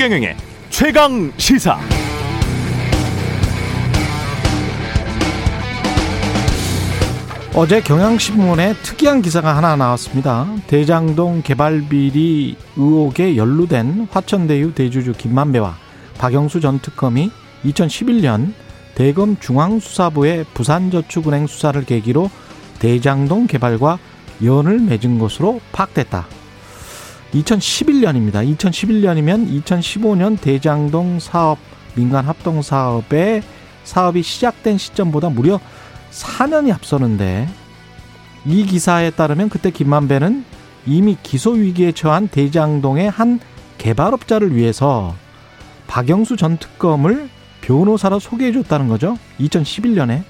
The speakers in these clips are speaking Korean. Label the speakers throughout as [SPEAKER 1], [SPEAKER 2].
[SPEAKER 1] 최경영의 최강 시사.
[SPEAKER 2] 어제 경향신문에 특이한 기사가 하나 나왔습니다. 대장동 개발 비리 의혹에 연루된 화천대유 대주주 김만배와 박영수 전 특검이 2011년 대검 중앙수사부의 부산저축은행 수사를 계기로 대장동 개발과 연을 맺은 것으로 파악됐다. 2011년입니다. 2011년이면 2015년 대장동 사업 민간 합동 사업의 사업이 시작된 시점보다 무려 4년이 앞서는데 이 기사에 따르면 그때 김만배는 이미 기소 위기에 처한 대장동의 한 개발업자를 위해서 박영수 전 특검을 변호사로 소개해 줬다는 거죠. 2011년에.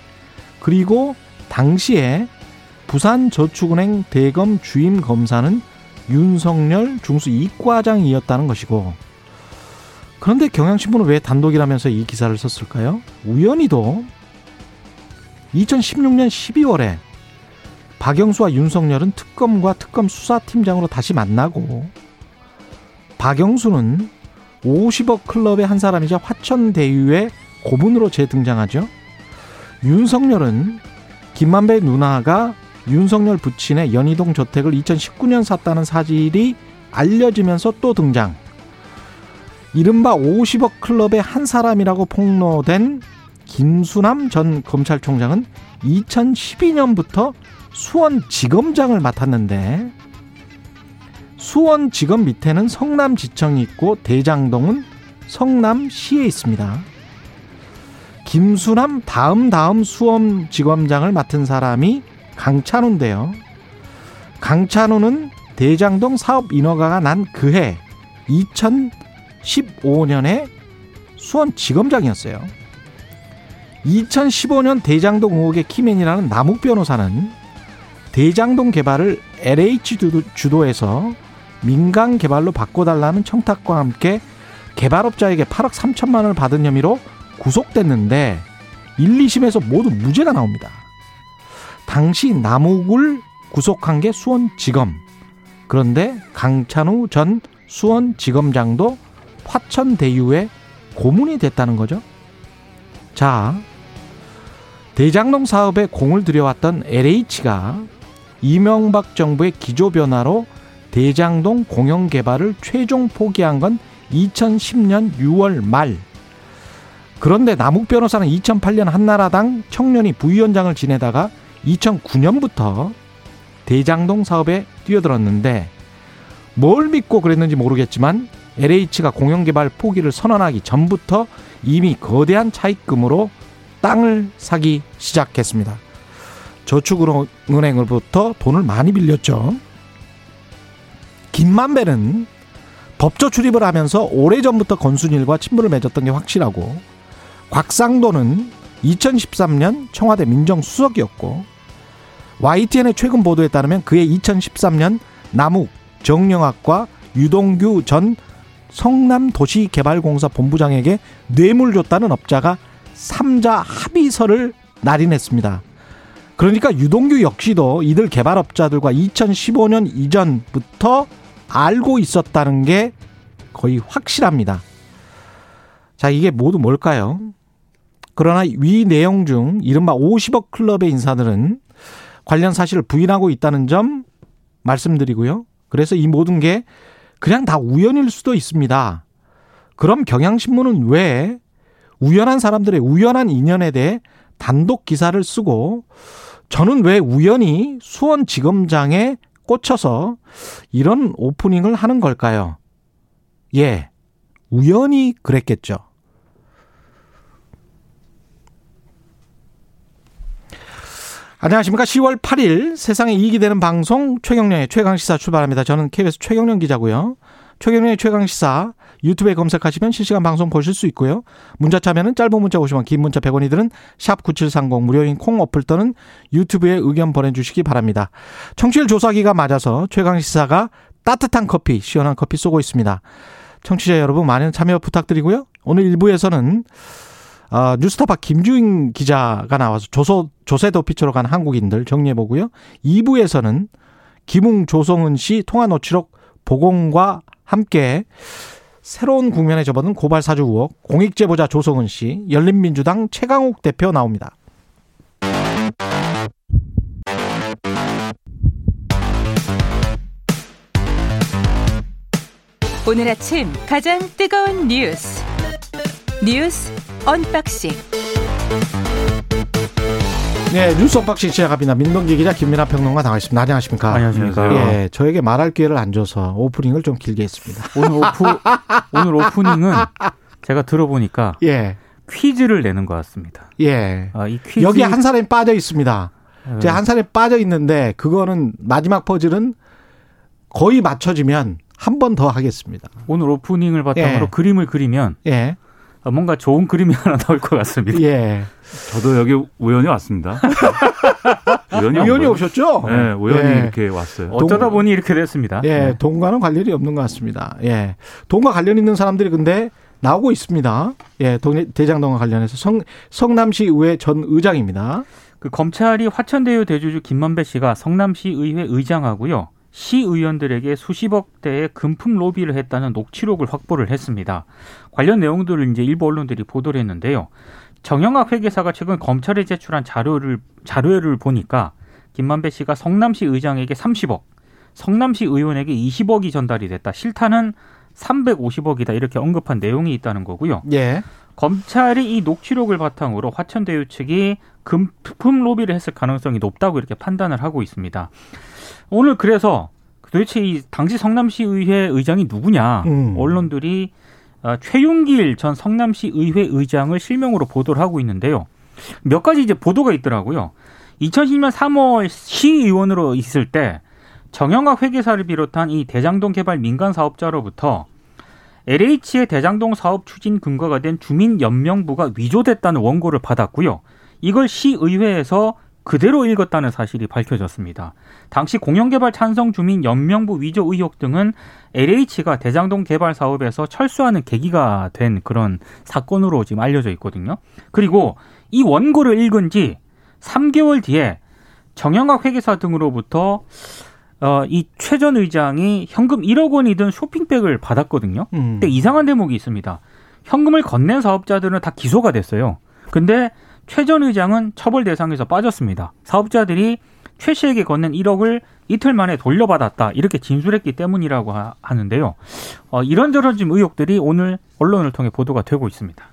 [SPEAKER 2] 그리고 당시에 부산저축은행 대검 주임 검사는 윤석열 중수 이과장이었다는 것이고 그런데 경향신문은 왜 단독이라면서 이 기사를 썼을까요? 우연히도 2016년 12월에 박영수와 윤석열은 특검과 특검 수사팀장으로 다시 만나고 박영수는 50억 클럽의 한 사람이자 화천대유의 고문으로 재등장하죠. 윤석열은 김만배 누나가 윤석열 부친의 연희동 저택을 2019년 샀다는 사실이 알려지면서 또 등장. 이른바 50억 클럽의 한 사람이라고 폭로된 김수남 전 검찰총장은 2012년부터 수원지검장을 맡았는데 수원지검 밑에는 성남지청이 있고 대장동은 성남시에 있습니다. 김수남 다음 다음 수원지검장을 맡은 사람이 강찬우인데요. 강찬우는 대장동 사업 인허가가 난 그해 2015년에 수원지검장이었어요. 2015년 대장동 의혹의 키맨이라는 남욱 변호사는 대장동 개발을 LH 주도해서 민간 개발로 바꿔달라는 청탁과 함께 개발업자에게 8억 3천만 원을 받은 혐의로 구속됐는데 1, 2심에서 모두 무죄가 나옵니다. 당시 남욱을 구속한 게 수원지검. 그런데 강찬우 전 수원지검장도 화천대유의 고문이 됐다는 거죠. 자, 대장동 사업에 공을 들여왔던 LH가 이명박 정부의 기조 변화로 대장동 공영 개발을 최종 포기한 건 2010년 6월 말. 그런데 남욱 변호사는 2008년 한나라당 청년이 부위원장을 지내다가 2009년부터 대장동 사업에 뛰어들었는데 뭘 믿고 그랬는지 모르겠지만 LH가 공영개발 포기를 선언하기 전부터 이미 거대한 차입금으로 땅을 사기 시작했습니다. 저축은행으로부터 돈을 많이 빌렸죠. 김만배는 법조 출입을 하면서 오래전부터 건순일과 친분을 맺었던 게 확실하고 곽상도는 2013년 청와대 민정수석이었고 YTN의 최근 보도에 따르면 그해 2013년 남욱 정영학과 유동규 전 성남도시개발공사 본부장에게 뇌물 줬다는 업자가 3자 합의서를 날인했습니다. 그러니까 유동규 역시도 이들 개발업자들과 2015년 이전부터 알고 있었다는 게 거의 확실합니다. 자, 이게 모두 뭘까요? 그러나 위 내용 중 이른바 50억 클럽의 인사들은 관련 사실을 부인하고 있다는 점 말씀드리고요. 그래서 이 모든 게 그냥 다 우연일 수도 있습니다. 그럼 경향신문은 왜 우연한 사람들의 우연한 인연에 대해 단독 기사를 쓰고 저는 왜 우연히 수원지검장에 꽂혀서 이런 오프닝을 하는 걸까요? 예. 우연히 그랬겠죠. 안녕하십니까. 10월 8일 세상에 이익이 되는 방송 최경련의 최강시사 출발합니다. 저는 KBS 최경련 기자고요. 최경련의 최강시사 유튜브에 검색하시면 실시간 방송 보실 수 있고요. 문자 참여는 짧은 문자 50원, 긴 문자 100원이들은 샵9730 무료인 콩 어플 또는 유튜브에 의견 보내주시기 바랍니다. 청취율 조사기가 맞아서 최강시사가 따뜻한 커피, 시원한 커피 쏘고 있습니다. 청취자 여러분 많은 참여 부탁드리고요. 오늘 1부에서는 어, 뉴스타파 김주인 기자가 나와서 조소, 조세도 피처로 간 한국인들 정리해보고요. 2부에서는 김웅 조성은 씨 통화 녹취록 복원과 함께 새로운 국면에 접어든 고발 사주 의혹, 공익제보자 조성은 씨, 열린민주당 최강욱 대표 나옵니다.
[SPEAKER 3] 오늘 아침 가장 뜨거운 뉴스 뉴스 언박싱
[SPEAKER 2] 네, 뉴스 언박싱 시작합니다. 민동기 기자 김민아 평론가 나와 있습니다. 안녕하십니까?
[SPEAKER 4] 안녕하십니까.
[SPEAKER 2] 예, 저에게 말할 기회를 안 줘서 오프닝을 좀 길게 했습니다.
[SPEAKER 4] 오늘 오프 오늘 오프닝은 제가 들어보니까
[SPEAKER 2] 예,
[SPEAKER 4] 퀴즈를 내는 것 같습니다.
[SPEAKER 2] 예.
[SPEAKER 4] 아, 이 퀴즈
[SPEAKER 2] 여기 한 사람이 빠져 있습니다.
[SPEAKER 4] 어,
[SPEAKER 2] 제가 한 사람이 빠져 있는데 그거는 마지막 퍼즐은 거의 맞춰지면 한 번 더 하겠습니다.
[SPEAKER 4] 오늘 오프닝을 바탕으로
[SPEAKER 2] 예.
[SPEAKER 4] 그림을 그리면
[SPEAKER 2] 예,
[SPEAKER 4] 아, 뭔가 좋은 그림이 하나 나올 것 같습니다.
[SPEAKER 2] 예.
[SPEAKER 5] 저도 여기 우연히 왔습니다. 우연히 거예요.
[SPEAKER 2] 오셨죠?
[SPEAKER 5] 네, 우연히
[SPEAKER 2] 예.
[SPEAKER 5] 이렇게 왔어요.
[SPEAKER 4] 어쩌다
[SPEAKER 2] 동-
[SPEAKER 4] 보니 이렇게 됐습니다.
[SPEAKER 2] 예,
[SPEAKER 4] 네.
[SPEAKER 2] 돈과는 관련이 없는 것 같습니다. 예. 돈과 관련 있는 사람들이 근데 나오고 있습니다. 예, 동- 대장동과 관련해서 성, 성남시 의회 전 의장입니다.
[SPEAKER 4] 그 검찰이 화천대유 대주주 김만배 씨가 성남시 의회 의장하고요. 시의원들에게 수십억 대의 금품 로비를 했다는 녹취록을 확보를 했습니다. 관련 내용들을 이제 일부 언론들이 보도를 했는데요. 정영학 회계사가 최근 검찰에 제출한 자료를 자료를 보니까 김만배 씨가 성남시 의장에게 30억, 성남시 의원에게 20억이 전달이 됐다. 실타는 350억이다. 이렇게 언급한 내용이 있다는 거고요.
[SPEAKER 2] 예.
[SPEAKER 4] 검찰이 이 녹취록을 바탕으로 화천대유 측이 금품 로비를 했을 가능성이 높다고 이렇게 판단을 하고 있습니다. 오늘 그래서 도대체 이 당시 성남시 의회 의장이 누구냐
[SPEAKER 2] 음.
[SPEAKER 4] 언론들이 어, 최윤길 전 성남시 의회 의장을 실명으로 보도를 하고 있는데요. 몇 가지 이제 보도가 있더라고요. 2010년 3월 시의원으로 있을 때 정영학 회계사를 비롯한 이 대장동 개발 민간 사업자로부터 LH의 대장동 사업 추진 근거가 된 주민연명부가 위조됐다는 원고를 받았고요. 이걸 시의회에서 그대로 읽었다는 사실이 밝혀졌습니다. 당시 공영개발 찬성 주민 연명부 위조 의혹 등은 LH가 대장동 개발 사업에서 철수하는 계기가 된 그런 사건으로 지금 알려져 있거든요. 그리고 이 원고를 읽은 지 3개월 뒤에 정영학 회계사 등으로부터 어, 이 최 전 의장이 현금 1억 원이 든 쇼핑백을 받았거든요.
[SPEAKER 2] 음.
[SPEAKER 4] 근데 이상한 대목이 있습니다. 현금을 건넨 사업자들은 다 기소가 됐어요. 근데 최 전 의장은 처벌 대상에서 빠졌습니다. 사업자들이 최 씨에게 건넨 1억을 이틀 만에 돌려받았다 이렇게 진술했기 때문이라고 하, 하는데요. 어, 이런저런 지금 의혹들이 오늘 언론을 통해 보도가 되고 있습니다.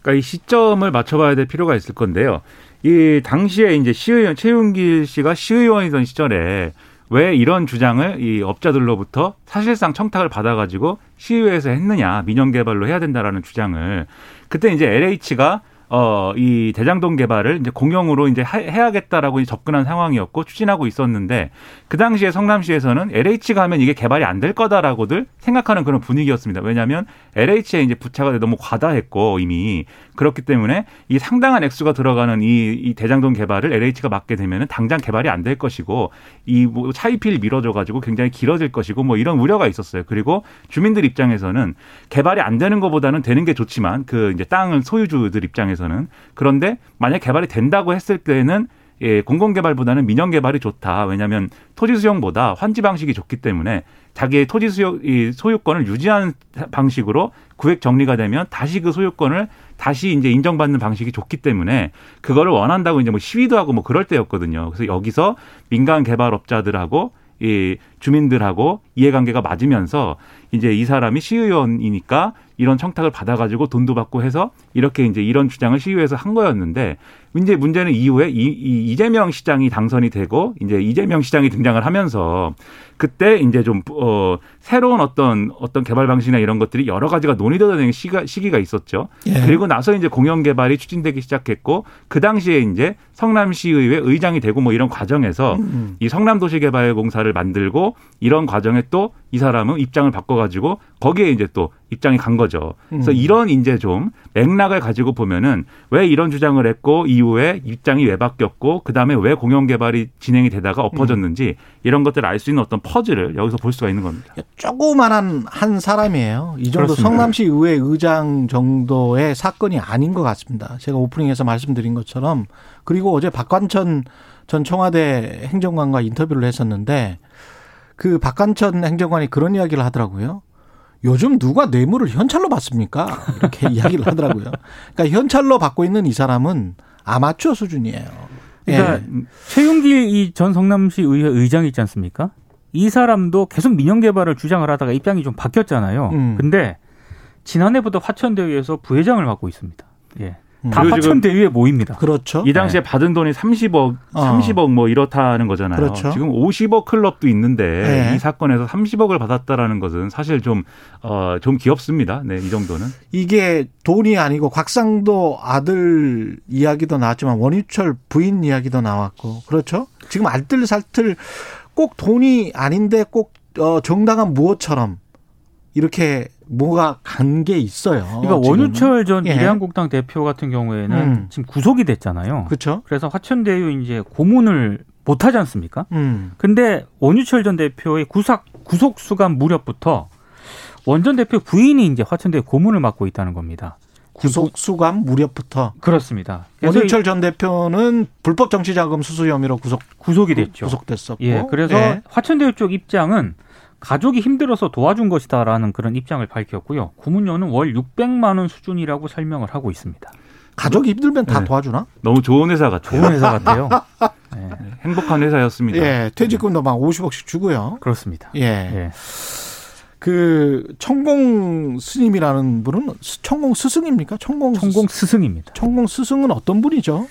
[SPEAKER 5] 그러니까 이 시점을 맞춰봐야 될 필요가 있을 건데요. 이 당시에 이제 시의원 최윤길 씨가 시의원이던 시절에 왜 이런 주장을 이 업자들로부터 사실상 청탁을 받아가지고 시의회에서 했느냐 민영 개발로 해야 된다라는 주장을 그때 이제 LH가 어, 이 대장동 개발을 이제 공영으로 이제 하- 해야겠다라고 이제 접근한 상황이었고 추진하고 있었는데 그 당시에 성남시에서는 LH가 하면 이게 개발이 안 될 거다라고들 생각하는 그런 분위기였습니다. 왜냐하면 LH에 이제 부차가 너무 과다했고 이미 그렇기 때문에 이 상당한 액수가 들어가는 이, 이 대장동 개발을 LH가 맡게 되면은 당장 개발이 안 될 것이고 이 뭐 차이필 미뤄져 가지고 굉장히 길어질 것이고 뭐 이런 우려가 있었어요. 그리고 주민들 입장에서는 개발이 안 되는 것보다는 되는 게 좋지만 그 이제 땅을 소유주들 입장에서 는 그런데 만약 개발이 된다고 했을 때는 예, 공공 개발보다는 민영 개발이 좋다. 왜냐하면 토지 수용보다 환지 방식이 좋기 때문에 자기의 토지 수용, 이 소유권을 유지하는 방식으로 구획 정리가 되면 다시 그 소유권을 다시 이제 인정받는 방식이 좋기 때문에 그거를 원한다고 이제 뭐 시위도 하고 뭐 그럴 때였거든요. 그래서 여기서 민간 개발업자들하고 이 주민들하고 이해관계가 맞으면서 이제 이 사람이 시의원이니까 이런 청탁을 받아가지고 돈도 받고 해서 이렇게 이제 이런 주장을 시의회에서 한 거였는데 이제 문제는 이후에 이, 이 이재명 시장이 당선이 되고 이제 이재명 시장이 등장을 하면서 그때 이제 좀 어, 새로운 어떤 어떤 개발 방식이나 이런 것들이 여러 가지가 논의되는 시기가, 시기가 있었죠.
[SPEAKER 2] 예.
[SPEAKER 5] 그리고 나서 이제 공영 개발이 추진되기 시작했고 그 당시에 이제 성남시의회 의장이 되고 뭐 이런 과정에서
[SPEAKER 2] 음.
[SPEAKER 5] 이 성남도시개발공사를 만들고 이런 과정에 또 이 사람은 입장을 바꿔가지고 거기에 이제 또 입장이 간 거죠. 그래서
[SPEAKER 2] 음.
[SPEAKER 5] 이런 이제 좀 맥락을 가지고 보면은 왜 이런 주장을 했고 이후에 입장이 왜 바뀌었고 그 다음에 왜 공영 개발이 진행이 되다가 엎어졌는지 이런 것들을 알 수 있는 어떤 퍼즐을 여기서 볼 수가 있는 겁니다.
[SPEAKER 2] 조그만한 한 사람이에요. 이 정도
[SPEAKER 4] 그렇습니다.
[SPEAKER 2] 성남시 의회 의장 정도의 사건이 아닌 것 같습니다. 제가 오프닝에서 말씀드린 것처럼 그리고 어제 박관천 전 청와대 행정관과 인터뷰를 했었는데 그 박관천 행정관이 그런 이야기를 하더라고요. 요즘 누가 뇌물을 현찰로 받습니까? 이렇게 이야기를 하더라고요. 그러니까 현찰로 받고 있는 이 사람은 아마추어 수준이에요.
[SPEAKER 4] 그러니까
[SPEAKER 2] 예.
[SPEAKER 4] 최윤길 이 전 성남시 의회 의장 있지 않습니까? 이 사람도 계속 민영 개발을 주장을 하다가 입장이 좀 바뀌었잖아요.
[SPEAKER 2] 음.
[SPEAKER 4] 근데 지난해부터 화천대유에서 부회장을 맡고 있습니다. 예.
[SPEAKER 2] 음.
[SPEAKER 4] 다
[SPEAKER 5] 그리고 지금
[SPEAKER 4] 화천 대유에 모입니다.
[SPEAKER 2] 그렇죠.
[SPEAKER 5] 이 당시에 받은 돈이 30억,
[SPEAKER 2] 어.
[SPEAKER 5] 30억 뭐 이렇다는 거잖아요.
[SPEAKER 2] 그렇죠.
[SPEAKER 5] 지금 50억 클럽도 있는데
[SPEAKER 2] 네.
[SPEAKER 5] 이 사건에서 30억을 받았다라는 것은 사실 좀, 어, 좀 귀엽습니다. 네, 이 정도는.
[SPEAKER 2] 이게 돈이 아니고 곽상도 아들 이야기도 나왔지만 원유철 부인 이야기도 나왔고 그렇죠. 지금 알뜰살뜰 꼭 돈이 아닌데 꼭 어, 정당한 무엇처럼 이렇게 뭐가 간 게 있어요.
[SPEAKER 4] 그러니까
[SPEAKER 2] 지금은.
[SPEAKER 4] 원유철 전
[SPEAKER 2] 예.
[SPEAKER 4] 미래한국당 대표 같은 경우에는
[SPEAKER 2] 음.
[SPEAKER 4] 지금 구속이 됐잖아요.
[SPEAKER 2] 그렇죠.
[SPEAKER 4] 그래서 화천대유 이제 고문을 못 하지 않습니까?
[SPEAKER 2] 음.
[SPEAKER 4] 근데 원유철 전 대표의 구속 구속 수감 무렵부터 원전 대표 부인이 이제 화천대유 고문을 맡고 있다는 겁니다.
[SPEAKER 2] 구속 수감 무렵부터
[SPEAKER 4] 그렇습니다.
[SPEAKER 2] 원유철 전 대표는 불법 정치자금 수수 혐의로 구속
[SPEAKER 4] 구속이 됐죠.
[SPEAKER 2] 구속됐었고.
[SPEAKER 4] 예, 그래서
[SPEAKER 2] 예.
[SPEAKER 4] 화천대유 쪽 입장은 가족이 힘들어서 도와준 것이다라는 그런 입장을 밝혔고요. 고문료는 월 600만 원 수준이라고 설명을 하고 있습니다.
[SPEAKER 2] 가족이 힘들면 다
[SPEAKER 5] 네.
[SPEAKER 2] 도와주나?
[SPEAKER 5] 너무 좋은 회사 같아요.
[SPEAKER 4] 좋은 회사 같아요. 예,
[SPEAKER 5] 행복한 회사였습니다.
[SPEAKER 2] 예, 퇴직금도 막 50억씩 주고요.
[SPEAKER 4] 그렇습니다.
[SPEAKER 2] 예.
[SPEAKER 4] 예.
[SPEAKER 2] 그 천공 스님이라는 분은 스- 천공 스승입니까? 천공
[SPEAKER 4] 천공
[SPEAKER 2] 스,
[SPEAKER 4] 스승입니다.
[SPEAKER 2] 천공 스승은 어떤 분이죠?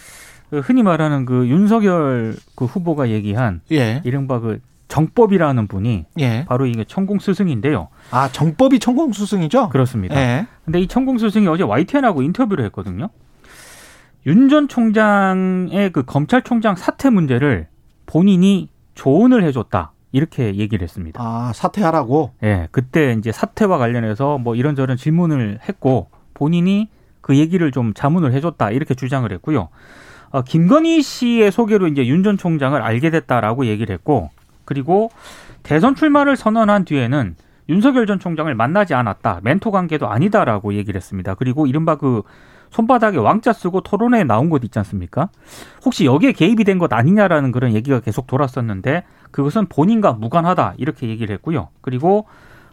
[SPEAKER 4] 그 흔히 말하는 그 윤석열 그 후보가 얘기한
[SPEAKER 2] 예.
[SPEAKER 4] 이른바 그 정법이라는 분이
[SPEAKER 2] 예.
[SPEAKER 4] 바로 이게 천공 스승인데요.
[SPEAKER 2] 아, 정법이 천공 스승이죠?
[SPEAKER 4] 그렇습니다.
[SPEAKER 2] 예.
[SPEAKER 4] 근데 이 천공 스승이 어제 YTN하고 인터뷰를 했거든요. 윤 전 총장의 그 검찰총장 사퇴 문제를 본인이 조언을 해줬다. 이렇게 얘기를 했습니다.
[SPEAKER 2] 아, 사퇴하라고.
[SPEAKER 4] 예, 그때 이제 사퇴와 관련해서 뭐 이런저런 질문을 했고 본인이 그 얘기를 좀 자문을 해줬다. 이렇게 주장을 했고요. 어, 김건희 씨의 소개로 이제 윤 전 총장을 알게 됐다라고 얘기를 했고 그리고 대선 출마를 선언한 뒤에는 윤석열 전 총장을 만나지 않았다. 멘토 관계도 아니다라고 얘기를 했습니다. 그리고 이른바 그 손바닥에 왕자 쓰고 토론회에 나온 곳 있지 않습니까? 혹시 여기에 개입이 된 것 아니냐라는 그런 얘기가 계속 돌았었는데 그것은 본인과 무관하다 이렇게 얘기를 했고요. 그리고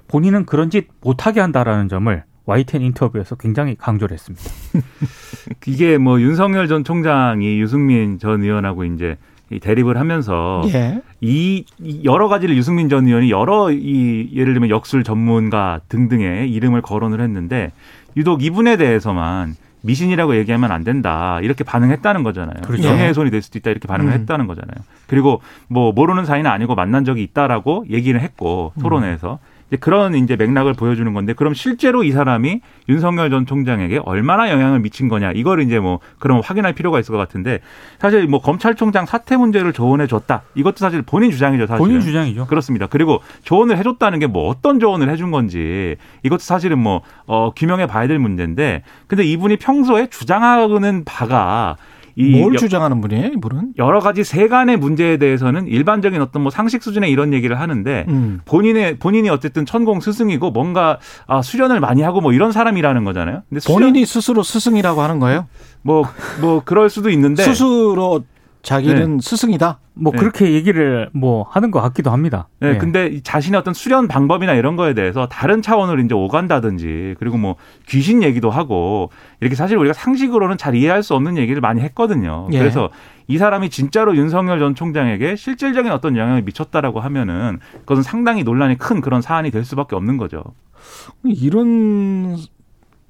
[SPEAKER 4] 본인은 그런 짓 못하게 한다라는 점을 YTN 인터뷰에서 굉장히 강조를 했습니다.
[SPEAKER 5] 이게 뭐 윤석열 전 총장이 유승민 전 의원하고 이제 이 대립을 하면서
[SPEAKER 2] 예.
[SPEAKER 5] 이, 이 여러 가지를 유승민 전 의원이 여러 이 예를 들면 역술 전문가 등등의 이름을 거론을 했는데 유독 이분에 대해서만 미신이라고 얘기하면 안 된다 이렇게 반응했다는 거잖아요.
[SPEAKER 4] 그렇죠.
[SPEAKER 5] 명예훼손이 될 수도 있다 이렇게 반응을
[SPEAKER 2] 음.
[SPEAKER 5] 했다는 거잖아요. 그리고 뭐 모르는 사이는 아니고 만난 적이 있다라고 얘기를 했고 토론회에서 이제 그런 이제 맥락을 보여주는 건데 그럼 실제로 이 사람이 윤석열 전 총장에게 얼마나 영향을 미친 거냐 이걸 이제 뭐 그럼 확인할 필요가 있을 것 같은데 사실 뭐 검찰총장 사퇴 문제를 조언해 줬다 이것도 사실 본인 주장이죠 사실
[SPEAKER 4] 본인 주장이죠.
[SPEAKER 5] 그렇습니다. 그리고 조언을 해줬다는 게 뭐 어떤 조언을 해준 건지 이것도 사실은 뭐 어, 규명해 봐야 될 문제인데 근데 이분이 평소에 주장하는 바가 이
[SPEAKER 2] 뭘
[SPEAKER 5] 여-
[SPEAKER 2] 주장하는 분이에요, 이분은?
[SPEAKER 5] 여러 가지 세간의 문제에 대해서는 일반적인 어떤 뭐 상식 수준의 이런 얘기를 하는데
[SPEAKER 2] 음.
[SPEAKER 5] 본인의 본인이 어쨌든 천공 스승이고 뭔가 아, 수련을 많이 하고 뭐 이런 사람이라는 거잖아요. 근데 수련,
[SPEAKER 2] 본인이 스스로 스승이라고 하는 거예요?
[SPEAKER 5] 뭐뭐 그럴 수도 있는데
[SPEAKER 2] 스스로 자기는 스승이다?
[SPEAKER 4] 뭐
[SPEAKER 5] 네.
[SPEAKER 4] 그렇게 얘기를 뭐 하는 것 같기도 합니다.
[SPEAKER 5] 네,
[SPEAKER 4] 예.
[SPEAKER 5] 근데 이 자신의 어떤 수련 방법이나 이런 거에 대해서 다른 차원으로 이제 오간다든지 그리고 뭐 귀신 얘기도 하고 이렇게 사실 우리가 상식으로는 잘 이해할 수 없는 얘기를 많이 했거든요.
[SPEAKER 2] 예.
[SPEAKER 5] 그래서 이 사람이 진짜로 윤석열 전 총장에게 실질적인 어떤 영향을 미쳤다라고 하면은 그것은 상당히 논란이 큰 그런 사안이 될 수밖에 없는 거죠.
[SPEAKER 2] 이런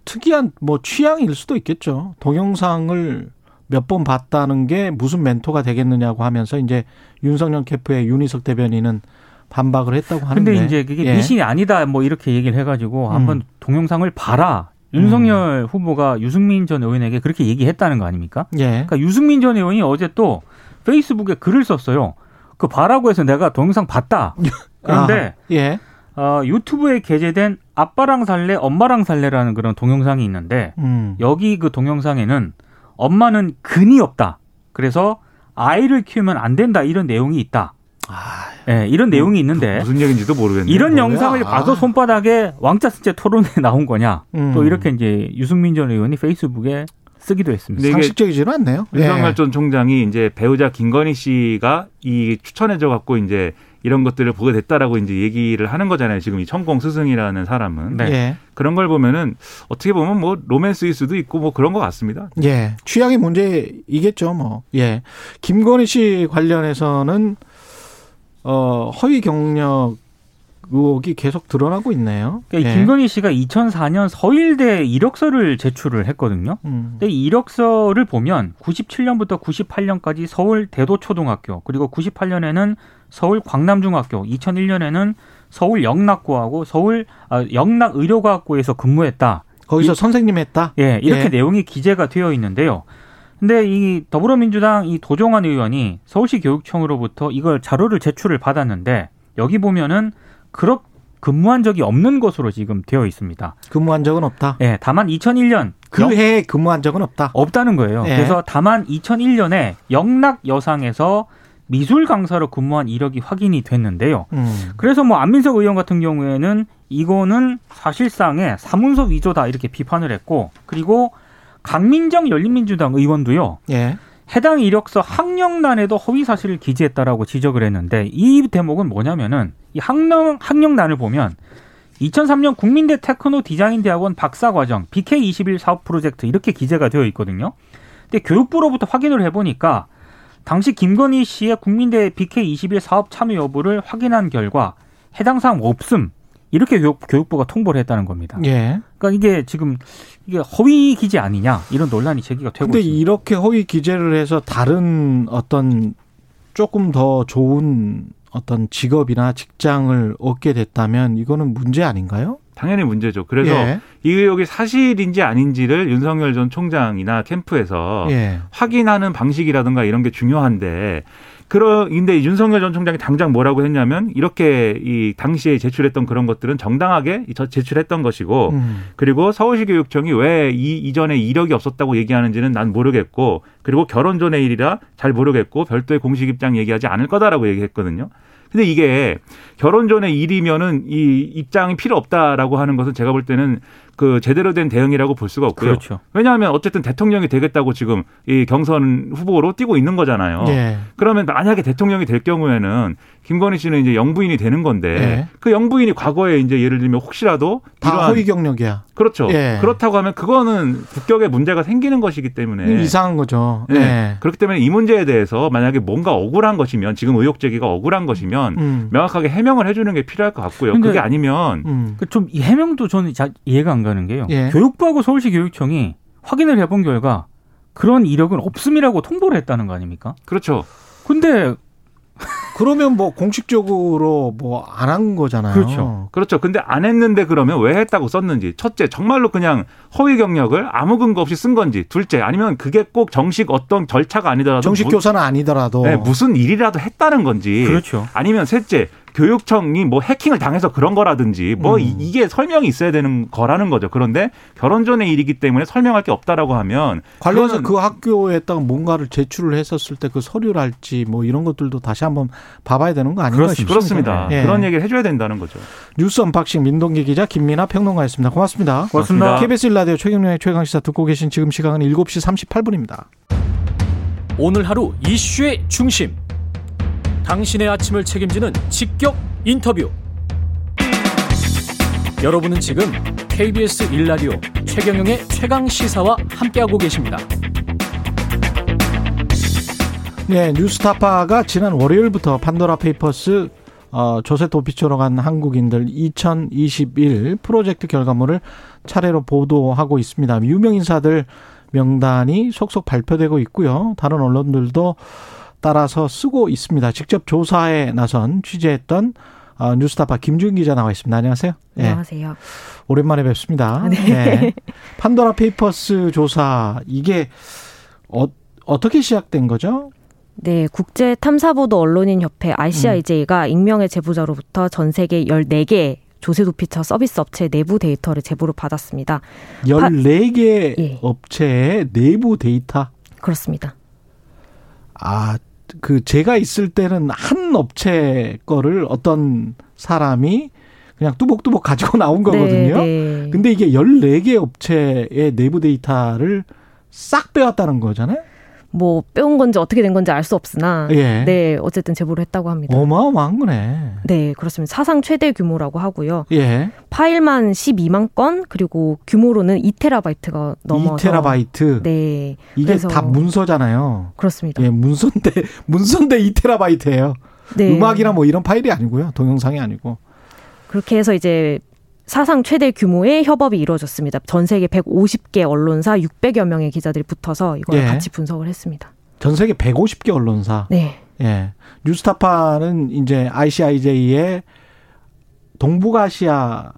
[SPEAKER 2] 특이한 뭐 취향일 수도 있겠죠. 동영상을 몇 번 봤다는 게 무슨 멘토가 되겠느냐고 하면서 이제 윤석열 캠프의 윤희석 대변인은 반박을 했다고 하는데.
[SPEAKER 4] 근데 이제 그게
[SPEAKER 2] 예.
[SPEAKER 4] 미신이 아니다 뭐 이렇게 얘기를 해가지고
[SPEAKER 2] 음.
[SPEAKER 4] 한번 동영상을 봐라. 윤석열 후보가 유승민 전 의원에게 그렇게 얘기했다는 거 아닙니까?
[SPEAKER 2] 예.
[SPEAKER 4] 그러니까 유승민 전 의원이 어제 또 페이스북에 글을 썼어요. 그 봐라고 해서 내가 동영상 봤다. 그런데
[SPEAKER 2] 아, 예.
[SPEAKER 4] 어, 유튜브에 게재된 아빠랑 살래, 엄마랑 살래라는 그런 동영상이 있는데
[SPEAKER 2] 음.
[SPEAKER 4] 여기 그 동영상에는 엄마는 근이 없다. 그래서 아이를 키우면 안 된다 이런 내용이 있다.
[SPEAKER 2] 아,
[SPEAKER 4] 예, 이런 내용이 있는데
[SPEAKER 5] 무슨 얘기인지도 모르겠네요.
[SPEAKER 4] 이런
[SPEAKER 2] 뭐야?
[SPEAKER 4] 영상을 봐서 손바닥에 왕자 쓴채 토론에 나온 거냐?
[SPEAKER 2] 음.
[SPEAKER 4] 또 이렇게 이제 유승민 전 의원이 페이스북에 쓰기도 했습니다.
[SPEAKER 2] 상식적이지는 않네요.
[SPEAKER 5] 윤석열
[SPEAKER 2] 예.
[SPEAKER 5] 전 총장이 이제 배우자 김건희 씨가 이 추천해줘 갖고 이제 이런 것들을 보게 됐다라고 이제 얘기를 하는 거잖아요. 지금 이 천공 스승이라는 사람은
[SPEAKER 4] 네.
[SPEAKER 2] 예.
[SPEAKER 5] 그런 걸 보면은 어떻게 보면 뭐 로맨스일 수도 있고 뭐 그런 것 같습니다.
[SPEAKER 2] 예. 취향의 문제이겠죠, 뭐. 예. 김건희 씨 관련해서는 어, 허위 경력 의혹이 계속 드러나고 있네요.
[SPEAKER 4] 그러니까 이
[SPEAKER 2] 예.
[SPEAKER 4] 김건희 씨가 2004년 서일대 이력서를 제출을 했거든요.
[SPEAKER 2] 음.
[SPEAKER 4] 근데 이 이력서를 보면 97년부터 98년까지 서울 대도초등학교 그리고 98년에는 서울 광남중학교 2001년에는 서울 영락고하고 서울 아, 영락의료과학고에서 근무했다.
[SPEAKER 2] 거기서
[SPEAKER 4] 이-
[SPEAKER 2] 선생님 했다?
[SPEAKER 4] 예, 이렇게
[SPEAKER 2] 예.
[SPEAKER 4] 내용이 기재가 되어 있는데요. 근데 이 더불어민주당 이 도종환 의원이 서울시 교육청으로부터 이걸 자료를 제출을 받았는데 여기 보면은 그렇 근무한 적이 없는 것으로 지금 되어 있습니다.
[SPEAKER 2] 근무한 적은 없다.
[SPEAKER 4] 예, 다만 2001년
[SPEAKER 2] 그 해에 근무한 적은 없다.
[SPEAKER 4] 없다는 거예요.
[SPEAKER 2] 예.
[SPEAKER 4] 그래서 다만 2001년에 영락 여상에서 미술 강사로 근무한 이력이 확인이 됐는데요.
[SPEAKER 2] 음.
[SPEAKER 4] 그래서 뭐 안민석 의원 같은 경우에는 이거는 사실상의 사문서 위조다 이렇게 비판을 했고 그리고 강민정 열린민주당 의원도요.
[SPEAKER 2] 예.
[SPEAKER 4] 해당 이력서 학령란에도 허위 사실을 기재했다라고 지적을 했는데 이 대목은 뭐냐면은 이 학령 학령란을 보면 2003년 국민대 테크노 디자인 대학원 박사 과정 BK21 사업 프로젝트 이렇게 기재가 되어 있거든요. 근데 교육부로부터 확인을 해 보니까 당시 김건희 씨의 국민대 BK21 사업 참여 여부를 확인한 결과 해당 사항 없음. 이렇게 교육, 교육 부가 통보를 했다는 겁니다.
[SPEAKER 2] 예.
[SPEAKER 4] 그러니까 이게 지금 이게 허위 기재 아니냐 이런 논란이 제기가 되고
[SPEAKER 2] 근데
[SPEAKER 4] 있습니다.
[SPEAKER 2] 이렇게 허위 기재를 해서 다른 어떤 조금 더 좋은 어떤 직업이나 직장을 얻게 됐다면 이거는 문제 아닌가요?
[SPEAKER 5] 당연히 문제죠. 그래서
[SPEAKER 2] 예.
[SPEAKER 5] 이 의혹이 사실인지 아닌지를 윤석열 전 총장이나 캠프에서
[SPEAKER 2] 예.
[SPEAKER 5] 확인하는 방식이라든가 이런 게 중요한데 그러 근데 윤석열 전 총장이 당장 뭐라고 했냐면 이렇게 이 당시에 제출했던 그런 것들은 정당하게 저- 제출했던 것이고
[SPEAKER 2] 음.
[SPEAKER 5] 그리고 서울시 교육청이 왜 이 이전에 이력이 없었다고 얘기하는지는 난 모르겠고 그리고 결혼 전의 일이라 잘 모르겠고 별도의 공식 입장 얘기하지 않을 거다라고 얘기했거든요. 근데 이게 결혼 전의 일이면은 이 입장이 필요 없다라고 하는 것은 제가 볼 때는 그 제대로 된 대응이라고 볼 수가 없고요.
[SPEAKER 4] 그렇죠.
[SPEAKER 5] 왜냐하면 어쨌든 대통령이 되겠다고 지금 이 경선 후보로 뛰고 있는 거잖아요.
[SPEAKER 2] 예.
[SPEAKER 5] 그러면 만약에 대통령이 될 경우에는 김건희 씨는 이제 영부인이 되는 건데
[SPEAKER 2] 예.
[SPEAKER 5] 그 영부인이 과거에 이제 예를 들면 혹시라도
[SPEAKER 2] 다
[SPEAKER 5] 이러한
[SPEAKER 2] 허위 경력이야.
[SPEAKER 5] 그렇죠.
[SPEAKER 2] 예.
[SPEAKER 5] 그렇다고 하면 그거는 국격에 문제가 생기는 것이기 때문에
[SPEAKER 2] 이상한 거죠.
[SPEAKER 5] 네.
[SPEAKER 2] 예.
[SPEAKER 5] 그렇기 때문에 이 문제에 대해서 만약에 뭔가 억울한 것이면 지금 의혹 제기가 억울한 것이면
[SPEAKER 2] 음.
[SPEAKER 5] 명확하게 해명을 해주는 게 필요할 것 같고요. 그게 아니면
[SPEAKER 2] 음.
[SPEAKER 4] 그좀이 해명도 저는 자, 이해가 안 가는 게요.
[SPEAKER 2] 예.
[SPEAKER 4] 교육부하고 서울시 교육청이 확인을 해본 결과 그런 이력은 없음이라고 통보를 했다는 거 아닙니까?
[SPEAKER 5] 그렇죠.
[SPEAKER 4] 근데
[SPEAKER 2] 그러면 뭐 공식적으로 뭐 안 한 거잖아요.
[SPEAKER 4] 그렇죠.
[SPEAKER 5] 그렇죠. 근데 안 했는데 그러면 왜 했다고 썼는지. 첫째, 정말로 그냥 허위 경력을 아무 근거 없이 쓴 건지. 둘째, 아니면 그게 꼭 정식 어떤 절차가 아니더라도
[SPEAKER 2] 정식
[SPEAKER 5] 무-
[SPEAKER 2] 교사는 아니더라도
[SPEAKER 5] 네, 무슨 일이라도 했다는 건지.
[SPEAKER 4] 그렇죠.
[SPEAKER 5] 아니면 셋째, 교육청이 뭐 해킹을 당해서 그런 거라든지 뭐
[SPEAKER 2] 음.
[SPEAKER 5] 이- 이게 설명이 있어야 되는 거라는 거죠. 그런데 결혼 전의 일이기 때문에 설명할 게 없다라고 하면
[SPEAKER 2] 관련해서
[SPEAKER 5] 그
[SPEAKER 2] 학교에다가 뭔가를 제출을 했었을 때 그 서류랄지 뭐 이런 것들도 다시 한번 봐봐야 되는 거 아닌가
[SPEAKER 4] 그렇습니다.
[SPEAKER 2] 싶습니다.
[SPEAKER 5] 그렇습니다.
[SPEAKER 2] 예.
[SPEAKER 5] 그런 얘기를 해줘야 된다는 거죠.
[SPEAKER 2] 뉴스 언박싱 민동기 기자 김민아 평론가였습니다. 고맙습니다.
[SPEAKER 4] 고맙습니다.
[SPEAKER 2] KBS 1라디오 최경영의 최강시사 듣고 계신 지금 시각은 7시 38분입니다.
[SPEAKER 6] 오늘 하루 이슈의 중심. 당신의 아침을 책임지는 직격 인터뷰. 여러분은 지금 KBS 1라디오 최경영의 최강 시사와 함께하고 계십니다.
[SPEAKER 2] 네, 뉴스타파가 지난 월요일부터 판도라 페이퍼스 어, 조세 도피처로 간 한국인들 2021 프로젝트 결과물을 차례로 보도하고 있습니다. 유명 인사들 명단이 속속 발표되고 있고요. 다른 언론들도 따라서 쓰고 있습니다. 직접 조사에 나선 취재했던 어, 뉴스타파 김준 기자 나와 있습니다. 안녕하세요. 예,
[SPEAKER 7] 안녕하세요.
[SPEAKER 2] 오랜만에 뵙습니다.
[SPEAKER 7] 네.
[SPEAKER 2] 예. 판도라 페이퍼스 조사 이게 어, 어떻게 시작된 거죠?
[SPEAKER 7] 네, 국제 탐사보도 언론인 협회 ICIJ가 익명의 제보자로부터 전 세계 14개 조세 도피처 서비스 업체 내부 데이터를 제보를 받았습니다.
[SPEAKER 2] 14개
[SPEAKER 7] 예.
[SPEAKER 2] 업체의 내부 데이터.
[SPEAKER 7] 그렇습니다.
[SPEAKER 2] 아, 그 제가 있을 때는 한 업체 거를 어떤 사람이 그냥 뚜벅뚜벅 가지고 나온 거거든요.
[SPEAKER 7] 네, 네.
[SPEAKER 2] 근데 이게 14개 업체의 내부 데이터를 싹 빼왔다는 거잖아요.
[SPEAKER 7] 뭐 빼온 건지 어떻게 된 건지 알 수 없으나
[SPEAKER 2] 예.
[SPEAKER 7] 네 어쨌든 제보를 했다고 합니다.
[SPEAKER 2] 어마어마한 거네.
[SPEAKER 7] 네 그렇습니다. 사상 최대 규모라고 하고요.
[SPEAKER 2] 예.
[SPEAKER 7] 파일만 12만 건 그리고 규모로는 2테라바이트가 넘어서
[SPEAKER 2] 2테라바이트.
[SPEAKER 7] 네
[SPEAKER 2] 이게 다 문서잖아요.
[SPEAKER 7] 그렇습니다.
[SPEAKER 2] 예, 문서인데 문서인데 2테라바이트예요.
[SPEAKER 7] 네.
[SPEAKER 2] 음악이나 뭐 이런 파일이 아니고요. 동영상이 아니고.
[SPEAKER 7] 그렇게 해서 이제 사상 최대 규모의 협업이 이루어졌습니다. 전 세계 150개 언론사 600여 명의 기자들이 붙어서 이걸
[SPEAKER 2] 예.
[SPEAKER 7] 같이 분석을 했습니다.
[SPEAKER 2] 전 세계 150개 언론사.
[SPEAKER 7] 네.
[SPEAKER 2] 예. 뉴스타파는 이제 ICIJ의 동북아시아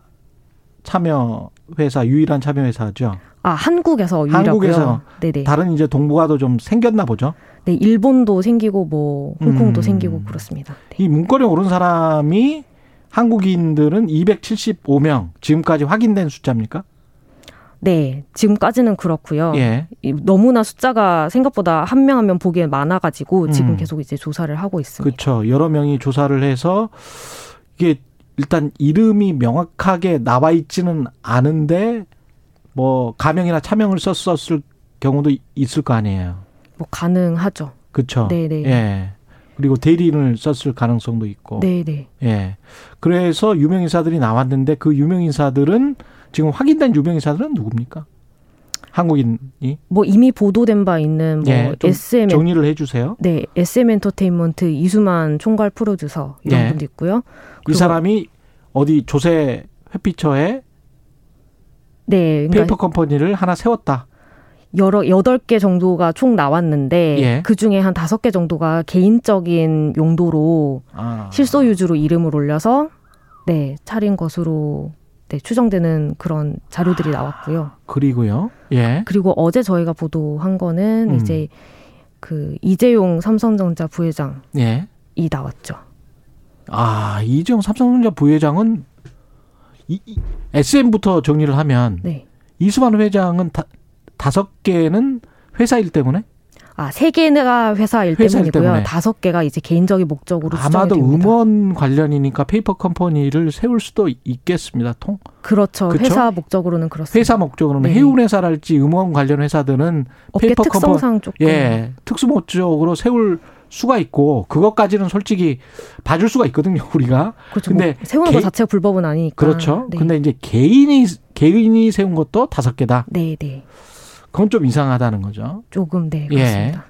[SPEAKER 2] 참여 회사 유일한 참여 회사죠.
[SPEAKER 7] 아 한국에서 유일하고요.
[SPEAKER 2] 한국에서
[SPEAKER 7] 네네.
[SPEAKER 2] 다른 이제 동북아도 좀 생겼나 보죠.
[SPEAKER 7] 네 일본도 생기고 뭐 홍콩도
[SPEAKER 2] 음.
[SPEAKER 7] 생기고 그렇습니다. 네.
[SPEAKER 2] 이 문건에 오른 사람이 한국인들은 275명 지금까지 확인된 숫자입니까?
[SPEAKER 7] 네, 지금까지는 그렇고요.
[SPEAKER 2] 예.
[SPEAKER 7] 이- 너무나 숫자가 생각보다 한 명 한 명 보기에 많아가지고 지금
[SPEAKER 2] 음.
[SPEAKER 7] 계속 이제 조사를 하고 있습니다.
[SPEAKER 2] 그렇죠. 여러 명이 조사를 해서 이게 일단 이름이 명확하게 나와 있지는 않은데 뭐 가명이나 차명을 썼었을 경우도 이- 있을 거 아니에요.
[SPEAKER 7] 뭐 가능하죠.
[SPEAKER 2] 그렇죠.
[SPEAKER 7] 네 네.
[SPEAKER 2] 예. 그리고 대리인을 썼을 가능성도 있고.
[SPEAKER 7] 네네.
[SPEAKER 2] 예. 그래서 유명 인사들이 나왔는데 그 유명 인사들은 지금 확인된 유명 인사들은 누굽니까? 한국인이
[SPEAKER 7] 뭐 이미 보도된 바 있는 뭐
[SPEAKER 2] 예, 좀
[SPEAKER 7] SM
[SPEAKER 2] 정리를 해 주세요.
[SPEAKER 7] 네 SM 엔터테인먼트 이수만 총괄 프로듀서 이런
[SPEAKER 2] 예.
[SPEAKER 7] 분도 있고요.
[SPEAKER 2] 이 사람이 어디 조세 회피처에
[SPEAKER 7] 네, 그러니까
[SPEAKER 2] 페이퍼 컴퍼니를 하나 세웠다.
[SPEAKER 7] 여러 여덟 개 정도가 총 나왔는데
[SPEAKER 2] 예.
[SPEAKER 7] 그 중에 한 다섯 개 정도가 개인적인 용도로
[SPEAKER 2] 아.
[SPEAKER 7] 실소유주로 이름을 올려서 네 차린 것으로 네, 추정되는 그런 자료들이 나왔고요.
[SPEAKER 2] 그리고요. 예.
[SPEAKER 7] 그리고 어제 저희가 보도한 거는
[SPEAKER 2] 음.
[SPEAKER 7] 이제 그 이재용 삼성전자 부회장이
[SPEAKER 2] 예.
[SPEAKER 7] 나왔죠.
[SPEAKER 2] 아, 이재용 삼성전자 부회장은 이, 이, SM부터 정리를 하면
[SPEAKER 7] 네.
[SPEAKER 2] 이수만 회장은 다, 다섯 개는 회사 일 때문에
[SPEAKER 7] 아, 세 개가 회사 일
[SPEAKER 2] 회사일
[SPEAKER 7] 때문이고요. 다섯 개가 이제 개인적인 목적으로
[SPEAKER 2] 아마도. 음원 관련이니까 페이퍼 컴퍼니를 세울 수도 있겠습니다. 통
[SPEAKER 7] 그렇죠.
[SPEAKER 2] 그쵸?
[SPEAKER 7] 회사 목적으로는 그렇습니다.
[SPEAKER 2] 회사 목적으로는
[SPEAKER 7] 네.
[SPEAKER 2] 해운 회사랄지 음원 관련 회사들은
[SPEAKER 7] 업계
[SPEAKER 2] 페이퍼
[SPEAKER 7] 특성상 조금
[SPEAKER 2] 예 특수 목적으로 세울 수가 있고 그것까지는 솔직히 봐줄 수가 있거든요 우리가
[SPEAKER 7] 그렇죠.
[SPEAKER 2] 근데
[SPEAKER 7] 뭐 세우는
[SPEAKER 2] 개-
[SPEAKER 7] 것 자체가 불법은 아니니까.
[SPEAKER 2] 그렇죠.
[SPEAKER 7] 네.
[SPEAKER 2] 근데 이제 개인이 개인이 세운 것도 다섯 개다.
[SPEAKER 7] 네, 네.
[SPEAKER 2] 그건 좀 이상하다는 거죠.
[SPEAKER 7] 조금 네,
[SPEAKER 2] 예.
[SPEAKER 7] 그렇습니다.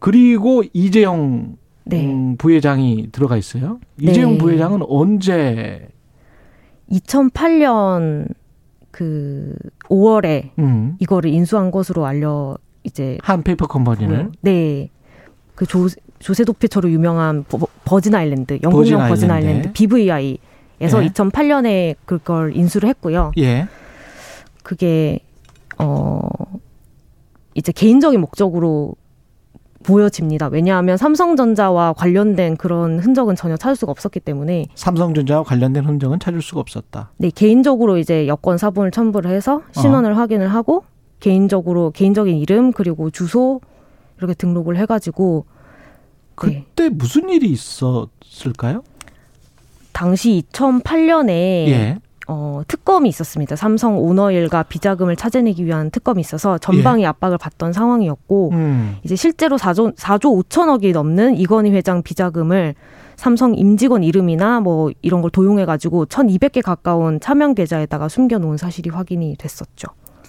[SPEAKER 2] 그리고 이재용
[SPEAKER 7] 네.
[SPEAKER 2] 음, 부회장이 들어가 있어요. 이재용
[SPEAKER 7] 네.
[SPEAKER 2] 부회장은 언제
[SPEAKER 7] 2008년 그 5월에
[SPEAKER 2] 음,
[SPEAKER 7] 이거를 인수한 것으로 알려 이제
[SPEAKER 2] 한 페이퍼 컴퍼니를
[SPEAKER 7] 네. 그 조, 조세 도피처로 유명한 버, 버진 아일랜드, 영국령
[SPEAKER 2] 버진. 아일랜드,
[SPEAKER 7] BVI에서
[SPEAKER 2] 예.
[SPEAKER 7] 2008년에 그걸 인수를 했고요.
[SPEAKER 2] 예.
[SPEAKER 7] 그게 어 이제 개인적인 목적으로 보여집니다. 왜냐하면 삼성전자와 관련된 그런 흔적은 전혀 찾을 수가 없었기 때문에
[SPEAKER 2] 삼성전자와 관련된 흔적은 찾을 수가 없었다.
[SPEAKER 7] 네, 개인적으로 이제 여권 사본을 첨부를 해서 신원을 확인을 하고 개인적으로 개인적인 이름 그리고 주소 이렇게 등록을 해가지고 네,
[SPEAKER 2] 그때 무슨 일이 있었을까요?
[SPEAKER 7] 당시 2008년에
[SPEAKER 2] 예.
[SPEAKER 7] 어, 특검이 있었습니다. 삼성 오너일과 비자금을 찾아내기 위한 특검이 있어서 전방위 압박을 받던 상황이었고
[SPEAKER 2] 음.
[SPEAKER 7] 이제 실제로 4조, 4조 5천억이 넘는 이건희 회장 비자금을 삼성 임직원 이름이나 뭐 이런 걸 도용해 가지고 1,200개 가까운 차명 계좌에다가 숨겨 놓은 사실이 확인이 됐었죠.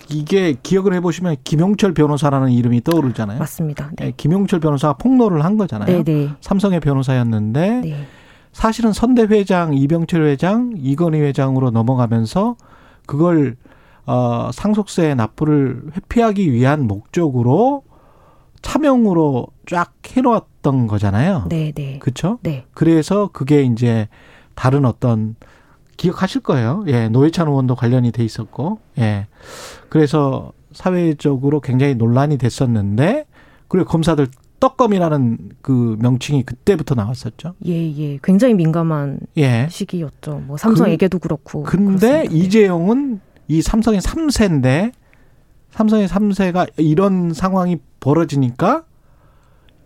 [SPEAKER 2] 이게 기억을 해보시면 김용철 변호사라는 이름이 떠오르잖아요.
[SPEAKER 7] 맞습니다.
[SPEAKER 2] 예,
[SPEAKER 7] 네.
[SPEAKER 2] 김용철 변호사가 폭로를 한 거잖아요.
[SPEAKER 7] 네, 네.
[SPEAKER 2] 삼성의 변호사였는데
[SPEAKER 7] 네.
[SPEAKER 2] 사실은 선대 회장, 이병철 회장, 이건희 회장으로 넘어가면서 그걸 어, 상속세 납부를 회피하기 위한 목적으로 차명으로 쫙 해놓았던 거잖아요.
[SPEAKER 7] 네, 네.
[SPEAKER 2] 그렇죠?
[SPEAKER 7] 네.
[SPEAKER 2] 그래서 그게 이제 다른 어떤 기억하실 거예요. 예, 노회찬 의원도 관련이 돼 있었고, 예. 그래서 사회적으로 굉장히 논란이 됐었는데, 그리고 검사들 떡검이라는 그 명칭이 그때부터 나왔었죠.
[SPEAKER 7] 예, 예. 굉장히 민감한
[SPEAKER 2] 예.
[SPEAKER 7] 시기였죠. 뭐 삼성에게도 그 렇고.
[SPEAKER 2] 근데
[SPEAKER 7] 그렇습니다. 네.
[SPEAKER 2] 이재용은 이 삼성의 3세인데, 삼성의 3세가 이런 상황이 벌어지니까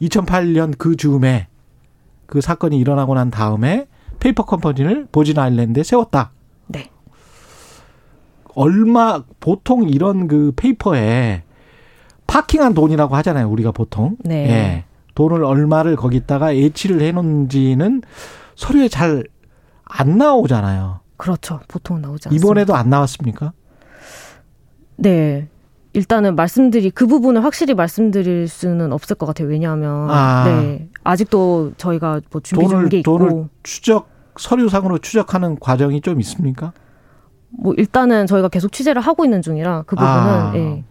[SPEAKER 2] 2008년 그 즈음에 그 사건이 일어나고 난 다음에 페이퍼 컴퍼니를 버진 아일랜드에 세웠다.
[SPEAKER 7] 네.
[SPEAKER 2] 얼마 보통 이런 그 페이퍼에 parking한 돈이라고 하잖아요. 우리가 보통.
[SPEAKER 7] 네.
[SPEAKER 2] 예. 돈을 얼마를 거기다가 예치를 해놓은지는 서류에 잘 안 나오잖아요.
[SPEAKER 7] 그렇죠. 보통 나오지 않습니다.
[SPEAKER 2] 이번에도 안 나왔습니까?
[SPEAKER 7] 네. 일단은 말씀드리 그 부분을 확실히 말씀드릴 수는 없을 것 같아요. 왜냐하면
[SPEAKER 2] 아.
[SPEAKER 7] 네 아직도 저희가 뭐 준비 중인 게 있고
[SPEAKER 2] 돈을 추적 서류상으로 추적하는 과정이 좀 있습니까?
[SPEAKER 7] 뭐 일단은 저희가 계속 취재를 하고 있는 중이라 그 부분은
[SPEAKER 2] 아.
[SPEAKER 7] 예.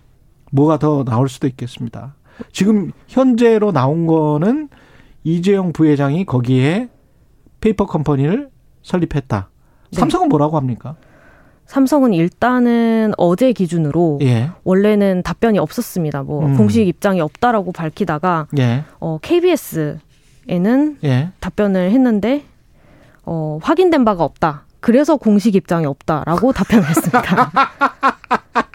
[SPEAKER 2] 뭐가 더 나올 수도 있겠습니다. 지금 현재로 나온 거는 이재용 부회장이 거기에 페이퍼 컴퍼니를 설립했다.
[SPEAKER 7] 네.
[SPEAKER 2] 삼성은 뭐라고 합니까?
[SPEAKER 7] 삼성은 일단은 어제 기준으로
[SPEAKER 2] 예.
[SPEAKER 7] 원래는 답변이 없었습니다. 뭐
[SPEAKER 2] 음.
[SPEAKER 7] 공식 입장이 없다라고 밝히다가
[SPEAKER 2] 예.
[SPEAKER 7] 어, KBS에는
[SPEAKER 2] 예.
[SPEAKER 7] 답변을 했는데 어, 확인된 바가 없다. 그래서 공식 입장이 없다라고 답변을 했습니다.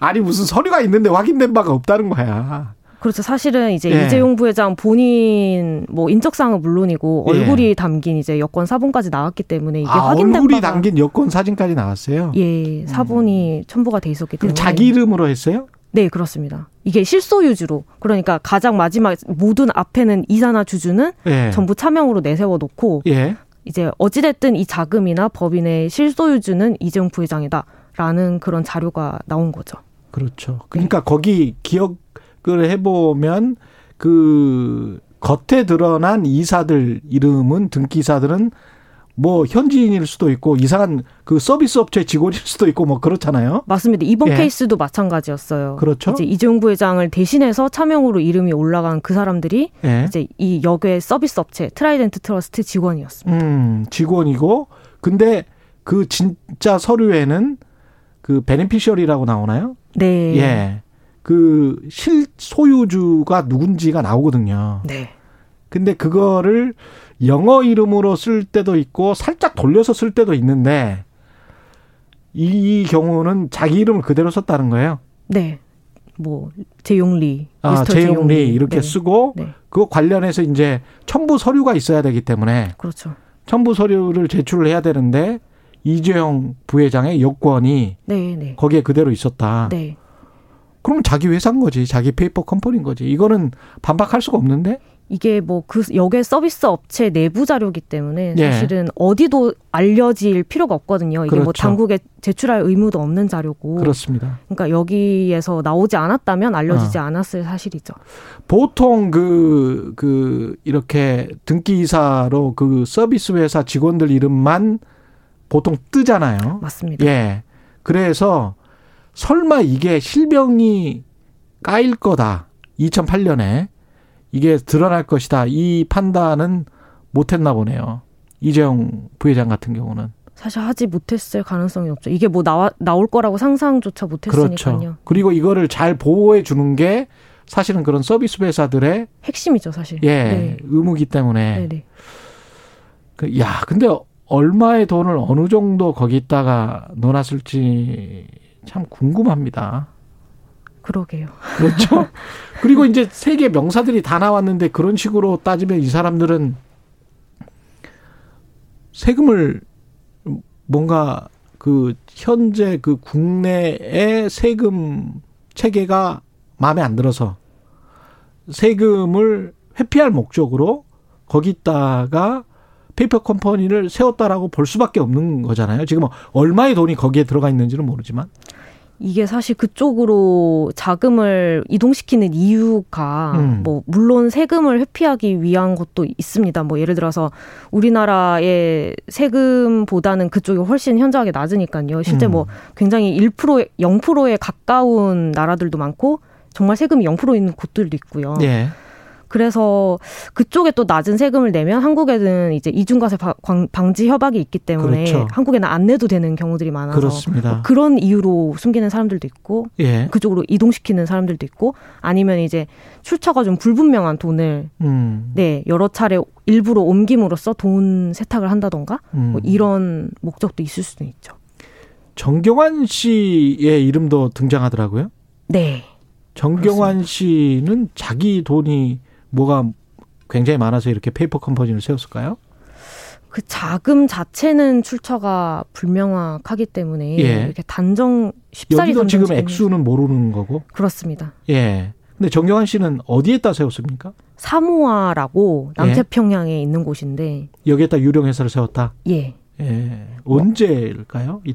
[SPEAKER 2] 아니 무슨 서류가 있는데 확인된 바가 없다는 거야.
[SPEAKER 7] 그렇죠. 사실은 이제
[SPEAKER 2] 예.
[SPEAKER 7] 이재용 부회장 본인 뭐 인적사항은 물론이고
[SPEAKER 2] 예.
[SPEAKER 7] 얼굴이 담긴 이제 여권 사본까지 나왔기 때문에 이게
[SPEAKER 2] 아,
[SPEAKER 7] 확인된
[SPEAKER 2] 얼굴이
[SPEAKER 7] 바가
[SPEAKER 2] 담긴 여권 사진까지 나왔어요.
[SPEAKER 7] 예 사본이 첨부가 돼 있었기 때문에
[SPEAKER 2] 자기 이름으로 했어요?
[SPEAKER 7] 네 그렇습니다. 이게 실소 유주로 그러니까 가장 마지막 모든 앞에는 이사나 주주는
[SPEAKER 2] 예.
[SPEAKER 7] 전부 차명으로 내세워 놓고
[SPEAKER 2] 예.
[SPEAKER 7] 이제 어찌됐든 이 자금이나 법인의 실소유주는 이재용 부회장이다 라는 그런 자료가 나온 거죠.
[SPEAKER 2] 그렇죠. 그러니까 거기 기억을 해보면 그 겉에 드러난 이사들 이름은 등기사들은 뭐 현지인일 수도 있고 이상한 그 서비스 업체 직원일 수도 있고 뭐 그렇잖아요.
[SPEAKER 7] 맞습니다. 이번
[SPEAKER 2] 예.
[SPEAKER 7] 케이스도 마찬가지였어요.
[SPEAKER 2] 그렇죠.
[SPEAKER 7] 이제 이재용 부회장을 대신해서 차명으로 이름이 올라간 그 사람들이
[SPEAKER 2] 예.
[SPEAKER 7] 이제 이 역외 서비스 업체 Trident Trust 직원이었습니다.
[SPEAKER 2] 음, 직원이고 근데 그 진짜 서류에는 그 beneficial이라고 나오나요?
[SPEAKER 7] 네.
[SPEAKER 2] 예. 그 실소유주가 누군지가 나오거든요.
[SPEAKER 7] 네.
[SPEAKER 2] 근데 그거를 영어 이름으로 쓸 때도 있고 살짝 돌려서 쓸 때도 있는데 이 경우는 자기 이름을 그대로 썼다는 거예요.
[SPEAKER 7] 네. 뭐 제용리,
[SPEAKER 2] 아, 재용리 이렇게
[SPEAKER 7] 네.
[SPEAKER 2] 쓰고
[SPEAKER 7] 네.
[SPEAKER 2] 그거 관련해서 이제 첨부 서류가 있어야 되기 때문에
[SPEAKER 7] 그렇죠.
[SPEAKER 2] 첨부 서류를 제출을 해야 되는데 이재용 부회장의 여권이
[SPEAKER 7] 네, 네.
[SPEAKER 2] 거기에 그대로 있었다.
[SPEAKER 7] 네.
[SPEAKER 2] 그러면 자기 회사인 거지. 자기 페이퍼 컴퍼니인 거지. 이거는 반박할 수가 없는데?
[SPEAKER 7] 이게 뭐 그 역외 서비스 업체 내부 자료기 때문에
[SPEAKER 2] 예.
[SPEAKER 7] 사실은 어디도 알려질 필요가 없거든요. 이게 뭐
[SPEAKER 2] 그렇죠.
[SPEAKER 7] 당국에 제출할 의무도 없는 자료고.
[SPEAKER 2] 그렇습니다.
[SPEAKER 7] 그러니까 여기에서 나오지 않았다면 알려지지
[SPEAKER 2] 어.
[SPEAKER 7] 않았을 사실이죠.
[SPEAKER 2] 보통 그, 그, 이렇게 등기이사로 그 서비스 회사 직원들 이름만 보통 뜨잖아요.
[SPEAKER 7] 맞습니다.
[SPEAKER 2] 예. 그래서 설마 이게 실명이 까일 거다. 2008년에 이게 드러날 것이다. 이 판단은 못 했나 보네요. 이재용 부회장 같은 경우는.
[SPEAKER 7] 사실 하지 못했을 가능성이 없죠. 이게 뭐 나와 나올 거라고 상상조차 못했으니까요.
[SPEAKER 2] 그렇죠. 그리고 이거를 잘 보호해 주는 게 사실은 그런 서비스 회사들의
[SPEAKER 7] 핵심이죠, 사실.
[SPEAKER 2] 예,
[SPEAKER 7] 네.
[SPEAKER 2] 의무기 때문에.
[SPEAKER 7] 네, 네.
[SPEAKER 2] 그, 야, 근데 얼마의 돈을 어느 정도 거기다가 넣어놨을지 참 궁금합니다.
[SPEAKER 7] 그러게요.
[SPEAKER 2] 그렇죠? 그리고 이제 세계 명사들이 다 나왔는데 그런 식으로 따지면 이 사람들은 세금을 뭔가 그 현재 그 국내의 세금 체계가 마음에 안 들어서 세금을 회피할 목적으로 거기다가 페이퍼 컴퍼니를 세웠다라고 볼 수밖에 없는 거잖아요. 지금 얼마의 돈이 거기에 들어가 있는지는 모르지만.
[SPEAKER 7] 이게 사실 그쪽으로 자금을 이동시키는 이유가
[SPEAKER 2] 음.
[SPEAKER 7] 뭐 물론 세금을 회피하기 위한 것도 있습니다. 뭐 예를 들어서 우리나라의 세금보다는 그쪽이 훨씬 현저하게 낮으니까요. 실제
[SPEAKER 2] 음.
[SPEAKER 7] 뭐 굉장히 1% 0%에 가까운 나라들도 많고 정말 세금이 0% 있는 곳들도 있고요.
[SPEAKER 2] 예.
[SPEAKER 7] 그래서 그쪽에 또 낮은 세금을 내면 한국에는 이제 이중과세 방지 협약이 있기 때문에
[SPEAKER 2] 그렇죠.
[SPEAKER 7] 한국에는 안 내도 되는 경우들이 많아서
[SPEAKER 2] 그렇습니다.
[SPEAKER 7] 뭐 그런 이유로 숨기는 사람들도 있고
[SPEAKER 2] 예.
[SPEAKER 7] 그쪽으로 이동시키는 사람들도 있고 아니면 이제 출처가 좀 불분명한 돈을
[SPEAKER 2] 음.
[SPEAKER 7] 네 여러 차례 일부러 옮김으로써 돈 세탁을 한다던가
[SPEAKER 2] 음.
[SPEAKER 7] 뭐 이런 목적도 있을 수도 있죠.
[SPEAKER 2] 전경환 씨의 이름도 등장하더라고요.
[SPEAKER 7] 네.
[SPEAKER 2] 전경환 씨는 자기 돈이 뭐가 굉장히 많아서 이렇게 페이퍼 컴퍼니를 세웠을까요?
[SPEAKER 7] 그 자금 자체는 출처가 불명확하기 때문에
[SPEAKER 2] 예.
[SPEAKER 7] 이렇게 단정 쉽사리
[SPEAKER 2] 여기도 지금 액수는 모르는 거고.
[SPEAKER 7] 그렇습니다.
[SPEAKER 2] 예. 근데 전경환 씨는 어디에다 세웠습니까?
[SPEAKER 7] 사모아라고
[SPEAKER 2] 예.
[SPEAKER 7] 남태평양에 있는 곳인데
[SPEAKER 2] 여기에다 유령 회사를 세웠다.
[SPEAKER 7] 예.
[SPEAKER 2] 예. 언제일까요? 이-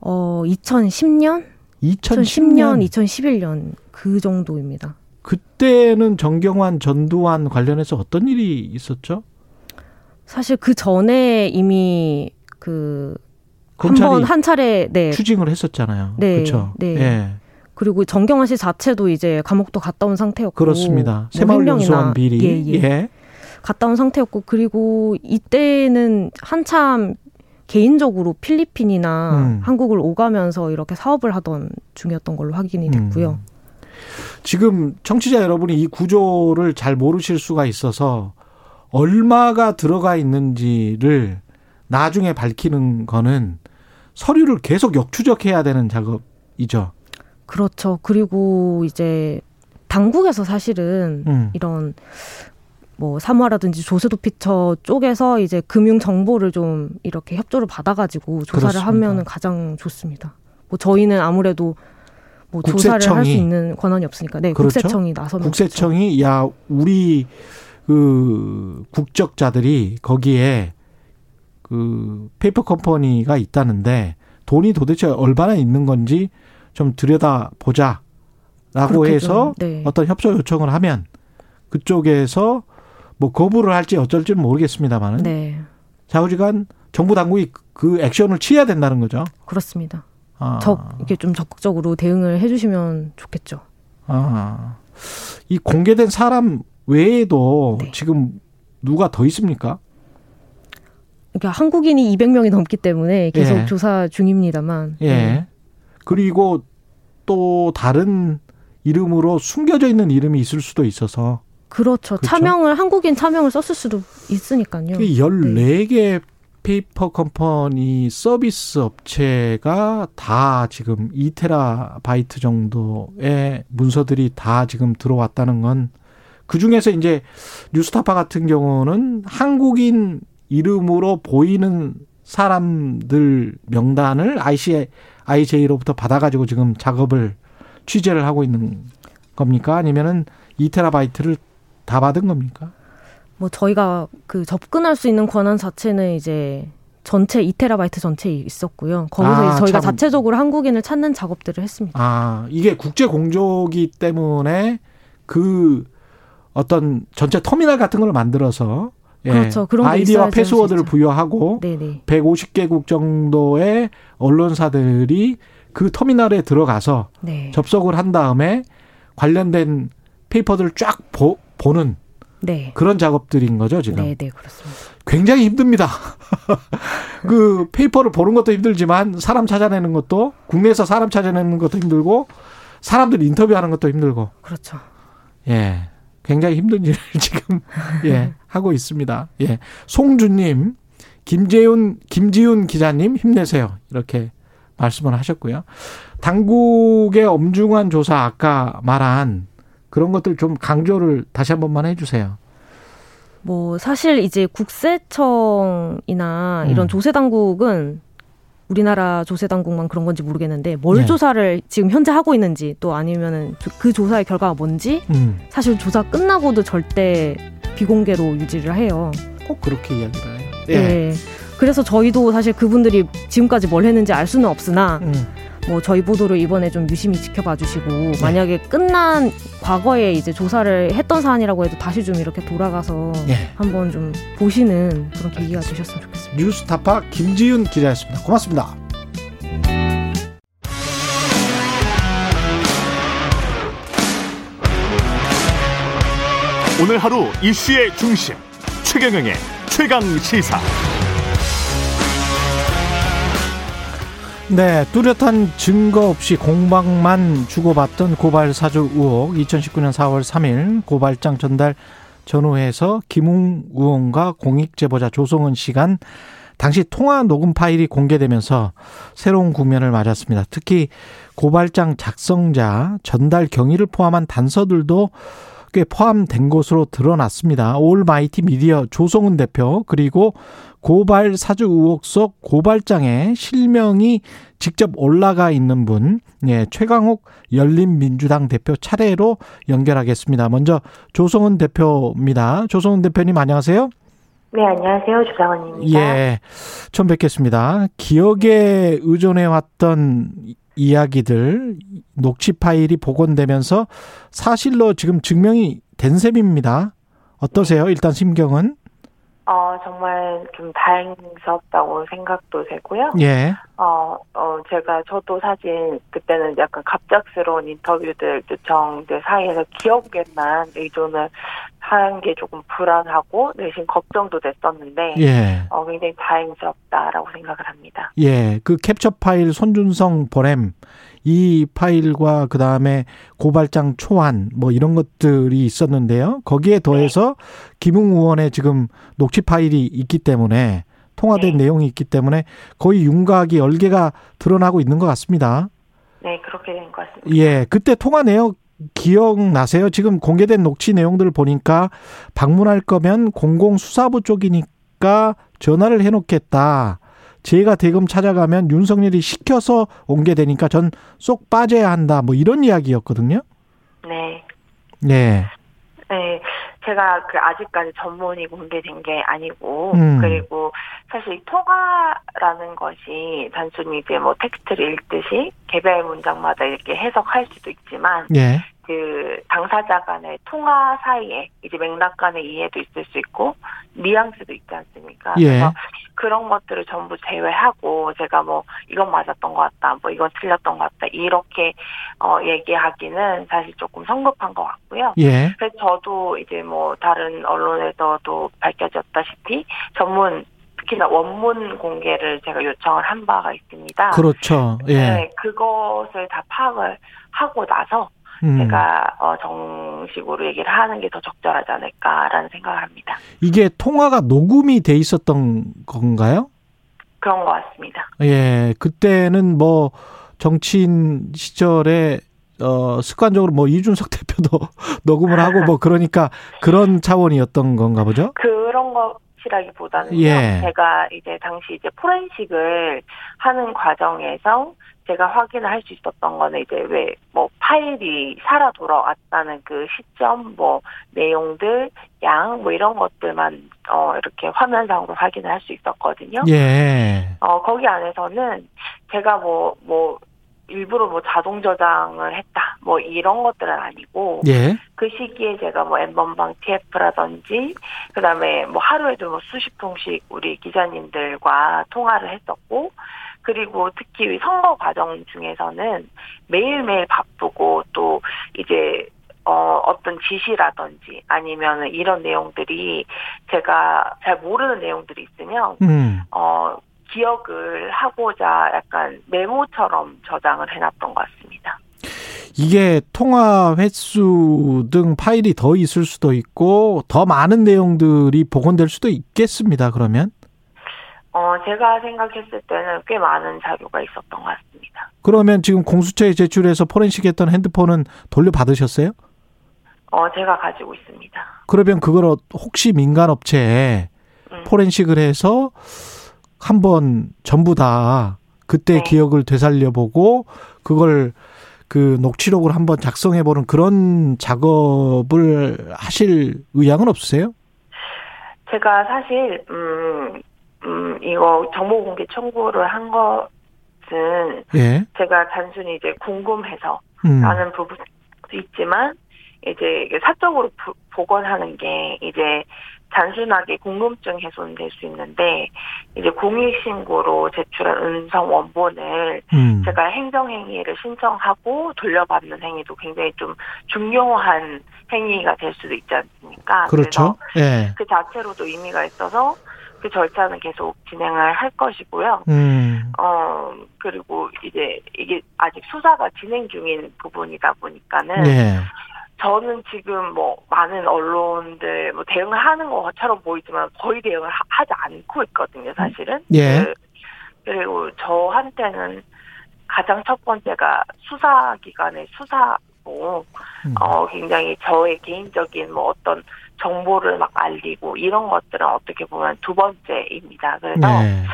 [SPEAKER 7] 어 2010년,
[SPEAKER 2] 2010년.
[SPEAKER 7] 2010년, 2011년 그 정도입니다.
[SPEAKER 2] 그때는 정경환, 전두환 관련해서 어떤 일이 있었죠?
[SPEAKER 7] 사실 그 전에 이미 그
[SPEAKER 2] 검찰이
[SPEAKER 7] 한번 한 차례 네
[SPEAKER 2] 추징을 했었잖아요.
[SPEAKER 7] 네,
[SPEAKER 2] 그렇죠.
[SPEAKER 7] 네.
[SPEAKER 2] 예.
[SPEAKER 7] 그리고 정경환 씨 자체도 이제 감옥도 갔다 온 상태였고
[SPEAKER 2] 그렇습니다.
[SPEAKER 7] 뭐
[SPEAKER 2] 새마을 연수원 비리.
[SPEAKER 7] 예, 예.
[SPEAKER 2] 예.
[SPEAKER 7] 갔다 온 상태였고 그리고 이때는 한참 개인적으로 필리핀이나
[SPEAKER 2] 음.
[SPEAKER 7] 한국을 오가면서 이렇게 사업을 하던 중이었던 걸로 확인이 됐고요.
[SPEAKER 2] 음. 지금 청취자 여러분이 이 구조를 잘 모르실 수가 있어서 얼마가 들어가 있는지를 나중에 밝히는 거는 서류를 계속 역추적해야 되는 작업이죠.
[SPEAKER 7] 그렇죠. 그리고 이제 당국에서 사실은
[SPEAKER 2] 음.
[SPEAKER 7] 이런 뭐 사모아라든지 조세 도피처 쪽에서 이제 금융 정보를 좀 이렇게 협조를 받아가지고 조사를
[SPEAKER 2] 그렇습니다.
[SPEAKER 7] 하면은 가장 좋습니다. 뭐 저희는 아무래도 뭐 조사를 할수
[SPEAKER 2] 국세청이
[SPEAKER 7] 있는 권한이 없으니까 네
[SPEAKER 2] 그렇죠.
[SPEAKER 7] 국세청이 나서면
[SPEAKER 2] 국세청이 야 우리 그 국적자들이 거기에 그 페이퍼 컴퍼니가 있다는데 돈이 도대체 얼마나 있는 건지 좀 들여다 보자라고 해서
[SPEAKER 7] 좀, 네.
[SPEAKER 2] 어떤 협조 요청을 하면 그쪽에서 뭐 거부를 할지 어쩔지는 모르겠습니다만은
[SPEAKER 7] 네
[SPEAKER 2] 좌우지간 정부 당국이 그 액션을 취해야 된다는 거죠.
[SPEAKER 7] 그렇습니다.
[SPEAKER 2] 아,
[SPEAKER 7] 적 이렇게 좀 적극적으로 대응을 해주시면 좋겠죠.
[SPEAKER 2] 아, 이 공개된 사람 외에도
[SPEAKER 7] 네.
[SPEAKER 2] 지금 누가 더 있습니까?
[SPEAKER 7] 그러니까 한국인이 200명이 넘기 때문에 계속
[SPEAKER 2] 예.
[SPEAKER 7] 조사 중입니다만
[SPEAKER 2] 예.
[SPEAKER 7] 네.
[SPEAKER 2] 그리고 또 다른 이름으로 숨겨져 있는 이름이 있을 수도 있어서
[SPEAKER 7] 그렇죠.
[SPEAKER 2] 그렇죠.
[SPEAKER 7] 차명을 한국인 차명을 썼을 수도 있으니까요.
[SPEAKER 2] 그 14개 페이퍼 컴퍼니 서비스 업체가 다 지금 2테라바이트 정도의 문서들이 다 지금 들어왔다는 건 그중에서 이제 뉴스타파 같은 경우는 한국인 이름으로 보이는 사람들 명단을 IC, IJ로부터 받아가지고 지금 작업을 취재를 하고 있는 겁니까? 아니면은 2테라바이트를 다 받은 겁니까?
[SPEAKER 7] 뭐 저희가 그 접근할 수 있는 권한 자체는 이제 전체 2테라바이트 전체에 있었고요. 거기서
[SPEAKER 2] 아,
[SPEAKER 7] 저희가
[SPEAKER 2] 참.
[SPEAKER 7] 자체적으로 한국인을 찾는 작업들을 했습니다.
[SPEAKER 2] 아, 이게 국제 공조기 때문에 그 어떤 전체 터미널 같은 걸 만들어서 예,
[SPEAKER 7] 그렇죠. 그런 게
[SPEAKER 2] 아이디와 패스워드를
[SPEAKER 7] 진짜.
[SPEAKER 2] 부여하고
[SPEAKER 7] 네네.
[SPEAKER 2] 150개국 정도의 언론사들이 그 터미널에 들어가서
[SPEAKER 7] 네.
[SPEAKER 2] 접속을 한 다음에 관련된 페이퍼들을 쫙 보, 보는
[SPEAKER 7] 네.
[SPEAKER 2] 그런 작업들인 거죠, 지금.
[SPEAKER 7] 네, 네, 그렇습니다.
[SPEAKER 2] 굉장히 힘듭니다. 그 페이퍼를 보는 것도 힘들지만 사람 찾아내는 것도 국내에서 사람 찾아내는 것도 힘들고 사람들 인터뷰하는 것도 힘들고
[SPEAKER 7] 그렇죠.
[SPEAKER 2] 예. 굉장히 힘든 일을 지금 예, 하고 있습니다. 예. 송주님, 김재훈, 김지훈 기자님 힘내세요. 이렇게 말씀을 하셨고요. 당국의 엄중한 조사 아까 말한 그런 것들 좀 강조를 다시 한 번만 해주세요.
[SPEAKER 7] 뭐 사실 이제 국세청이나 이런
[SPEAKER 2] 음.
[SPEAKER 7] 조세 당국은 우리나라 조세 당국만 그런 건지 모르겠는데 뭘
[SPEAKER 2] 네.
[SPEAKER 7] 조사를 지금 현재 하고 있는지 또 아니면은 조- 그 조사의 결과가 뭔지
[SPEAKER 2] 음,
[SPEAKER 7] 사실 조사 끝나고도 절대 비공개로 유지를 해요.
[SPEAKER 2] 꼭 그렇게 이야기를 해요.
[SPEAKER 7] 예. 그래서 저희도 사실 그분들이 지금까지 뭘 했는지 알 수는 없으나
[SPEAKER 2] 음.
[SPEAKER 7] 뭐 저희 보도를 이번에 좀 유심히 지켜봐 주시고
[SPEAKER 2] 네.
[SPEAKER 7] 만약에 끝난 과거에 이제 조사를 했던 사안이라고 해도 다시 좀 이렇게 돌아가서
[SPEAKER 2] 예.
[SPEAKER 7] 한번 좀 보시는 그런 계기가 되셨으면 좋겠습니다.
[SPEAKER 2] 뉴스타파 김지윤 기자였습니다. 고맙습니다.
[SPEAKER 1] 오늘 하루 이슈의 중심 최경영의 최강 시사.
[SPEAKER 2] 네, 뚜렷한 증거 없이 공방만 주고받던 고발 사주 의혹 2019년 4월 3일 고발장 전달 전후에서 김웅 의원과 공익 제보자 조성은 씨간 당시 통화 녹음 파일이 공개되면서 새로운 국면을 맞았습니다. 특히 고발장 작성자 전달 경위를 포함한 단서들도 꽤 포함된 것으로 드러났습니다. 올마이티 미디어 조성은 대표 그리고 고발 사주 의혹 속 고발장에 실명이 직접 올라가 있는 분, 예, 최강욱 열린민주당 대표 차례로 연결하겠습니다. 먼저 조성은 대표입니다. 조성은 대표님 안녕하세요.
[SPEAKER 8] 네, 안녕하세요. 주상원입니다.
[SPEAKER 2] 예, 처음 뵙겠습니다. 기억에 의존해 왔던 이야기들 녹취 파일이 복원되면서 사실로 지금 증명이 된 셈입니다. 어떠세요? 일단 심경은?
[SPEAKER 8] 어, 정말 좀 다행스럽다고 생각도 되고요.
[SPEAKER 2] 예.
[SPEAKER 8] 어, 어, 제가 저도 사실 그때는 약간 갑작스러운 인터뷰들 요청들 사이에서 기억에만 의존을 하는 게 조금 불안하고 내심 걱정도 됐었는데
[SPEAKER 2] 예.
[SPEAKER 8] 어, 굉장히 다행스럽다라고 생각을 합니다.
[SPEAKER 2] 예. 그 캡처 파일 손준성 보냄 이 파일과 그 다음에 고발장 초안 뭐 이런 것들이 있었는데요. 거기에 더해서 김웅 의원의 지금 녹취 파일이 있기 때문에 통화된
[SPEAKER 8] 네.
[SPEAKER 2] 내용이 있기 때문에 거의 윤곽이 얼개가 드러나고 있는 것 같습니다.
[SPEAKER 8] 네, 그렇게 된 것 같습니다.
[SPEAKER 2] 예, 그때 통화 내용 기억나세요? 지금 공개된 녹취 내용들을 보니까 방문할 거면 공공수사부 쪽이니까 전화를 해놓겠다. 제가 대금 찾아가면 윤석열이 시켜서 온 게 되니까 전 쏙 빠져야 한다. 뭐 이런 이야기였거든요.
[SPEAKER 8] 네.
[SPEAKER 2] 예.
[SPEAKER 8] 네, 제가 그 아직까지 전문이 공개된 게 아니고
[SPEAKER 2] 음.
[SPEAKER 8] 그리고 사실 통화라는 것이 단순히 이제 뭐 텍스트를 읽듯이 개별 문장마다 이렇게 해석할 수도 있지만
[SPEAKER 2] 예.
[SPEAKER 8] 그 당사자 간의 통화 사이에 이제 맥락 간의 이해도 있을 수 있고 뉘앙스도 있지 않습니까?
[SPEAKER 2] 예.
[SPEAKER 8] 그래서 그런 것들을 전부 제외하고 제가 뭐 이건 맞았던 것 같다, 뭐 이건 틀렸던 것 같다 이렇게 어 얘기하기는 사실 조금 성급한 것 같고요.
[SPEAKER 2] 예.
[SPEAKER 8] 그래서 저도 이제 뭐 다른 언론에서도 밝혀졌다시피 전문 특히나 원문 공개를 제가 요청을 한 바가 있습니다.
[SPEAKER 2] 그렇죠. 예.
[SPEAKER 8] 네, 그것을 다 파악을 하고 나서
[SPEAKER 2] 음.
[SPEAKER 8] 제가 어, 정식으로 얘기를 하는 게 더 적절하지 않을까라는 생각을 합니다.
[SPEAKER 2] 이게 통화가 녹음이 돼 있었던 건가요?
[SPEAKER 8] 그런 것 같습니다.
[SPEAKER 2] 예. 그때는 뭐 정치인 시절에 어 습관적으로 뭐 이준석 대표도 녹음을 하고 뭐 그러니까 그런 차원이었던 건가 보죠?
[SPEAKER 8] 그런 것이라기보다는요.
[SPEAKER 2] 예.
[SPEAKER 8] 제가 이제 당시 이제 포렌식을 하는 과정에서 제가 확인을 할 수 있었던 거는 이제 왜 뭐 파일이 살아 돌아왔다는 그 시점, 뭐 내용들, 양, 뭐 이런 것들만 어 이렇게 화면상으로 확인을 할 수 있었거든요.
[SPEAKER 2] 예.
[SPEAKER 8] 어 거기 안에서는 제가 뭐뭐 일부러 뭐 자동 저장을 했다, 뭐 이런 것들은 아니고
[SPEAKER 2] 예.
[SPEAKER 8] 그 시기에 제가 뭐 엠번방 TF라든지 그다음에 뭐 하루에도 뭐 수십 통씩 우리 기자님들과 통화를 했었고 그리고 특히 선거 과정 중에서는 매일매일 바쁘고 또 이제 어 어떤 지시라든지 아니면 이런 내용들이 제가 잘 모르는 내용들이 있으면
[SPEAKER 2] 음.
[SPEAKER 8] 어 기억을 하고자 약간 메모처럼 저장을 해놨던 것 같습니다.
[SPEAKER 2] 이게 통화 횟수 등 파일이 더 있을 수도 있고 더 많은 내용들이 복원될 수도 있겠습니다. 그러면
[SPEAKER 8] 어, 제가 생각했을 때는 꽤 많은 자료가 있었던 것 같습니다.
[SPEAKER 2] 그러면 지금 공수처에 제출해서 포렌식했던 핸드폰은 돌려받으셨어요?
[SPEAKER 8] 어, 제가 가지고 있습니다.
[SPEAKER 2] 그러면 그걸 혹시 민간 업체에
[SPEAKER 8] 음.
[SPEAKER 2] 포렌식을 해서 한번 전부 다 그때
[SPEAKER 8] 네.
[SPEAKER 2] 기억을 되살려보고 그걸 그 녹취록을 한번 작성해보는 그런 작업을 하실 의향은 없으세요?
[SPEAKER 8] 제가 사실, 음, 음, 이거 정보 공개 청구를 한 것은
[SPEAKER 2] 예.
[SPEAKER 8] 제가 단순히 이제 궁금해서
[SPEAKER 2] 음.
[SPEAKER 8] 라는 부분도 있지만, 이제 사적으로 부- 복원하는 게 이제 단순하게 궁금증 해소는 될수 있는데, 이제 공익 신고로 제출한 음성 원본을
[SPEAKER 2] 음.
[SPEAKER 8] 제가 행정 행위를 신청하고 돌려받는 행위도 굉장히 좀 중요한 행위가 될 수도 있지 않습니까?
[SPEAKER 2] 그렇죠. 예.
[SPEAKER 8] 그 자체로도 의미가 있어서 그 절차는 계속 진행을 할 것이고요.
[SPEAKER 2] 음.
[SPEAKER 8] 어, 그리고 이제 이게 아직 수사가 진행 중인 부분이다 보니까는
[SPEAKER 2] 예.
[SPEAKER 8] 저는 지금 뭐 많은 언론들 뭐 대응을 하는 것처럼 보이지만 거의 대응을 하, 하지 않고 있거든요, 사실은.
[SPEAKER 2] 예.
[SPEAKER 8] 그, 그리고 저한테는 가장 첫 번째가 수사 기관의 수사 가지고
[SPEAKER 2] 음.
[SPEAKER 8] 어 굉장히 저의 개인적인 뭐 어떤 정보를 막 알리고 이런 것들은 어떻게 보면 두 번째입니다. 그래서
[SPEAKER 2] 네.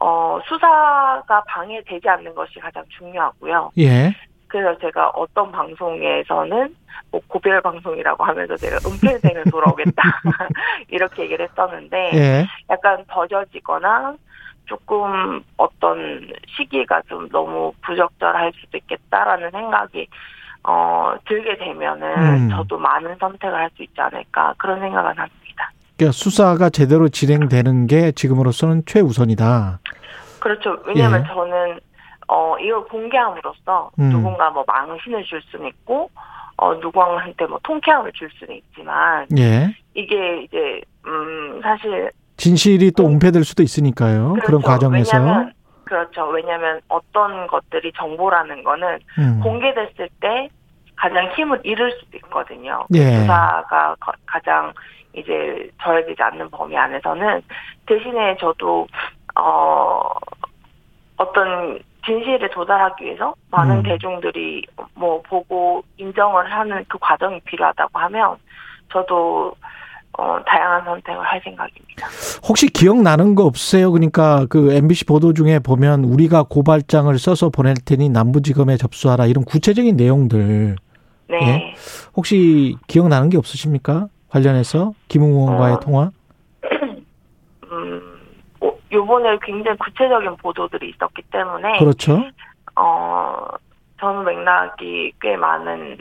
[SPEAKER 8] 어 수사가 방해되지 않는 것이 가장 중요하고요.
[SPEAKER 2] 예.
[SPEAKER 8] 그래서 제가 어떤 방송에서는 뭐 고별 방송이라고 하면서 제가 은폐생을 돌아오겠다 이렇게 얘기를 했었는데
[SPEAKER 2] 예.
[SPEAKER 8] 약간 버져지거나 조금 어떤 시기가 좀 너무 부적절할 수도 있겠다라는 생각이 어 들게 되면은
[SPEAKER 2] 음.
[SPEAKER 8] 저도 많은 선택을 할 수 있지 않을까 그런 생각은 합니다.
[SPEAKER 2] 그러니까 수사가 제대로 진행되는 게 지금으로서는 최우선이다.
[SPEAKER 8] 그렇죠. 왜냐하면
[SPEAKER 2] 예.
[SPEAKER 8] 저는 어 이걸 공개함으로써
[SPEAKER 2] 음.
[SPEAKER 8] 누군가 뭐 망신을 줄 수는 있고 어 누구한테 뭐 통쾌함을 줄 수는 있지만
[SPEAKER 2] 예.
[SPEAKER 8] 이게 이제 음 사실
[SPEAKER 2] 진실이 또 은폐될 수도 있으니까요. 그런
[SPEAKER 8] 그렇죠.
[SPEAKER 2] 과정에서.
[SPEAKER 8] 왜냐면 그렇죠. 왜냐하면 어떤 것들이 정보라는 거는
[SPEAKER 2] 음.
[SPEAKER 8] 공개됐을 때 가장 힘을 잃을 수도 있거든요.
[SPEAKER 2] 예.
[SPEAKER 8] 수사가 거- 가장 이제 저해지지 않는 범위 안에서는 대신에 저도 어 어떤 진실에 도달하기 위해서 많은
[SPEAKER 2] 음.
[SPEAKER 8] 대중들이 뭐 보고 인정을 하는 그 과정이 필요하다고 하면 저도 어 다양한 선택을 할 생각입니다.
[SPEAKER 2] 혹시 기억나는 거 없으세요? 그러니까 그 MBC 보도 중에 보면 우리가 고발장을 써서 보낼 테니 남부지검에 접수하라 이런 구체적인 내용들
[SPEAKER 8] 네.
[SPEAKER 2] 예? 혹시 기억나는 게 없으십니까? 관련해서 김웅 의원과의
[SPEAKER 8] 어.
[SPEAKER 2] 통화?
[SPEAKER 8] 음, 어, 요번에 굉장히 구체적인 보도들이 있었기 때문에,
[SPEAKER 2] 그렇죠.
[SPEAKER 8] 어, 저는 맥락이 꽤 많은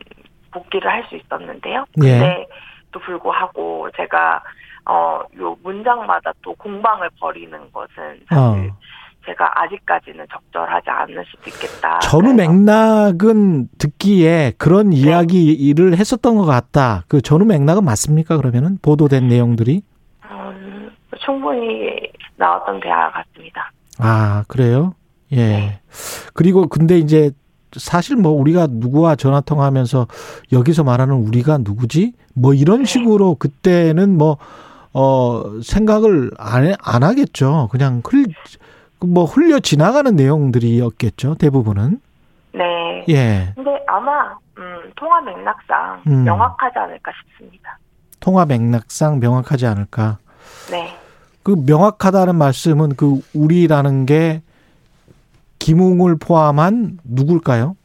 [SPEAKER 8] 복귀를 할 수 있었는데요.
[SPEAKER 2] 예.
[SPEAKER 8] 근데 또 불구하고 제가, 어, 요 문장마다 또 공방을 벌이는 것은 사실
[SPEAKER 2] 어.
[SPEAKER 8] 제가 아직까지는 적절하지 않을 수도 있겠다.
[SPEAKER 2] 전후 맥락은 듣기에 그런 이야기를 했었던 것 같다. 그 전후 맥락은 맞습니까? 그러면은 보도된 내용들이?
[SPEAKER 8] 음, 충분히 나왔던 대화 같습니다.
[SPEAKER 2] 아, 그래요? 예.
[SPEAKER 8] 네.
[SPEAKER 2] 그리고 근데 이제 사실 뭐 우리가 누구와 전화 통화하면서 여기서 말하는 우리가 누구지? 뭐 이런
[SPEAKER 8] 네.
[SPEAKER 2] 식으로 그때는 뭐, 어, 생각을 안, 해- 안 하겠죠. 그냥 흘, 뭐 흘려 지나가는 내용들이었겠죠. 대부분은.
[SPEAKER 8] 네.
[SPEAKER 2] 예.
[SPEAKER 8] 근데 아마, 음, 통화 맥락상
[SPEAKER 2] 음.
[SPEAKER 8] 명확하지 않을까 싶습니다.
[SPEAKER 2] 통화 맥락상 명확하지 않을까.
[SPEAKER 8] 네.
[SPEAKER 2] 그 명확하다는 말씀은 그 우리라는 게 김웅을 포함한 누굴까요?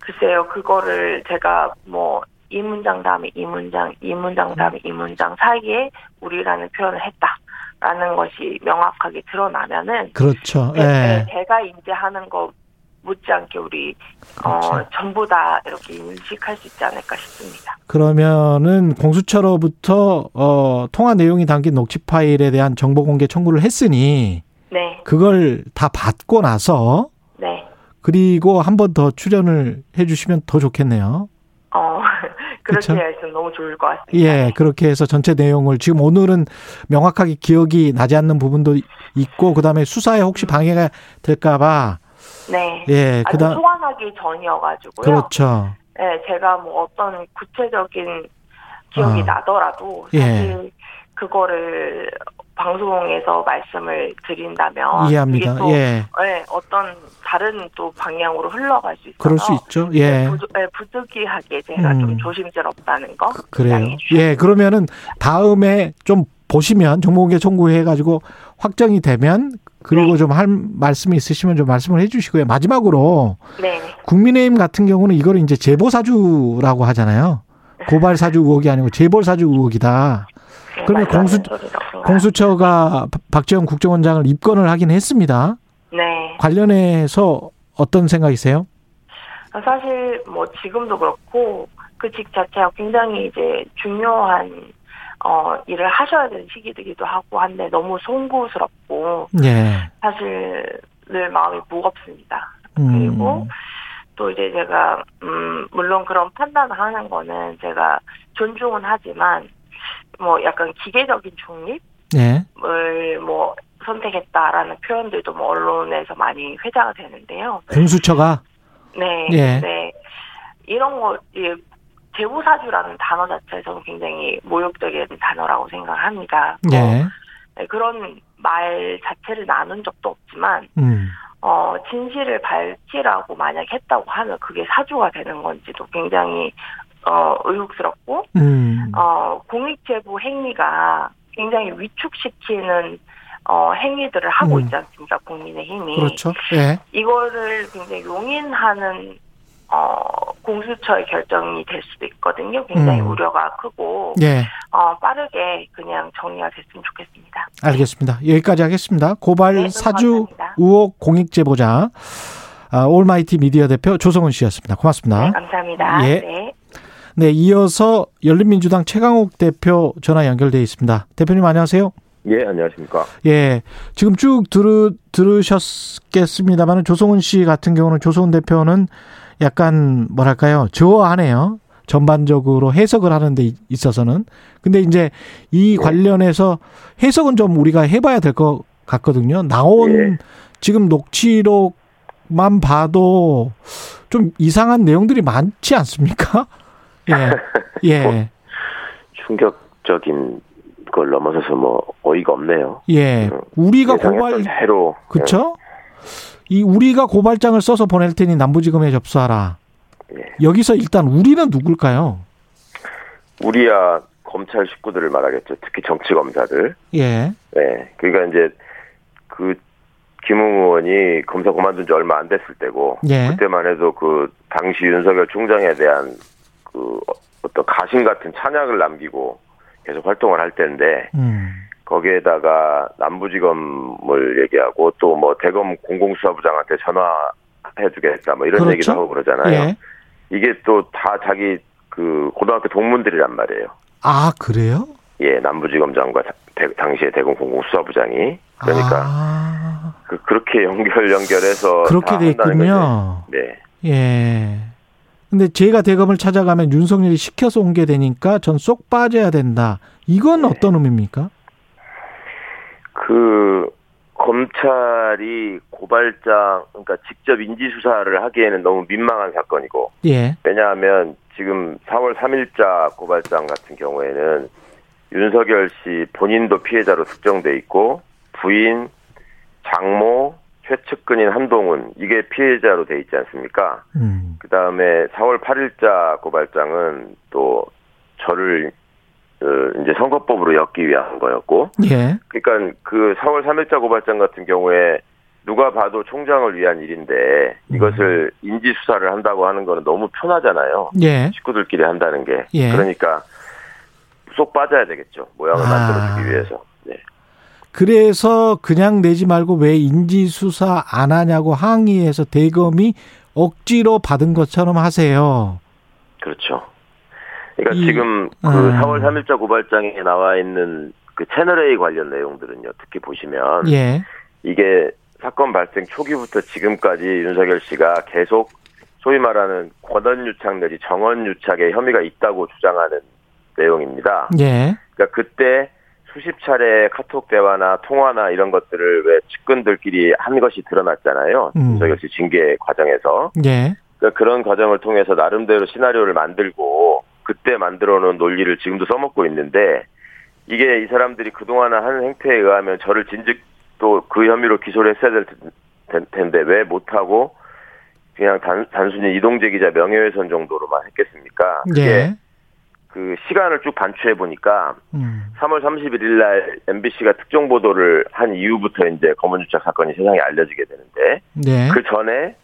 [SPEAKER 8] 글쎄요, 그거를 제가 뭐, 이 문장 다음에 이 문장, 이 문장 다음에 이 문장 사이에 우리라는 표현을 했다 라는 것이 명확하게 드러나면은,
[SPEAKER 2] 그렇죠.
[SPEAKER 8] 제-
[SPEAKER 2] 예.
[SPEAKER 8] 제가 인지하는 거 못지않게 우리,
[SPEAKER 2] 그렇죠.
[SPEAKER 8] 어, 전부 다 이렇게 인식할 수 있지 않을까 싶습니다.
[SPEAKER 2] 그러면은 공수처로부터 어 통화 내용이 담긴 녹취 파일에 대한 정보 공개 청구를 했으니
[SPEAKER 8] 네,
[SPEAKER 2] 그걸 다 받고 나서
[SPEAKER 8] 네.
[SPEAKER 2] 그리고 한 번 더 출연을 해 주시면 더 좋겠네요.
[SPEAKER 8] 어, 그렇게? 했으면 너무 좋을 것 같습니다.
[SPEAKER 2] 예, 그렇게 해서 전체 내용을 지금 오늘은 명확하게 기억이 나지 않는 부분도 있고 그다음에 수사에 혹시 방해가 될까 봐
[SPEAKER 8] 네.
[SPEAKER 2] 예, 그다음
[SPEAKER 8] 소환하기 전이어가지고요.
[SPEAKER 2] 그렇죠.
[SPEAKER 8] 네, 제가 뭐 어떤 구체적인 기억이
[SPEAKER 2] 아.
[SPEAKER 8] 나더라도
[SPEAKER 2] 예.
[SPEAKER 8] 사실 그거를 방송에서 말씀을 드린다면
[SPEAKER 2] 이해합니다.
[SPEAKER 8] 또
[SPEAKER 2] 예.
[SPEAKER 8] 네, 어떤 다른 또 방향으로 흘러갈 수 있어서
[SPEAKER 2] 그럴 수 있죠. 예.
[SPEAKER 8] 부득, 네, 부득이하게 제가
[SPEAKER 2] 음.
[SPEAKER 8] 좀 조심스럽다는 거
[SPEAKER 2] 그 래요.
[SPEAKER 8] 양해해 주셔야
[SPEAKER 2] 예, 그러면은 다음에 좀 보시면 정보공개 청구해 가지고 확정이 되면 그리고
[SPEAKER 8] 네.
[SPEAKER 2] 좀할 말씀이 있으시면 좀 말씀을 해 주시고요. 마지막으로
[SPEAKER 8] 네,
[SPEAKER 2] 국민의힘 같은 경우는 이거를 이제 제보 사주라고 하잖아요. 고발 사주 의혹이 아니고 재벌 사주 의혹이다.
[SPEAKER 8] 네,
[SPEAKER 2] 그러면 공수-. 공수처가 박- 박지원 국정원장을 입건을 하긴 했습니다.
[SPEAKER 8] 네.
[SPEAKER 2] 관련해서 어떤 생각이세요?
[SPEAKER 8] 사실 뭐 지금도 그렇고 그 직 자체가 굉장히 이제 중요한 어 일을 하셔야 되는 시기이기도 하고 한데 너무 송구스럽고
[SPEAKER 2] 예.
[SPEAKER 8] 사실 늘 마음이 무겁습니다.
[SPEAKER 2] 음.
[SPEAKER 8] 그리고 또 이제 제가 음 물론 그런 판단을 하는 거는 제가 존중은 하지만 뭐 약간 기계적인 중립을
[SPEAKER 2] 예.
[SPEAKER 8] 뭐 선택했다라는 표현들도 뭐 언론에서 많이 회자가 되는데요.
[SPEAKER 2] 공수처가
[SPEAKER 8] 네.
[SPEAKER 2] 예.
[SPEAKER 8] 네. 이런 거, 예, 제보사주라는 단어 자체에서는 굉장히 모욕적인 단어라고 생각을 합니다. 뭐,
[SPEAKER 2] 예.
[SPEAKER 8] 네, 그런 말 자체를 나눈 적도 없지만,
[SPEAKER 2] 음.
[SPEAKER 8] 어, 진실을 밝히라고 만약 했다고 하면 그게 사주가 되는 건지도 굉장히 어, 의혹스럽고
[SPEAKER 2] 음.
[SPEAKER 8] 어, 공익제보 행위가 굉장히 위축시키는 어, 행위들을 하고
[SPEAKER 2] 음.
[SPEAKER 8] 있지 않습니까? 국민의힘이.
[SPEAKER 2] 그렇죠. 예.
[SPEAKER 8] 이거를 굉장히 용인하는 어, 공수처의 결정이 될 수도 있거든요. 굉장히
[SPEAKER 2] 음.
[SPEAKER 8] 우려가 크고
[SPEAKER 2] 예.
[SPEAKER 8] 어, 빠르게 그냥 정리가 됐으면 좋겠습니다.
[SPEAKER 2] 알겠습니다. 여기까지 하겠습니다. 고발
[SPEAKER 8] 네,
[SPEAKER 2] 사주
[SPEAKER 8] 감사합니다.
[SPEAKER 2] 의혹 공익 제보자 아, 올마이티 미디어 대표 조성은 씨였습니다. 고맙습니다.
[SPEAKER 8] 네, 감사합니다.
[SPEAKER 2] 예.
[SPEAKER 8] 네.
[SPEAKER 2] 네, 이어서 열린민주당 최강욱 대표 전화 연결돼 있습니다. 대표님 안녕하세요.
[SPEAKER 9] 예, 안녕하십니까.
[SPEAKER 2] 예, 지금 쭉 들으, 들으셨겠습니다만 조성은 씨 같은 경우는 조성은 대표는 약간 뭐랄까요 저하네요. 전반적으로 해석을 하는 데 있어서는. 근데 이제 이 관련해서 해석은 좀 우리가 해봐야 될 것 같거든요. 나온
[SPEAKER 9] 예.
[SPEAKER 2] 지금 녹취록만 봐도 좀 이상한 내용들이 많지 않습니까? 예. 예.
[SPEAKER 9] 충격적인 걸 넘어서서 뭐 어이가 없네요.
[SPEAKER 2] 예.
[SPEAKER 9] 음,
[SPEAKER 2] 우리가 고발
[SPEAKER 9] 대로
[SPEAKER 2] 그쵸? 이 우리가 고발장을 써서 보낼 테니 남부지검에 접수하라.
[SPEAKER 9] 예.
[SPEAKER 2] 여기서 일단 우리는 누굴까요?
[SPEAKER 9] 예. 우리야 검찰 식구들을 말하겠죠. 특히 정치 검사들.
[SPEAKER 2] 예.
[SPEAKER 9] 네. 그러니까 이제 그 김웅 의원이 검사 그만둔 지 얼마 안 됐을 때고
[SPEAKER 2] 예.
[SPEAKER 9] 그때만 해도 그 당시 윤석열 총장에 대한 그 어떤 가신 같은 찬약을 남기고 계속 활동을 할 때인데
[SPEAKER 2] 음.
[SPEAKER 9] 거기에다가 남부지검을 얘기하고 또 뭐 대검 공공수사부장한테 전화해주겠다 뭐 이런
[SPEAKER 2] 그렇죠.
[SPEAKER 9] 얘기도 하고 그러잖아요.
[SPEAKER 2] 예.
[SPEAKER 9] 이게 또 다 자기 그 고등학교 동문들이란 말이에요.
[SPEAKER 2] 아, 그래요?
[SPEAKER 9] 예, 남부지검장과 다- 대- 당시에 대검 공공수사부장이 그러니까
[SPEAKER 2] 아,
[SPEAKER 9] 그, 그렇게 연결 연결해서
[SPEAKER 2] 그렇게 다돼 있군요.
[SPEAKER 9] 네,
[SPEAKER 2] 예. 근데 제가 대검을 찾아가면 윤석열이 시켜서 온 게 되니까 전 쏙 빠져야 된다. 이건
[SPEAKER 9] 네.
[SPEAKER 2] 어떤 의미입니까?
[SPEAKER 9] 그 검찰이 고발장 그러니까 직접 인지 수사를 하기에는 너무 민망한 사건이고
[SPEAKER 2] 예.
[SPEAKER 9] 왜냐하면 지금 4월 3일자 고발장 같은 경우에는 윤석열 씨 본인도 피해자로 특정돼 있고 부인, 장모, 최측근인 한동훈 이게 피해자로 돼 있지 않습니까?
[SPEAKER 2] 음.
[SPEAKER 9] 그 다음에 4월 8일자 고발장은 또 저를 어, 이제 선거법으로 엮기 위한 거였고,
[SPEAKER 2] 예.
[SPEAKER 9] 그러니까 그 4월 3일자 고발장 같은 경우에 누가 봐도 총장을 위한 일인데 이것을 인지 수사를 한다고 하는 거는 너무 편하잖아요.
[SPEAKER 2] 예.
[SPEAKER 9] 식구들끼리 한다는 게.
[SPEAKER 2] 예.
[SPEAKER 9] 그러니까 쏙 빠져야 되겠죠. 모양을
[SPEAKER 2] 아.
[SPEAKER 9] 만들어주기 위해서. 네.
[SPEAKER 2] 그래서 그냥 내지 말고 왜 인지수사 안 하냐고 항의해서 대검이 억지로 받은 것처럼 하세요.
[SPEAKER 9] 그렇죠. 그러니까
[SPEAKER 2] 이-
[SPEAKER 9] 지금 그
[SPEAKER 2] 음.
[SPEAKER 9] 4월 3일자 고발장에 나와 있는 그 채널A 관련 내용들은요. 특히 보시면
[SPEAKER 2] 예.
[SPEAKER 9] 이게 사건 발생 초기부터 지금까지 윤석열 씨가 계속 소위 말하는 권한유착 내지 정원유착의 혐의가 있다고 주장하는 내용입니다.
[SPEAKER 2] 예.
[SPEAKER 9] 그러니까 그때 수십 차례 카톡 대화나 통화나 이런 것들을 왜 측근들끼리 한 것이 드러났잖아요.
[SPEAKER 2] 음.
[SPEAKER 9] 윤석열 씨 징계 과정에서.
[SPEAKER 2] 예.
[SPEAKER 9] 그러니까 그런 과정을 통해서 나름대로 시나리오를 만들고 그때 만들어 놓은 논리를 지금도 써먹고 있는데 이게 이 사람들이 그동안 한 행태에 의하면 저를 진즉 또 그 혐의로 기소를 했어야 될 텐- 텐데 왜 못하고 그냥 단, 단순히 이동재 기자 명예훼손 정도로만 했겠습니까?
[SPEAKER 2] 예.
[SPEAKER 9] 그 시간을 쭉 반추해 보니까
[SPEAKER 2] 음.
[SPEAKER 9] 3월 31일 날 MBC가 특종 보도를 한 이후부터 이제 검은유착 사건이 세상에 알려지게 되는데
[SPEAKER 2] 네.
[SPEAKER 9] 그 전에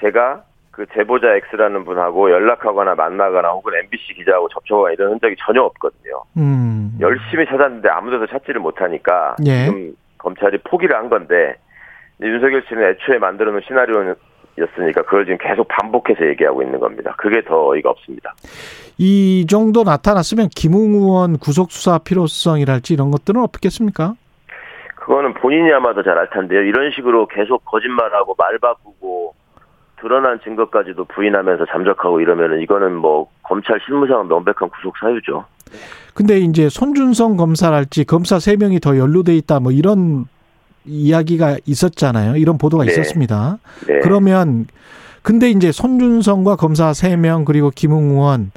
[SPEAKER 9] 제가 그 제보자 X라는 분하고 연락하거나 만나거나 혹은 MBC 기자하고 접촉하거나 이런 흔적이 전혀 없거든요.
[SPEAKER 2] 음.
[SPEAKER 9] 열심히 찾았는데 아무데도 찾지를 못하니까
[SPEAKER 2] 예.
[SPEAKER 9] 지금 검찰이 포기를 한 건데 윤석열 씨는 애초에 만들어 놓은 시나리오 였으니까 그걸 지금 계속 반복해서 얘기하고 있는 겁니다. 그게 더 어이가 없습니다.
[SPEAKER 2] 이 정도 나타났으면 김웅 의원 구속 수사 필요성이랄지 이런 것들은 없겠습니까?
[SPEAKER 9] 그거는 본인이 아마 더잘알 텐데요. 이런 식으로 계속 거짓말하고 말 바꾸고 드러난 증거까지도 부인하면서 잠적하고 이러면은 이거는 뭐 검찰 실무상 명백한 구속 사유죠.
[SPEAKER 2] 근데 이제 손준성 검사랄지 검사 세 명이 더 연루돼 있다 뭐 이런 이야기가 있었잖아요. 이런 보도가
[SPEAKER 9] 네.
[SPEAKER 2] 있었습니다.
[SPEAKER 9] 네.
[SPEAKER 2] 그러면 근데 이제 손준성과 검사 세 명 그리고 김웅 의원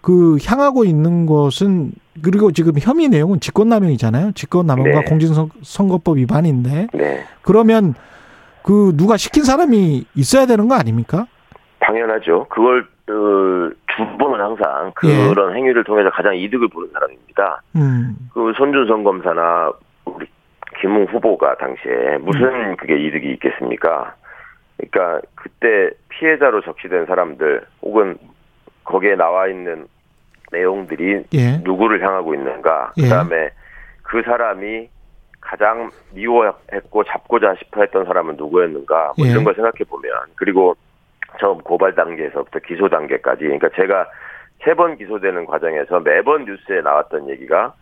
[SPEAKER 2] 그 향하고 있는 것은 그리고 지금 혐의 내용은 직권남용이잖아요. 직권남용과
[SPEAKER 9] 네.
[SPEAKER 2] 공직선거법 위반인데
[SPEAKER 9] 네.
[SPEAKER 2] 그러면 그 누가 시킨 사람이 있어야 되는 거 아닙니까?
[SPEAKER 9] 당연하죠. 그걸 어, 주범은 항상
[SPEAKER 2] 예.
[SPEAKER 9] 그런 행위를 통해서 가장 이득을 보는 사람입니다.
[SPEAKER 2] 음.
[SPEAKER 9] 그 손준성 검사나 우리 김웅 후보가 당시에 무슨
[SPEAKER 2] 음.
[SPEAKER 9] 그게 이득이 있겠습니까? 그러니까 그때 피해자로 적시된 사람들 혹은 거기에 나와 있는 내용들이
[SPEAKER 2] 예.
[SPEAKER 9] 누구를 향하고 있는가?
[SPEAKER 2] 예.
[SPEAKER 9] 그다음에 그 사람이 가장 미워했고 잡고자 싶어 했던 사람은 누구였는가? 뭐
[SPEAKER 2] 예.
[SPEAKER 9] 이런 걸 생각해 보면 그리고 처음 고발 단계에서부터 기소 단계까지 그러니까 제가 세 번 기소되는 과정에서 매번 뉴스에 나왔던 얘기가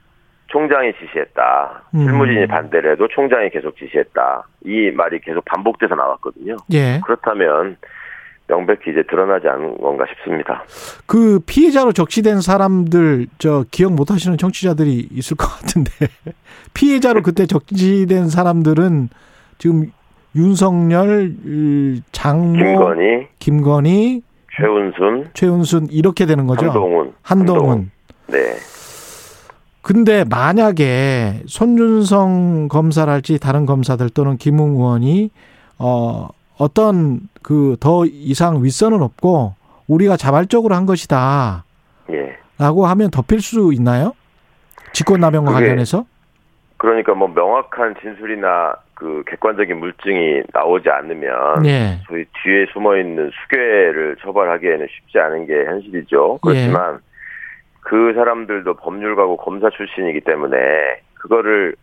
[SPEAKER 9] 총장이 지시했다.
[SPEAKER 2] 음.
[SPEAKER 9] 실무진이 반대를 해도 총장이 계속 지시했다. 이 말이 계속 반복돼서 나왔거든요.
[SPEAKER 2] 예.
[SPEAKER 9] 그렇다면 명백히 이제 드러나지 않은 건가 싶습니다.
[SPEAKER 2] 그 피해자로 적시된 사람들 저 기억 못 하시는 청취자들이 있을 것 같은데 피해자로 그때 적시된 사람들은 지금 윤석열, 음, 장모,
[SPEAKER 9] 김건희,
[SPEAKER 2] 김건희,
[SPEAKER 9] 최은순,
[SPEAKER 2] 최은순 이렇게 되는 거죠.
[SPEAKER 9] 한동훈,
[SPEAKER 2] 한동훈.
[SPEAKER 9] 네.
[SPEAKER 2] 근데 만약에 손준성 검사랄지 다른 검사들 또는 김웅 의원이 어 어떤 그 더 이상 윗선은 없고 우리가 자발적으로 한 것이다.
[SPEAKER 9] 예.
[SPEAKER 2] 라고 하면 덮일 수 있나요? 직권남용과
[SPEAKER 9] 그게
[SPEAKER 2] 관련해서?
[SPEAKER 9] 그러니까 뭐 명확한 진술이나 그 객관적인 물증이 나오지 않으면
[SPEAKER 2] 예.
[SPEAKER 9] 소위 뒤에 숨어 있는 수괴를 처벌하기에는 쉽지 않은 게 현실이죠. 그렇지만 그 사람들도 법률가고 검사 출신이기 때문에 그거를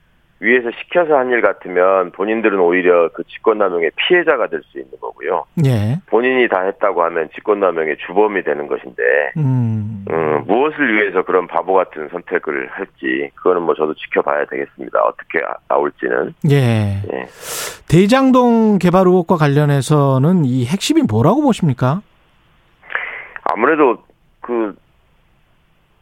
[SPEAKER 9] 위에서 시켜서 한 일 같으면 본인들은 오히려 그 직권남용의 피해자가 될 수 있는 거고요.
[SPEAKER 2] 예.
[SPEAKER 9] 본인이 다 했다고 하면 직권남용의 주범이 되는 것인데
[SPEAKER 2] 음.
[SPEAKER 9] 음, 무엇을 위해서 그런 바보 같은 선택을 할지 그거는 뭐 저도 지켜봐야 되겠습니다. 어떻게 아- 나올지는.
[SPEAKER 2] 예.
[SPEAKER 9] 예.
[SPEAKER 2] 대장동 개발 의혹과 관련해서는 이 핵심이 뭐라고 보십니까?
[SPEAKER 9] 아무래도 그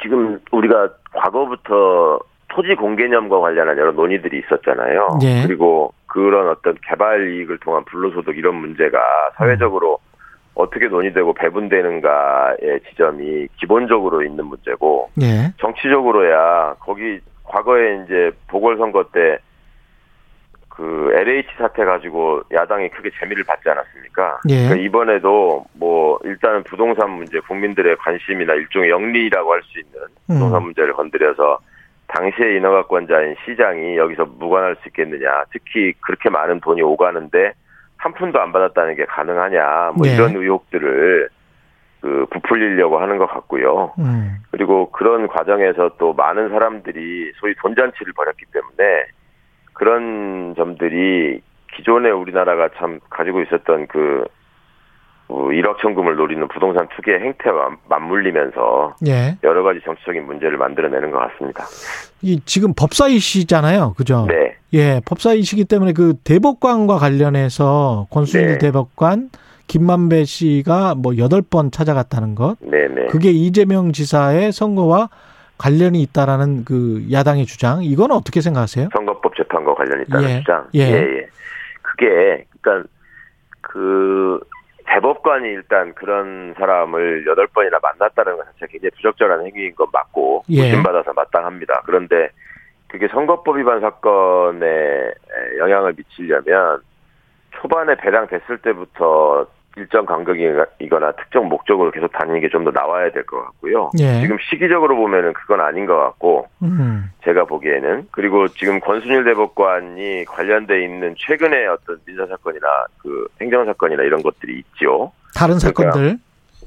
[SPEAKER 9] 지금 우리가 과거부터 토지 공개념과 관련한 여러 논의들이 있었잖아요.
[SPEAKER 2] 예.
[SPEAKER 9] 그리고 그런 어떤 개발 이익을 통한 불로소득 이런 문제가 사회적으로 어떻게 논의되고 배분되는가의 지점이 기본적으로 있는 문제고
[SPEAKER 2] 예.
[SPEAKER 9] 정치적으로야 거기 과거에 이제 보궐선거 때 그 LH 사태 가지고 야당이 크게 재미를 받지 않았습니까?
[SPEAKER 2] 예.
[SPEAKER 9] 그러니까 이번에도 뭐 일단은 부동산 문제 국민들의 관심이나 일종의 영리라고 할 수 있는
[SPEAKER 2] 음.
[SPEAKER 9] 부동산 문제를 건드려서 당시의 인허가권자인 시장이 여기서 무관할 수 있겠느냐. 특히 그렇게 많은 돈이 오가는데 한 푼도 안 받았다는 게 가능하냐. 뭐
[SPEAKER 2] 네.
[SPEAKER 9] 이런 의혹들을 그 부풀리려고 하는 것 같고요.
[SPEAKER 2] 음.
[SPEAKER 9] 그리고 그런 과정에서 또 많은 사람들이 소위 돈잔치를 벌였기 때문에 그런 점들이 기존에 우리나라가 참 가지고 있었던 그 어, 일확천금을 노리는 부동산 투기의 행태와 맞물리면서
[SPEAKER 2] 예.
[SPEAKER 9] 여러 가지 정치적인 문제를 만들어내는 것 같습니다.
[SPEAKER 2] 이 지금 법사이시잖아요. 그죠?
[SPEAKER 9] 네,
[SPEAKER 2] 예, 법사이시기 때문에 그 대법관과 관련해서 권순일
[SPEAKER 9] 네.
[SPEAKER 2] 대법관 김만배 씨가 뭐 여덟 번 찾아갔다는 것.
[SPEAKER 9] 네, 네.
[SPEAKER 2] 그게 이재명 지사의 선거와 관련이 있다라는 그 야당의 주장. 이건 어떻게 생각하세요?
[SPEAKER 9] 선거법 재판과 관련이 있다는
[SPEAKER 2] 예,
[SPEAKER 9] 주장.
[SPEAKER 2] 예.
[SPEAKER 9] 예. 그게 그러니까 그 대법관이 일단 그런 사람을 여덟 번이나 만났다는 것 자체가 굉장히 부적절한 행위인 건 맞고
[SPEAKER 2] 예.
[SPEAKER 9] 의심받아서 마땅합니다. 그런데 그게 선거법 위반 사건에 영향을 미치려면 초반에 배당됐을 때부터 일정 간격이거나 특정 목적으로 계속 다니는 게 좀 더 나와야 될 것 같고요.
[SPEAKER 2] 예.
[SPEAKER 9] 지금 시기적으로 보면은 그건 아닌 것 같고
[SPEAKER 2] 음.
[SPEAKER 9] 제가 보기에는 그리고 지금 권순일 대법관이 관련돼 있는 최근의 어떤 민사 사건이나 그 행정 사건이나 이런 것들이 있죠.
[SPEAKER 2] 다른
[SPEAKER 9] 그러니까
[SPEAKER 2] 사건들.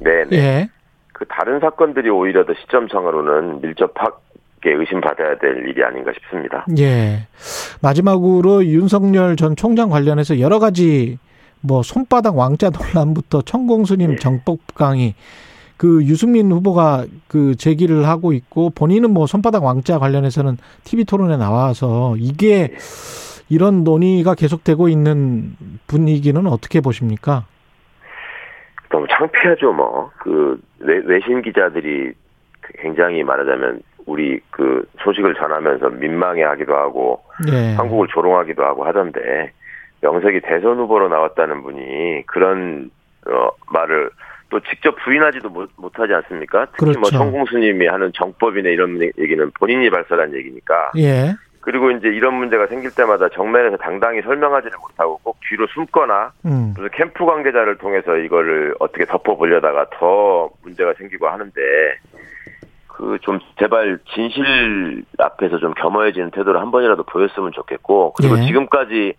[SPEAKER 9] 네, 네.
[SPEAKER 2] 예.
[SPEAKER 9] 그 다른 사건들이 오히려 더 시점상으로는 밀접하게 의심받아야 될 일이 아닌가 싶습니다.
[SPEAKER 2] 예. 마지막으로 윤석열 전 총장 관련해서 여러 가지 뭐 손바닥 왕자 논란부터 천공스님
[SPEAKER 9] 예.
[SPEAKER 2] 정법 강의 그 유승민 후보가 그 제기를 하고 있고 본인은 뭐 손바닥 왕자 관련해서는 TV 토론에 나와서 이게 이런 논의가 계속되고 있는 분위기는 어떻게 보십니까?
[SPEAKER 9] 너무 창피하죠, 뭐. 그 외, 외신 기자들이 굉장히 말하자면 우리 그 소식을 전하면서 민망해 하기도 하고
[SPEAKER 2] 예.
[SPEAKER 9] 한국을 조롱하기도 하고 하던데 명색이 대선 후보로 나왔다는 분이 그런 어, 말을 또 직접 부인하지도 못, 못하지 않습니까? 특히 뭐
[SPEAKER 2] 그렇죠.
[SPEAKER 9] 천공수님이 하는 정법이나 이런 얘기는 본인이 발설한 얘기니까
[SPEAKER 2] 예.
[SPEAKER 9] 그리고 이제 이런 문제가 생길 때마다 정면에서 당당히 설명하지를 못하고 꼭 뒤로 숨거나
[SPEAKER 2] 음.
[SPEAKER 9] 무슨 캠프 관계자를 통해서 이거를 어떻게 덮어보려다가 더 문제가 생기고 하는데 그 좀 제발 진실 앞에서 좀 겸허해지는 태도를 한 번이라도 보였으면 좋겠고 그리고
[SPEAKER 2] 예.
[SPEAKER 9] 지금까지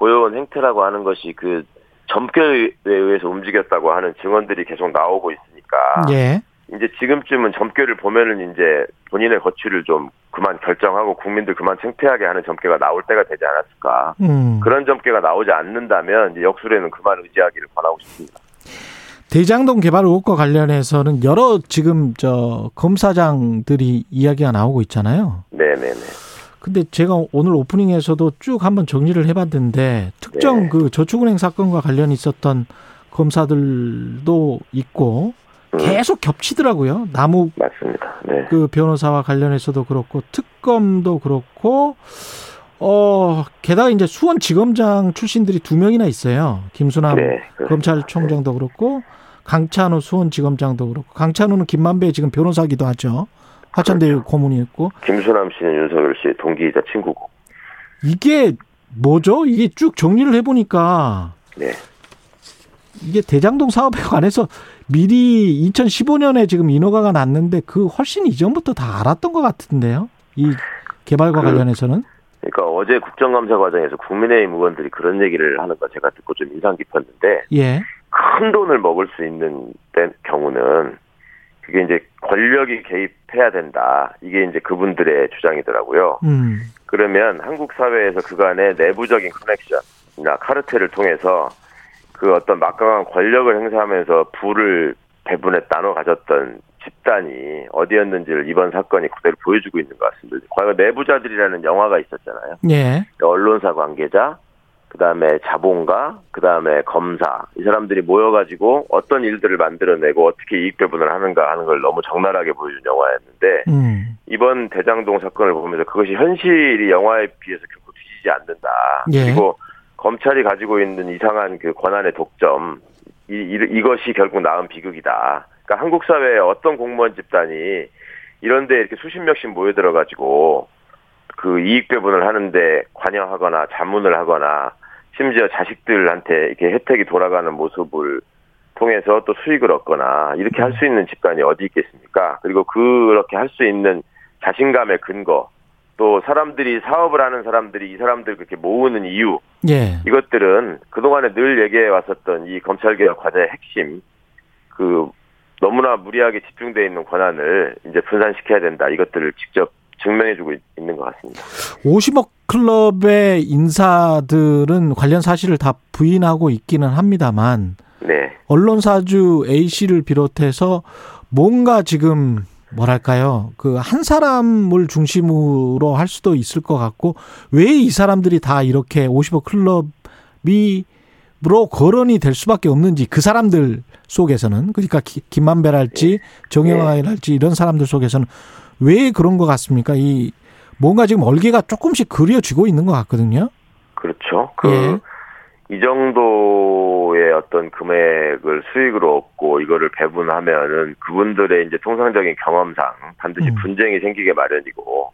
[SPEAKER 9] 보여온 행태라고 하는 것이 그 점괘에 의해서 움직였다고 하는 증언들이 계속 나오고 있으니까
[SPEAKER 2] 예.
[SPEAKER 9] 이제 지금쯤은 점괘를 보면은 이제 본인의 거취를 좀 그만 결정하고 국민들 그만 창피하게 하는 점괘가 나올 때가 되지 않았을까.
[SPEAKER 2] 음.
[SPEAKER 9] 그런 점괘가 나오지 않는다면 이제 역술에는 그만 의지하기를 권하고 싶습니다.
[SPEAKER 2] 대장동 개발 의혹과 관련해서는 여러 지금 저 검사장들이 이야기가 나오고 있잖아요.
[SPEAKER 9] 네네네.
[SPEAKER 2] 근데 제가 오늘 오프닝에서도 쭉 한번 정리를 해봤는데 특정
[SPEAKER 9] 네.
[SPEAKER 2] 그 저축은행 사건과 관련 있었던 검사들도 있고
[SPEAKER 9] 음,
[SPEAKER 2] 계속 겹치더라고요. 남욱
[SPEAKER 9] 맞습니다. 네.
[SPEAKER 2] 그 변호사와 관련해서도 그렇고 특검도 그렇고 어 게다가 이제 수원지검장 출신들이 두 명이나 있어요. 김수남
[SPEAKER 9] 네.
[SPEAKER 2] 검찰총장도 그렇고 강찬호 수원지검장도 그렇고 강찬호는 김만배 지금 변호사기도 하죠. 화천대유
[SPEAKER 9] 그렇죠.
[SPEAKER 2] 고문이었고
[SPEAKER 9] 김수남 씨는 윤석열 씨의 동기이자 친구고.
[SPEAKER 2] 이게 뭐죠? 이게 쭉 정리를 해보니까
[SPEAKER 9] 네.
[SPEAKER 2] 이게 대장동 사업에 관해서 미리 2015년에 지금 인허가가 났는데 그 훨씬 이전부터 다 알았던 것 같은데요. 이 개발과
[SPEAKER 9] 그-
[SPEAKER 2] 관련해서는
[SPEAKER 9] 그러니까 어제 국정감사 과정에서 국민의힘 의원들이 그런 얘기를 하는 거 제가 듣고 좀 인상 깊었는데
[SPEAKER 2] 예,
[SPEAKER 9] 큰 돈을 먹을 수 있는 때- 경우는 그게 이제 권력이 개입해야 된다. 이게 이제 그분들의 주장이더라고요.
[SPEAKER 2] 음,
[SPEAKER 9] 그러면 한국 사회에서 그간의 내부적인 커넥션이나 카르텔을 통해서 그 어떤 막강한 권력을 행사하면서 부를 배분에 나눠 가졌던 집단이 어디였는지를 이번 사건이 그대로 보여주고 있는 것 같습니다. 과거 내부자들이라는 영화가 있었잖아요.
[SPEAKER 2] 예,
[SPEAKER 9] 언론사 관계자, 그 다음에 자본가, 그 다음에 검사 이 사람들이 모여가지고 어떤 일들을 만들어내고 어떻게 이익 배분을 하는가 하는 걸 너무 적나라하게 보여준 영화였는데
[SPEAKER 2] 음,
[SPEAKER 9] 이번 대장동 사건을 보면서 그것이 현실이 영화에 비해서 결코 뒤지지 않는다.
[SPEAKER 2] 예.
[SPEAKER 9] 그리고 검찰이 가지고 있는 이상한 그 권한의 독점 이, 이 이것이 결국 낳은 비극이다. 그러니까 한국 사회의 어떤 공무원 집단이 이런데 이렇게 수십 명씩 모여들어 가지고 그 이익 배분을 하는데 관여하거나 자문을 하거나 심지어 자식들한테 이렇게 혜택이 돌아가는 모습을 통해서 또 수익을 얻거나 이렇게 할 수 있는 집단이 어디 있겠습니까? 그리고 그렇게 할 수 있는 자신감의 근거 또 사람들이 사업을 하는 사람들이 이 사람들 그렇게 모으는 이유
[SPEAKER 2] 예,
[SPEAKER 9] 이것들은 그동안에 늘 얘기해 왔었던 이 검찰개혁 과제의 핵심 그 너무나 무리하게 집중되어 있는 권한을 이제 분산시켜야 된다 이것들을 직접 증명해주고 있- 있는 것 같습니다.
[SPEAKER 2] 50억 클럽의 인사들은 관련 사실을 다 부인하고 있기는 합니다만
[SPEAKER 9] 네,
[SPEAKER 2] 언론사주 A 씨를 비롯해서 뭔가 지금 뭐랄까요 그 한 사람을 중심으로 할 수도 있을 것 같고 왜 이 사람들이 다 이렇게 50억 클럽이 로 거론이 될 수밖에 없는지 그 사람들 속에서는 그러니까 기- 김만배랄지 정영아랄지 이런 사람들 속에서는 왜 그런 것 같습니까? 이 뭔가 지금 얼개가 조금씩 그려지고 있는 것 같거든요.
[SPEAKER 9] 그렇죠. 그
[SPEAKER 2] 예.
[SPEAKER 9] 이 정도의 어떤 금액을 수익으로 얻고 이거를 배분하면은 그분들의 이제 통상적인 경험상 반드시
[SPEAKER 2] 음.
[SPEAKER 9] 분쟁이 생기게 마련이고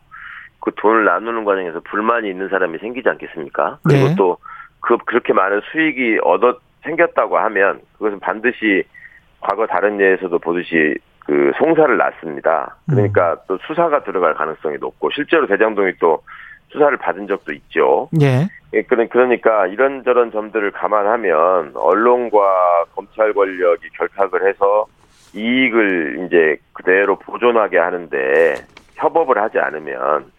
[SPEAKER 9] 그 돈을 나누는 과정에서 불만이 있는 사람이 생기지 않겠습니까?
[SPEAKER 2] 네.
[SPEAKER 9] 그리고 또 그 그렇게 많은 수익이 얻어 생겼다고 하면 그것은 반드시 과거 다른 예에서도 보듯이 그 송사를 낳습니다. 그러니까 또 수사가 들어갈 가능성이 높고 실제로 대장동이 또 수사를 받은 적도 있죠.
[SPEAKER 2] 예.
[SPEAKER 9] 예, 그러- 그러니까 이런저런 점들을 감안하면 언론과 검찰 권력이 결탁을 해서 이익을 이제 그대로 보존하게 하는데 협업을 하지 않으면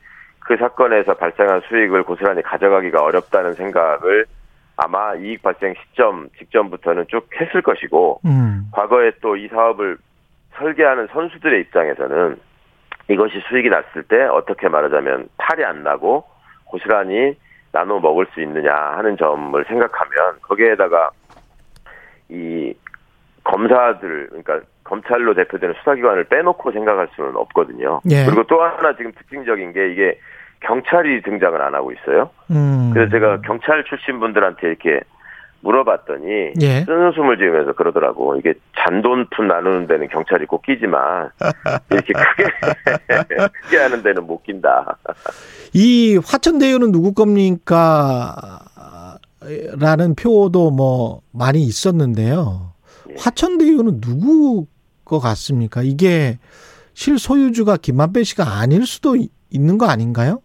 [SPEAKER 9] 그 사건에서 발생한 수익을 고스란히 가져가기가 어렵다는 생각을 아마 이익 발생 시점 직전부터는 쭉 했을 것이고
[SPEAKER 2] 음.
[SPEAKER 9] 과거에 또 이 사업을 설계하는 선수들의 입장에서는 이것이 수익이 났을 때 어떻게 말하자면 탈이 안 나고 고스란히 나눠 먹을 수 있느냐 하는 점을 생각하면 거기에다가 이 검사들 그러니까 검찰로 대표되는 수사기관을 빼놓고 생각할 수는 없거든요.
[SPEAKER 2] 예.
[SPEAKER 9] 그리고 또 하나 지금 특징적인 게 이게 경찰이 등장을 안 하고 있어요.
[SPEAKER 2] 음.
[SPEAKER 9] 그래서 제가 경찰 출신 분들한테 이렇게 물어봤더니
[SPEAKER 2] 예.
[SPEAKER 9] 쓰는 숨을 지으면서 그러더라고 이게 잔돈푼 나누는 데는 경찰이 꼭 끼지만 이렇게 크게 크게 하는 데는 못 낀다.
[SPEAKER 2] 이 화천대유는 누구 겁니까? 라는 표도 뭐 많이 있었는데요.
[SPEAKER 9] 예.
[SPEAKER 2] 화천대유는 누구 것 같습니까? 이게 실소유주가 김만배 씨가 아닐 수도 이- 있는 거 아닌가요?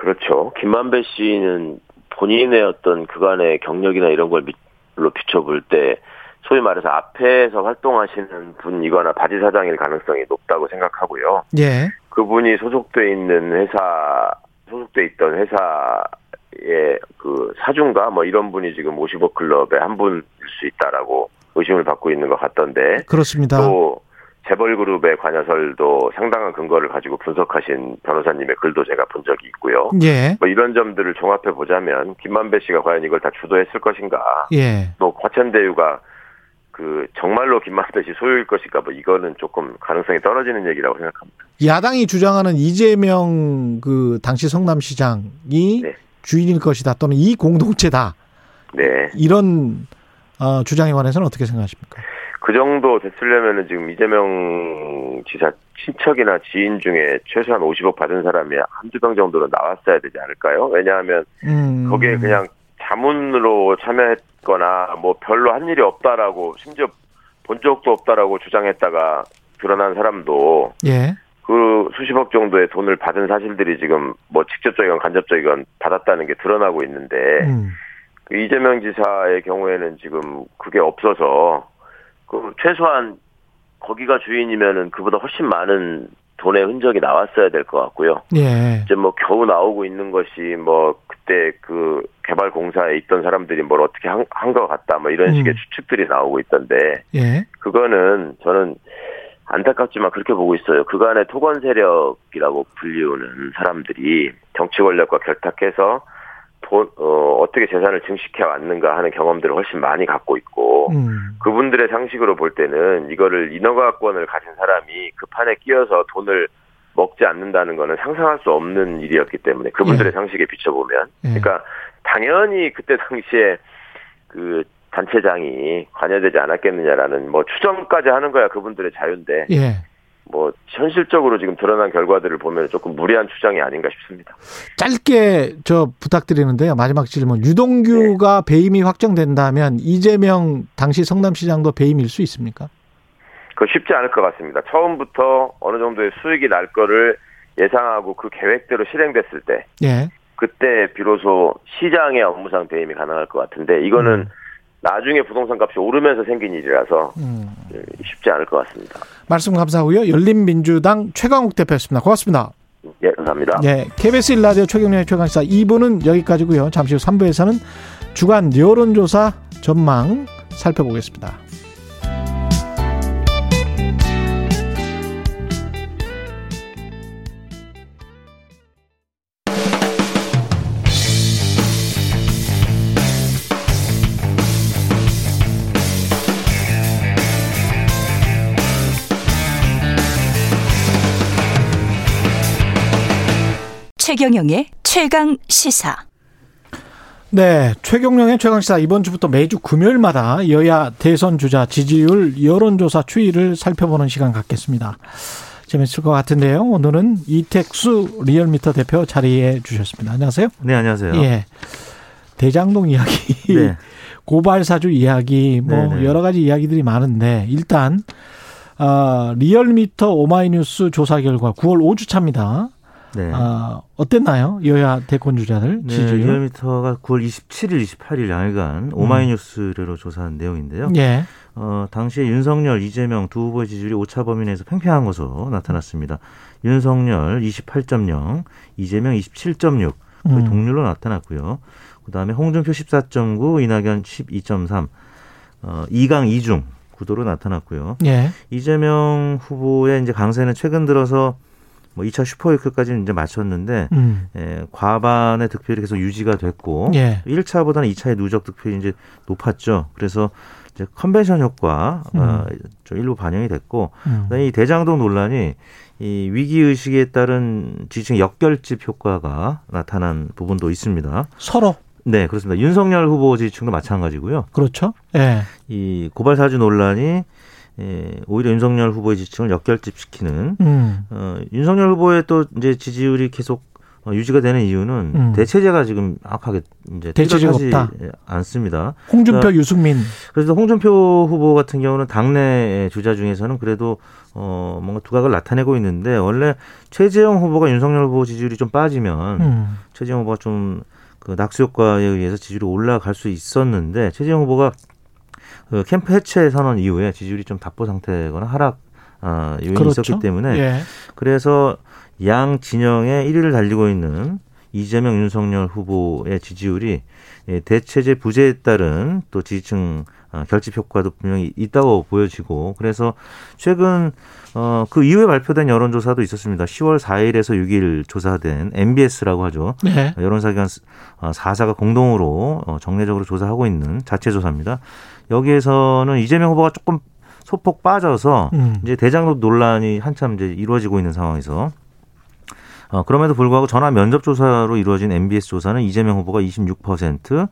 [SPEAKER 9] 그렇죠. 김만배 씨는 본인의 어떤 그간의 경력이나 이런 걸 밑로 비춰볼 때 소위 말해서 앞에서 활동하시는 분이거나 바지 사장일 가능성이 높다고 생각하고요.
[SPEAKER 2] 예.
[SPEAKER 9] 그분이 소속돼 있는 회사 소속돼 있던 회사의 그 사중가 뭐 이런 분이 지금 50억 클럽의 한 분일 수 있다라고 의심을 받고 있는 것 같던데
[SPEAKER 2] 그렇습니다.
[SPEAKER 9] 또 재벌 그룹의 관여설도 상당한 근거를 가지고 분석하신 변호사님의 글도 제가 본 적이 있고요.
[SPEAKER 2] 예.
[SPEAKER 9] 뭐 이런 점들을 종합해 보자면 김만배 씨가 과연 이걸 다 주도했을 것인가?
[SPEAKER 2] 예.
[SPEAKER 9] 또 화천대유가 그 정말로 김만배 씨 소유일 것인가? 뭐 이거는 조금 가능성이 떨어지는 얘기라고 생각합니다.
[SPEAKER 2] 야당이 주장하는 이재명 그 당시 성남시장이
[SPEAKER 9] 네.
[SPEAKER 2] 주인일 것이다 또는 이 공동체다
[SPEAKER 9] 네.
[SPEAKER 2] 이런 어, 주장에 관해서는 어떻게 생각하십니까?
[SPEAKER 9] 그 정도 됐으려면은 지금 이재명 지사 친척이나 지인 중에 최소한 50억 받은 사람이 한두 명 정도는 나왔어야 되지 않을까요? 왜냐하면
[SPEAKER 2] 음.
[SPEAKER 9] 거기에 그냥 자문으로 참여했거나 뭐 별로 한 일이 없다라고 심지어 본 적도 없다라고 주장했다가 드러난 사람도
[SPEAKER 2] 예.
[SPEAKER 9] 그 수십억 정도의 돈을 받은 사실들이 지금 뭐 직접적이건 간접적이건 받았다는 게 드러나고 있는데
[SPEAKER 2] 음.
[SPEAKER 9] 그 이재명 지사의 경우에는 지금 그게 없어서 그 최소한 거기가 주인이면은 그보다 훨씬 많은 돈의 흔적이 나왔어야 될 것 같고요.
[SPEAKER 2] 예.
[SPEAKER 9] 이제 뭐 겨우 나오고 있는 것이 뭐 그때 그 개발 공사에 있던 사람들이 뭘 어떻게 한 것 같다 뭐 이런 식의
[SPEAKER 2] 음.
[SPEAKER 9] 추측들이 나오고 있던데
[SPEAKER 2] 예.
[SPEAKER 9] 그거는 저는 안타깝지만 그렇게 보고 있어요. 그간의 토건 세력이라고 불리우는 사람들이 정치 권력과 결탁해서 돈, 어, 어떻게 재산을 증식해 왔는가 하는 경험들을 훨씬 많이 갖고 있고,
[SPEAKER 2] 음.
[SPEAKER 9] 그분들의 상식으로 볼 때는 이거를 인허가권을 가진 사람이 그 판에 끼어서 돈을 먹지 않는다는 거는 상상할 수 없는 일이었기 때문에 그분들의
[SPEAKER 2] 예.
[SPEAKER 9] 상식에 비춰보면.
[SPEAKER 2] 예.
[SPEAKER 9] 그러니까 당연히 그때 당시에 그 단체장이 관여되지 않았겠느냐라는 뭐 추정까지 하는 거야 그분들의 자유인데
[SPEAKER 2] 예.
[SPEAKER 9] 뭐 현실적으로 지금 드러난 결과들을 보면 조금 무리한 추정이 아닌가 싶습니다.
[SPEAKER 2] 짧게 저 부탁드리는데요. 마지막 질문. 유동규가 배임이 확정된다면 이재명 당시 성남시장도 배임일 수 있습니까?
[SPEAKER 9] 그 쉽지 않을 것 같습니다. 처음부터 어느 정도의 수익이 날 거를 예상하고 그 계획대로 실행됐을 때
[SPEAKER 2] 예.
[SPEAKER 9] 그때 비로소 시장의 업무상 배임이 가능할 것 같은데 이거는
[SPEAKER 2] 음.
[SPEAKER 9] 나중에 부동산 값이 오르면서 생긴 일이라서
[SPEAKER 2] 음.
[SPEAKER 9] 쉽지 않을 것 같습니다.
[SPEAKER 2] 말씀 감사하고요. 열린민주당 최강욱 대표였습니다. 고맙습니다.
[SPEAKER 9] 예, 감사합니다.
[SPEAKER 2] 예, KBS 일라디오 최경련의 최강시사 2부는 여기까지고요. 잠시 후 3부에서는 주간 여론조사 전망 살펴보겠습니다.
[SPEAKER 3] 최경영의 최강 시사.
[SPEAKER 2] 네, 최경영의 최강시사 이번 주부터 매주 금요일마다 여야 대선 주자 지지율 여론조사 추이를 살펴보는 시간 갖겠습니다. 재밌을 것 같은데요. 오늘은 이택수 리얼미터 대표 자리해 주셨습니다. 안녕하세요.
[SPEAKER 10] 네, 안녕하세요.
[SPEAKER 2] 예. 대장동 이야기,
[SPEAKER 10] 네.
[SPEAKER 2] 고발 사주 이야기, 뭐
[SPEAKER 10] 네네.
[SPEAKER 2] 여러 가지 이야기들이 많은데 일단 아, 리얼미터 오마이뉴스 조사 결과 9월 5주 차입니다.
[SPEAKER 10] 네.
[SPEAKER 2] 아, 어땠나요? 여야 대권 주자들
[SPEAKER 10] 네,
[SPEAKER 2] 지지율?
[SPEAKER 10] 리얼미터가 9월 27일, 28일 양일간 오마이뉴스로 조사한 내용인데요.
[SPEAKER 2] 예.
[SPEAKER 10] 어, 당시에 윤석열, 이재명 두 후보의 지지율이 오차 범위 내에서 팽팽한 것으로 나타났습니다. 윤석열 28.0, 이재명 27.6, 거의
[SPEAKER 2] 음.
[SPEAKER 10] 동률로 나타났고요. 그다음에 홍준표 14.9, 이낙연 12.3, 어, 2강 2중 구도로 나타났고요.
[SPEAKER 2] 예.
[SPEAKER 10] 이재명 후보의 이제 강세는 최근 들어서 뭐 2차 슈퍼위크까지는 이제 마쳤는데
[SPEAKER 2] 음.
[SPEAKER 10] 예, 과반의 득표율이 계속 유지가 됐고
[SPEAKER 2] 예.
[SPEAKER 10] 1차보다는 2차의 누적 득표율이 이제 높았죠. 그래서 이제 컨벤션 효과 어, 좀 일부 반영이 됐고
[SPEAKER 2] 음.
[SPEAKER 10] 이 대장동 논란이 이 위기 의식에 따른 지지층 역결집 효과가 나타난 부분도 있습니다.
[SPEAKER 2] 서로
[SPEAKER 10] 네, 그렇습니다. 윤석열 후보 지지층도 마찬가지고요.
[SPEAKER 2] 그렇죠. 예.
[SPEAKER 10] 이 고발 사주 논란이 예, 오히려 윤석열 후보의 지지층을 역결집시키는
[SPEAKER 2] 음.
[SPEAKER 10] 어, 윤석열 후보의 또 이제 지지율이 계속 어, 유지가 되는 이유는
[SPEAKER 2] 음.
[SPEAKER 10] 대체제가 지금 악하게 이제
[SPEAKER 2] 대체제가 없다.
[SPEAKER 10] 않습니다.
[SPEAKER 2] 홍준표,
[SPEAKER 10] 그러니까
[SPEAKER 2] 유승민.
[SPEAKER 10] 그래서 홍준표 후보 같은 경우는 당내 주자 중에서는 그래도 어 뭔가 두각을 나타내고 있는데 원래 최재형 후보가 윤석열 후보 지지율이 좀 빠지면
[SPEAKER 2] 음.
[SPEAKER 10] 최재형 후보가 좀 그 낙수 효과에 의해서 지지율이 올라갈 수 있었는데 최재형 후보가 그 캠프 해체 선언 이후에 지지율이 좀 답보 상태거나 하락 아, 요인이
[SPEAKER 2] 그렇죠.
[SPEAKER 10] 있었기 때문에
[SPEAKER 2] 예.
[SPEAKER 10] 그래서 양 진영의 1위를 달리고 있는 이재명 윤석열 후보의 지지율이 예, 대체제 부재에 따른 또 지지층 아, 결집 효과도 분명히 있다고 보여지고 그래서 최근 어, 그 이후에 발표된 여론조사도 있었습니다. 10월 4일에서 6일 조사된 MBS라고 하죠.
[SPEAKER 2] 네.
[SPEAKER 10] 여론사기관 4사가 공동으로 어, 정례적으로 조사하고 있는 자체 조사입니다. 여기에서는 이재명 후보가 조금 소폭 빠져서
[SPEAKER 2] 음.
[SPEAKER 10] 이제 대장동 논란이 한참 이제 이루어지고 있는 상황에서 어, 그럼에도 불구하고 전화 면접 조사로 이루어진 MBS 조사는 이재명 후보가 26%,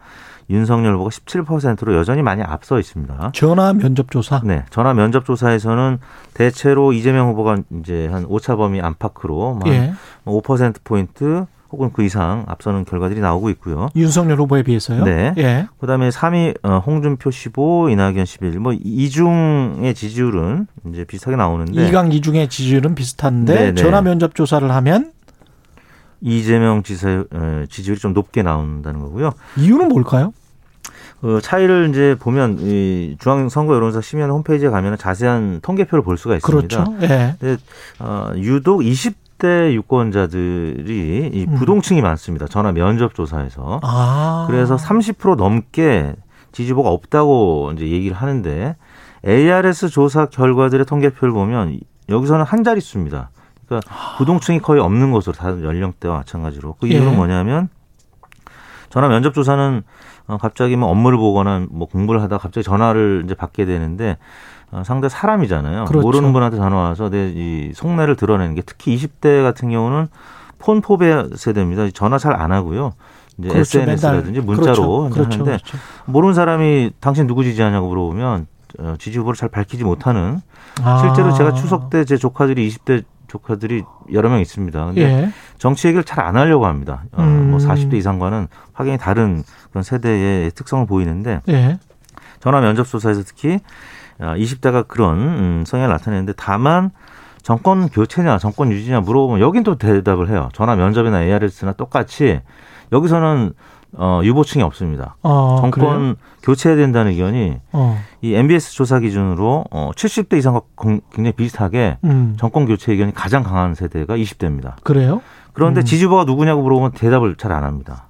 [SPEAKER 10] 윤석열 후보가 17%로 여전히 많이 앞서 있습니다.
[SPEAKER 2] 전화 면접 조사.
[SPEAKER 10] 네, 전화 면접 조사에서는 대체로 이재명 후보가 이제 한 오차 범위 안팎으로
[SPEAKER 2] 예.
[SPEAKER 10] 한5% 포인트 혹은 그 이상 앞서는 결과들이 나오고 있고요.
[SPEAKER 2] 윤석열 후보에 비해서요.
[SPEAKER 10] 네.
[SPEAKER 2] 예.
[SPEAKER 10] 그다음에 3위 어, 홍준표 15, 이낙연 11. 뭐 이중의 지지율은 이제 비슷하게 나오는데
[SPEAKER 2] 이강 이중의 지지율은 비슷한데
[SPEAKER 10] 네, 네.
[SPEAKER 2] 전화 면접 조사를 하면
[SPEAKER 10] 이재명 지사의 어, 지지율이 좀 높게 나온다는 거고요.
[SPEAKER 2] 이유는 뭘까요?
[SPEAKER 10] 그 차이를 이제 보면 이 중앙선거 여론조사 심의원 홈페이지에 가면 자세한 통계표를 볼 수가 있습니다.
[SPEAKER 2] 그렇죠. 예.
[SPEAKER 10] 근데 어, 유독 20 대 유권자들이 이
[SPEAKER 2] 음.
[SPEAKER 10] 부동층이 많습니다. 전화 면접 조사에서.
[SPEAKER 2] 아.
[SPEAKER 10] 그래서 30% 넘게 지지보가 없다고 이제 얘기를 하는데 ARS 조사 결과들의 통계표를 보면 여기서는 한 자릿수입니다. 그러니까 부동층이 거의 없는 것으로 다른 연령대와 마찬가지로 그 이유는
[SPEAKER 2] 예.
[SPEAKER 10] 뭐냐면 전화 면접 조사는 어, 갑자기 뭐 업무를 보거나 뭐 공부를 하다 가 갑자기 전화를 이제 받게 되는데 어, 상대 사람이잖아요.
[SPEAKER 2] 그렇죠.
[SPEAKER 10] 모르는 분한테 전화 와서 내 이 속내를 드러내는 게 특히 20대 같은 경우는 폰 포배 세대입니다. 전화 잘 안 하고요. 이제
[SPEAKER 2] 그렇죠.
[SPEAKER 10] SNS라든지. 문자로
[SPEAKER 2] 그렇죠. 그렇죠.
[SPEAKER 10] 하는데
[SPEAKER 2] 그렇죠.
[SPEAKER 10] 모르는 사람이 당신 누구 지지하냐고 물어보면 어, 지지 후보를 잘 밝히지 못하는
[SPEAKER 2] 아.
[SPEAKER 10] 실제로 제가 추석 때 제 조카들이 20대 조카들이 여러 명 있습니다. 근데
[SPEAKER 2] 예.
[SPEAKER 10] 정치 얘기를 잘 안 하려고 합니다. 어,
[SPEAKER 2] 음.
[SPEAKER 10] 뭐 40대 이상과는 확연히 다른 그런 세대의 특성을 보이는데
[SPEAKER 2] 예.
[SPEAKER 10] 전화 면접 조사에서 특히 20대가 그런 음, 성향을 나타내는데 다만 정권 교체냐 정권 유지냐 물어보면 여긴 또 대답을 해요. 전화 면접이나 ARS나 똑같이 여기서는 어, 유보층이 없습니다.
[SPEAKER 2] 어,
[SPEAKER 10] 정권
[SPEAKER 2] 그래요?
[SPEAKER 10] 교체해야 된다는 의견이
[SPEAKER 2] 어.
[SPEAKER 10] 이 MBS 조사 기준으로 어, 70대 이상과 공- 굉장히 비슷하게
[SPEAKER 2] 음.
[SPEAKER 10] 정권 교체 의견이 가장 강한 세대가 20대입니다.
[SPEAKER 2] 그래요?
[SPEAKER 10] 그런데
[SPEAKER 2] 음.
[SPEAKER 10] 지지부가 누구냐고 물어보면 대답을 잘 안 합니다.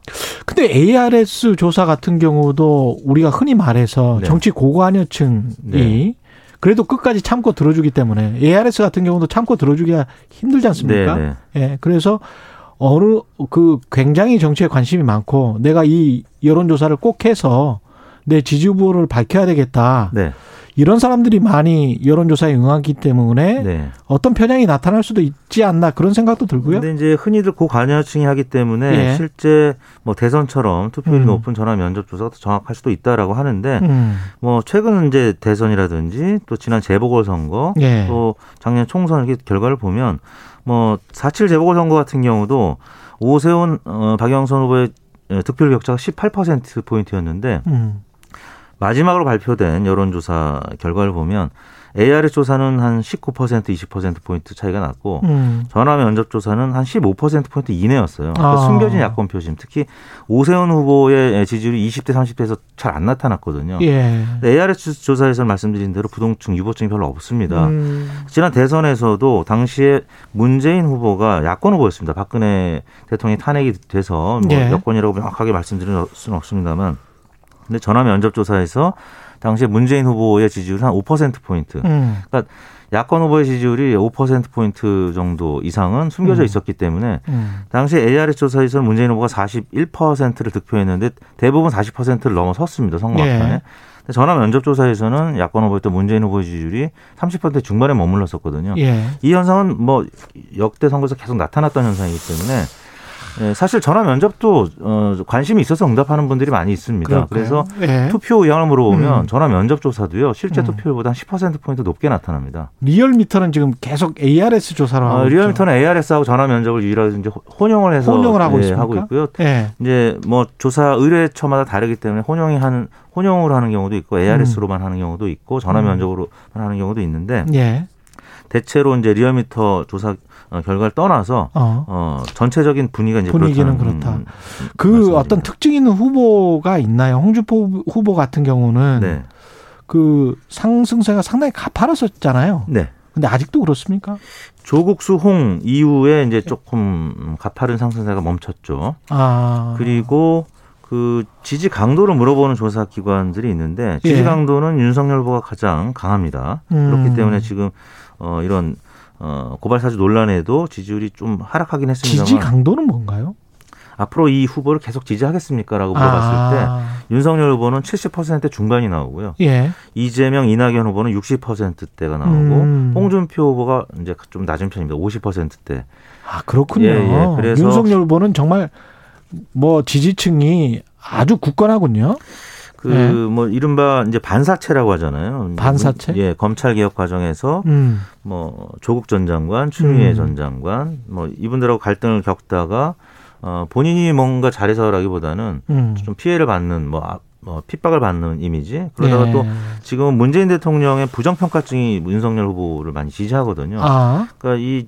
[SPEAKER 2] 근데 ARS 조사 같은 경우도 우리가 흔히 말해서
[SPEAKER 10] 네.
[SPEAKER 2] 정치 고관여층이
[SPEAKER 10] 네.
[SPEAKER 2] 그래도 끝까지 참고 들어주기 때문에 ARS 같은 경우도 참고 들어주기가 힘들지 않습니까?
[SPEAKER 10] 네, 네.
[SPEAKER 2] 예. 그래서 어느 그 굉장히 정치에 관심이 많고 내가 이 여론조사를 꼭 해서 내 지지 후보를 밝혀야 되겠다.
[SPEAKER 10] 네.
[SPEAKER 2] 이런 사람들이 많이 여론조사에 응하기 때문에
[SPEAKER 10] 네.
[SPEAKER 2] 어떤 편향이 나타날 수도 있지 않나 그런 생각도 들고요.
[SPEAKER 10] 근데 이제 흔히들 고관여층이 하기 때문에
[SPEAKER 2] 예.
[SPEAKER 10] 실제 뭐 대선처럼 투표율이
[SPEAKER 2] 음.
[SPEAKER 10] 높은 전화 면접 조사가 더 정확할 수도 있다라고 하는데
[SPEAKER 2] 음.
[SPEAKER 10] 뭐 최근 이제 대선이라든지 또 지난 재보궐 선거
[SPEAKER 2] 예.
[SPEAKER 10] 또 작년 총선 이렇게 결과를 보면 뭐4.7 재보궐 선거 같은 경우도 오세훈 어, 박영선 후보의 득표율 격차가 18% 포인트였는데
[SPEAKER 2] 음.
[SPEAKER 10] 마지막으로 발표된 여론조사 결과를 보면 ARS 조사는 한 19% 20% 포인트 차이가 났고
[SPEAKER 2] 음.
[SPEAKER 10] 전화 면접 조사는 한 15% 포인트 이내였어요. 그러니까
[SPEAKER 2] 아.
[SPEAKER 10] 숨겨진 야권 표심, 특히 오세훈 후보의 지지율이 20대 30대에서 잘 안 나타났거든요.
[SPEAKER 2] 예.
[SPEAKER 10] ARS 조사에서 말씀드린 대로 부동층 유보층이 별로 없습니다.
[SPEAKER 2] 음.
[SPEAKER 10] 지난 대선에서도 당시에 문재인 후보가 야권 후보였습니다. 박근혜 대통령이 탄핵이 돼서 뭐
[SPEAKER 2] 예.
[SPEAKER 10] 여권이라고 명확하게 말씀드릴 수는 없습니다만, 근데 전화 면접 조사에서 당시에 문재인 후보의 지지율이 한5% 포인트.
[SPEAKER 2] 음.
[SPEAKER 10] 그러니까 야권 후보의 지지율이 5% 포인트 정도 이상은 숨겨져
[SPEAKER 2] 음.
[SPEAKER 10] 있었기 때문에
[SPEAKER 2] 음.
[SPEAKER 10] 당시 ARS 조사에서는 문재인 후보가 41%를 득표했는데 대부분 40%를 넘어섰습니다. 선거
[SPEAKER 2] 예.
[SPEAKER 10] 막판에. 근데 전화 면접 조사에서는 야권 후보였던 문재인 후보의 지지율이 30% 중반에 머물렀었거든요.
[SPEAKER 2] 예.
[SPEAKER 10] 이 현상은 뭐 역대 선거에서 계속 나타났던 현상이기 때문에 예, 사실 전화 면접도 어, 관심이 있어서 응답하는 분들이 많이 있습니다.
[SPEAKER 2] 그럴까요?
[SPEAKER 10] 그래서
[SPEAKER 2] 예.
[SPEAKER 10] 투표 의향을 물어보면
[SPEAKER 2] 음.
[SPEAKER 10] 전화 면접 조사도요 실제
[SPEAKER 2] 음.
[SPEAKER 10] 투표율보다 10% 포인트 높게 나타납니다.
[SPEAKER 2] 리얼미터는 지금 계속 ARS 조사를 하고
[SPEAKER 10] 어,
[SPEAKER 2] 있죠.
[SPEAKER 10] 리얼미터는 ARS하고 전화 면접을 유일하게 이제 혼용을 해서
[SPEAKER 2] 혼용을 하고
[SPEAKER 10] 예? 하고 있고요.
[SPEAKER 2] 예.
[SPEAKER 10] 이제 뭐 조사 의뢰처마다 다르기 때문에 혼용이 하는 혼용으로 하는 경우도 있고 ARS로만 하는 경우도 있고 전화
[SPEAKER 2] 음.
[SPEAKER 10] 면접으로만 하는 경우도 있는데
[SPEAKER 2] 예.
[SPEAKER 10] 대체로 이제 리얼미터 조사 어, 결과를 떠나서
[SPEAKER 2] 어.
[SPEAKER 10] 어, 전체적인 분위기가 이제
[SPEAKER 2] 분위기는
[SPEAKER 10] 그렇다는,
[SPEAKER 2] 그렇다.
[SPEAKER 10] 음,
[SPEAKER 2] 그
[SPEAKER 10] 말씀드립니다.
[SPEAKER 2] 어떤 특징 있는 후보가 있나요? 홍준표 후보 같은 경우는
[SPEAKER 10] 네.
[SPEAKER 2] 그 상승세가 상당히 가파랐었잖아요.
[SPEAKER 10] 네.
[SPEAKER 2] 근데 아직도 그렇습니까?
[SPEAKER 10] 조국 수 홍 이후에 이제 조금 가파른 상승세가 멈췄죠.
[SPEAKER 2] 아.
[SPEAKER 10] 그리고 그 지지 강도를 물어보는 조사 기관들이 있는데 지지
[SPEAKER 2] 예.
[SPEAKER 10] 강도는 윤석열 후보가 가장 강합니다.
[SPEAKER 2] 음.
[SPEAKER 10] 그렇기 때문에 지금 어 이런 어 고발 사주 논란에도 지지율이 좀 하락하긴 했습니다만
[SPEAKER 2] 지지 강도는 뭔가요?
[SPEAKER 10] 앞으로 이 후보를 계속 지지하겠습니까라고 물어봤을 때
[SPEAKER 2] 아.
[SPEAKER 10] 윤석열 후보는 70% 중반이 나오고요.
[SPEAKER 2] 예.
[SPEAKER 10] 이재명, 이낙연 후보는 60%대가 나오고
[SPEAKER 2] 음.
[SPEAKER 10] 홍준표 후보가 이제 좀 낮은 편입니다. 50%대.
[SPEAKER 2] 아 그렇군요.
[SPEAKER 10] 예, 예. 그래서-
[SPEAKER 2] 윤석열 후보는 정말 뭐 지지층이 아주 굳건하군요.
[SPEAKER 10] 그
[SPEAKER 2] 네.
[SPEAKER 10] 뭐 이른바 이제 반사체라고 하잖아요.
[SPEAKER 2] 반사체?
[SPEAKER 10] 예, 검찰 개혁 과정에서
[SPEAKER 2] 음.
[SPEAKER 10] 뭐 조국 전 장관, 추미애
[SPEAKER 2] 음.
[SPEAKER 10] 전 장관 뭐 이분들하고 갈등을 겪다가 어 본인이 뭔가 잘해서라기보다는
[SPEAKER 2] 음.
[SPEAKER 10] 좀 피해를 받는 뭐, 아- 뭐 핍박을 받는 이미지. 그러다가
[SPEAKER 2] 예.
[SPEAKER 10] 또 지금은 문재인 대통령의 부정평가증이 윤석열 후보를 많이 지지하거든요.
[SPEAKER 2] 아.
[SPEAKER 10] 그러니까 이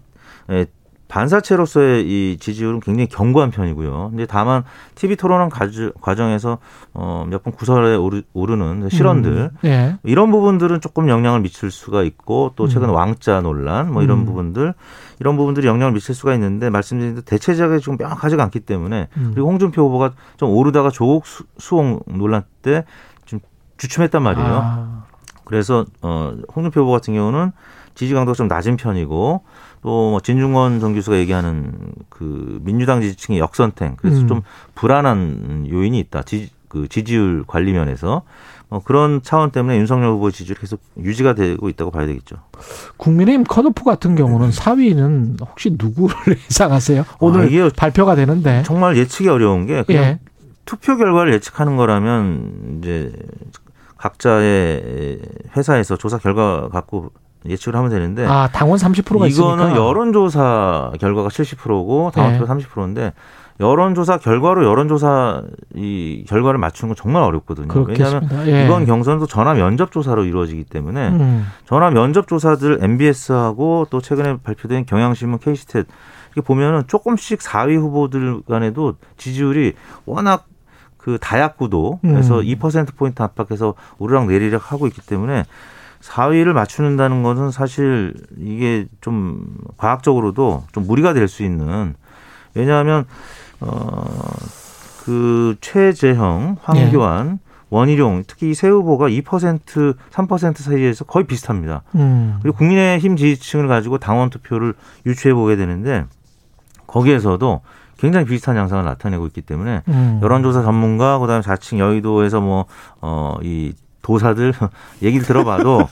[SPEAKER 10] 예, 반사체로서의 이 지지율은 굉장히 견고한 편이고요. 근데 다만 TV 가주- 과정에서 어, 몇 번 구설에 오르, 오르는 실언들
[SPEAKER 2] 음. 예.
[SPEAKER 10] 이런 부분들은 조금 영향을 미칠 수가 있고 또 최근
[SPEAKER 2] 음.
[SPEAKER 10] 왕자 논란 뭐 이런
[SPEAKER 2] 음.
[SPEAKER 10] 부분들 이런 부분들이 영향을 미칠 수가 있는데 말씀드린 대로 대체적이 좀 명확하지가 않기 때문에
[SPEAKER 2] 음.
[SPEAKER 10] 그리고 홍준표 후보가 좀 오르다가 조국 수- 수홍 논란 때 좀 주춤했단 말이에요.
[SPEAKER 2] 아.
[SPEAKER 10] 그래서 어 홍준표 후보 같은 경우는 지지 강도가 좀 낮은 편이고 또뭐 진중권 전 교수가 얘기하는 그 민주당 지지층의 역선택 그래서
[SPEAKER 2] 음.
[SPEAKER 10] 좀 불안한 요인이 있다. 지, 그 지지율 관리 면에서 어, 그런 차원 때문에 윤석열 후보의 지지율이 계속 유지가 되고 있다고 봐야 되겠죠.
[SPEAKER 2] 국민의힘 컷오프 같은 경우는 4위는 혹시 누구를 예상하세요? 오늘
[SPEAKER 10] 아, 이게
[SPEAKER 2] 발표가 되는데.
[SPEAKER 10] 정말 예측이 어려운 게 그냥
[SPEAKER 2] 예.
[SPEAKER 10] 투표 결과를 예측하는 거라면 이제 각자의 회사에서 조사 결과 갖고 예측을 하면 되는데
[SPEAKER 2] 아, 당원 30%가 있으니까.
[SPEAKER 10] 이거는 여론조사 결과가 70%고 당원투표
[SPEAKER 2] 네.
[SPEAKER 10] 30%인데 여론조사 결과로 여론조사 이 결과를 맞추는 건 정말 어렵거든요. 왜냐하면
[SPEAKER 2] 그렇겠습니다. 예.
[SPEAKER 10] 이번 경선도 전화 면접 조사로 이루어지기 때문에
[SPEAKER 2] 음.
[SPEAKER 10] 전화 면접 조사들 MBS하고 또 최근에 발표된 경향신문 K스탯 이렇게 보면은 조금씩 4위 후보들 간에도 지지율이 워낙 그 다약 구도에서
[SPEAKER 2] 음.
[SPEAKER 10] 2% 포인트 압박해서 오르락 내리락 하고 있기 때문에 4위를 맞추는다는 것은 사실 이게 좀 과학적으로도 좀 무리가 될 수 있는 왜냐하면 어그 최재형, 황교안, 원희룡 특히 이세 후보가 2% 3% 사이에서 거의 비슷합니다.
[SPEAKER 2] 음.
[SPEAKER 10] 그리고 국민의힘 지지층을 가지고 당원 투표를 유추해 보게 되는데 거기에서도 굉장히 비슷한 양상을 나타내고 있기 때문에
[SPEAKER 2] 음.
[SPEAKER 10] 여론조사 전문가 그다음에 자칭 여의도에서 뭐어이 도사들 얘기를 들어봐도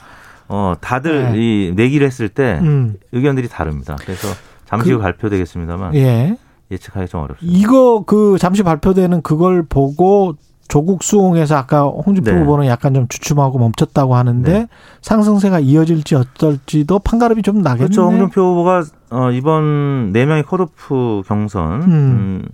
[SPEAKER 10] 어 다들
[SPEAKER 2] 네.
[SPEAKER 10] 이 내기를 했을 때
[SPEAKER 2] 음.
[SPEAKER 10] 의견들이 다릅니다. 그래서 잠시
[SPEAKER 2] 그-
[SPEAKER 10] 후 발표되겠습니다만
[SPEAKER 2] 예.
[SPEAKER 10] 예측하기 좀 어렵습니다.
[SPEAKER 2] 이거 그 잠시 발표되는 그걸 보고 조국 수홍에서 아까 홍준표
[SPEAKER 10] 네.
[SPEAKER 2] 후보는 약간 좀 주춤하고 멈췄다고 하는데
[SPEAKER 10] 네.
[SPEAKER 2] 상승세가 이어질지 어떨지도 판가름이 좀 나겠네요.
[SPEAKER 10] 그렇죠. 홍준표 후보가 어, 이번 네 명의 컷오프 경선
[SPEAKER 2] 음.
[SPEAKER 10] 음,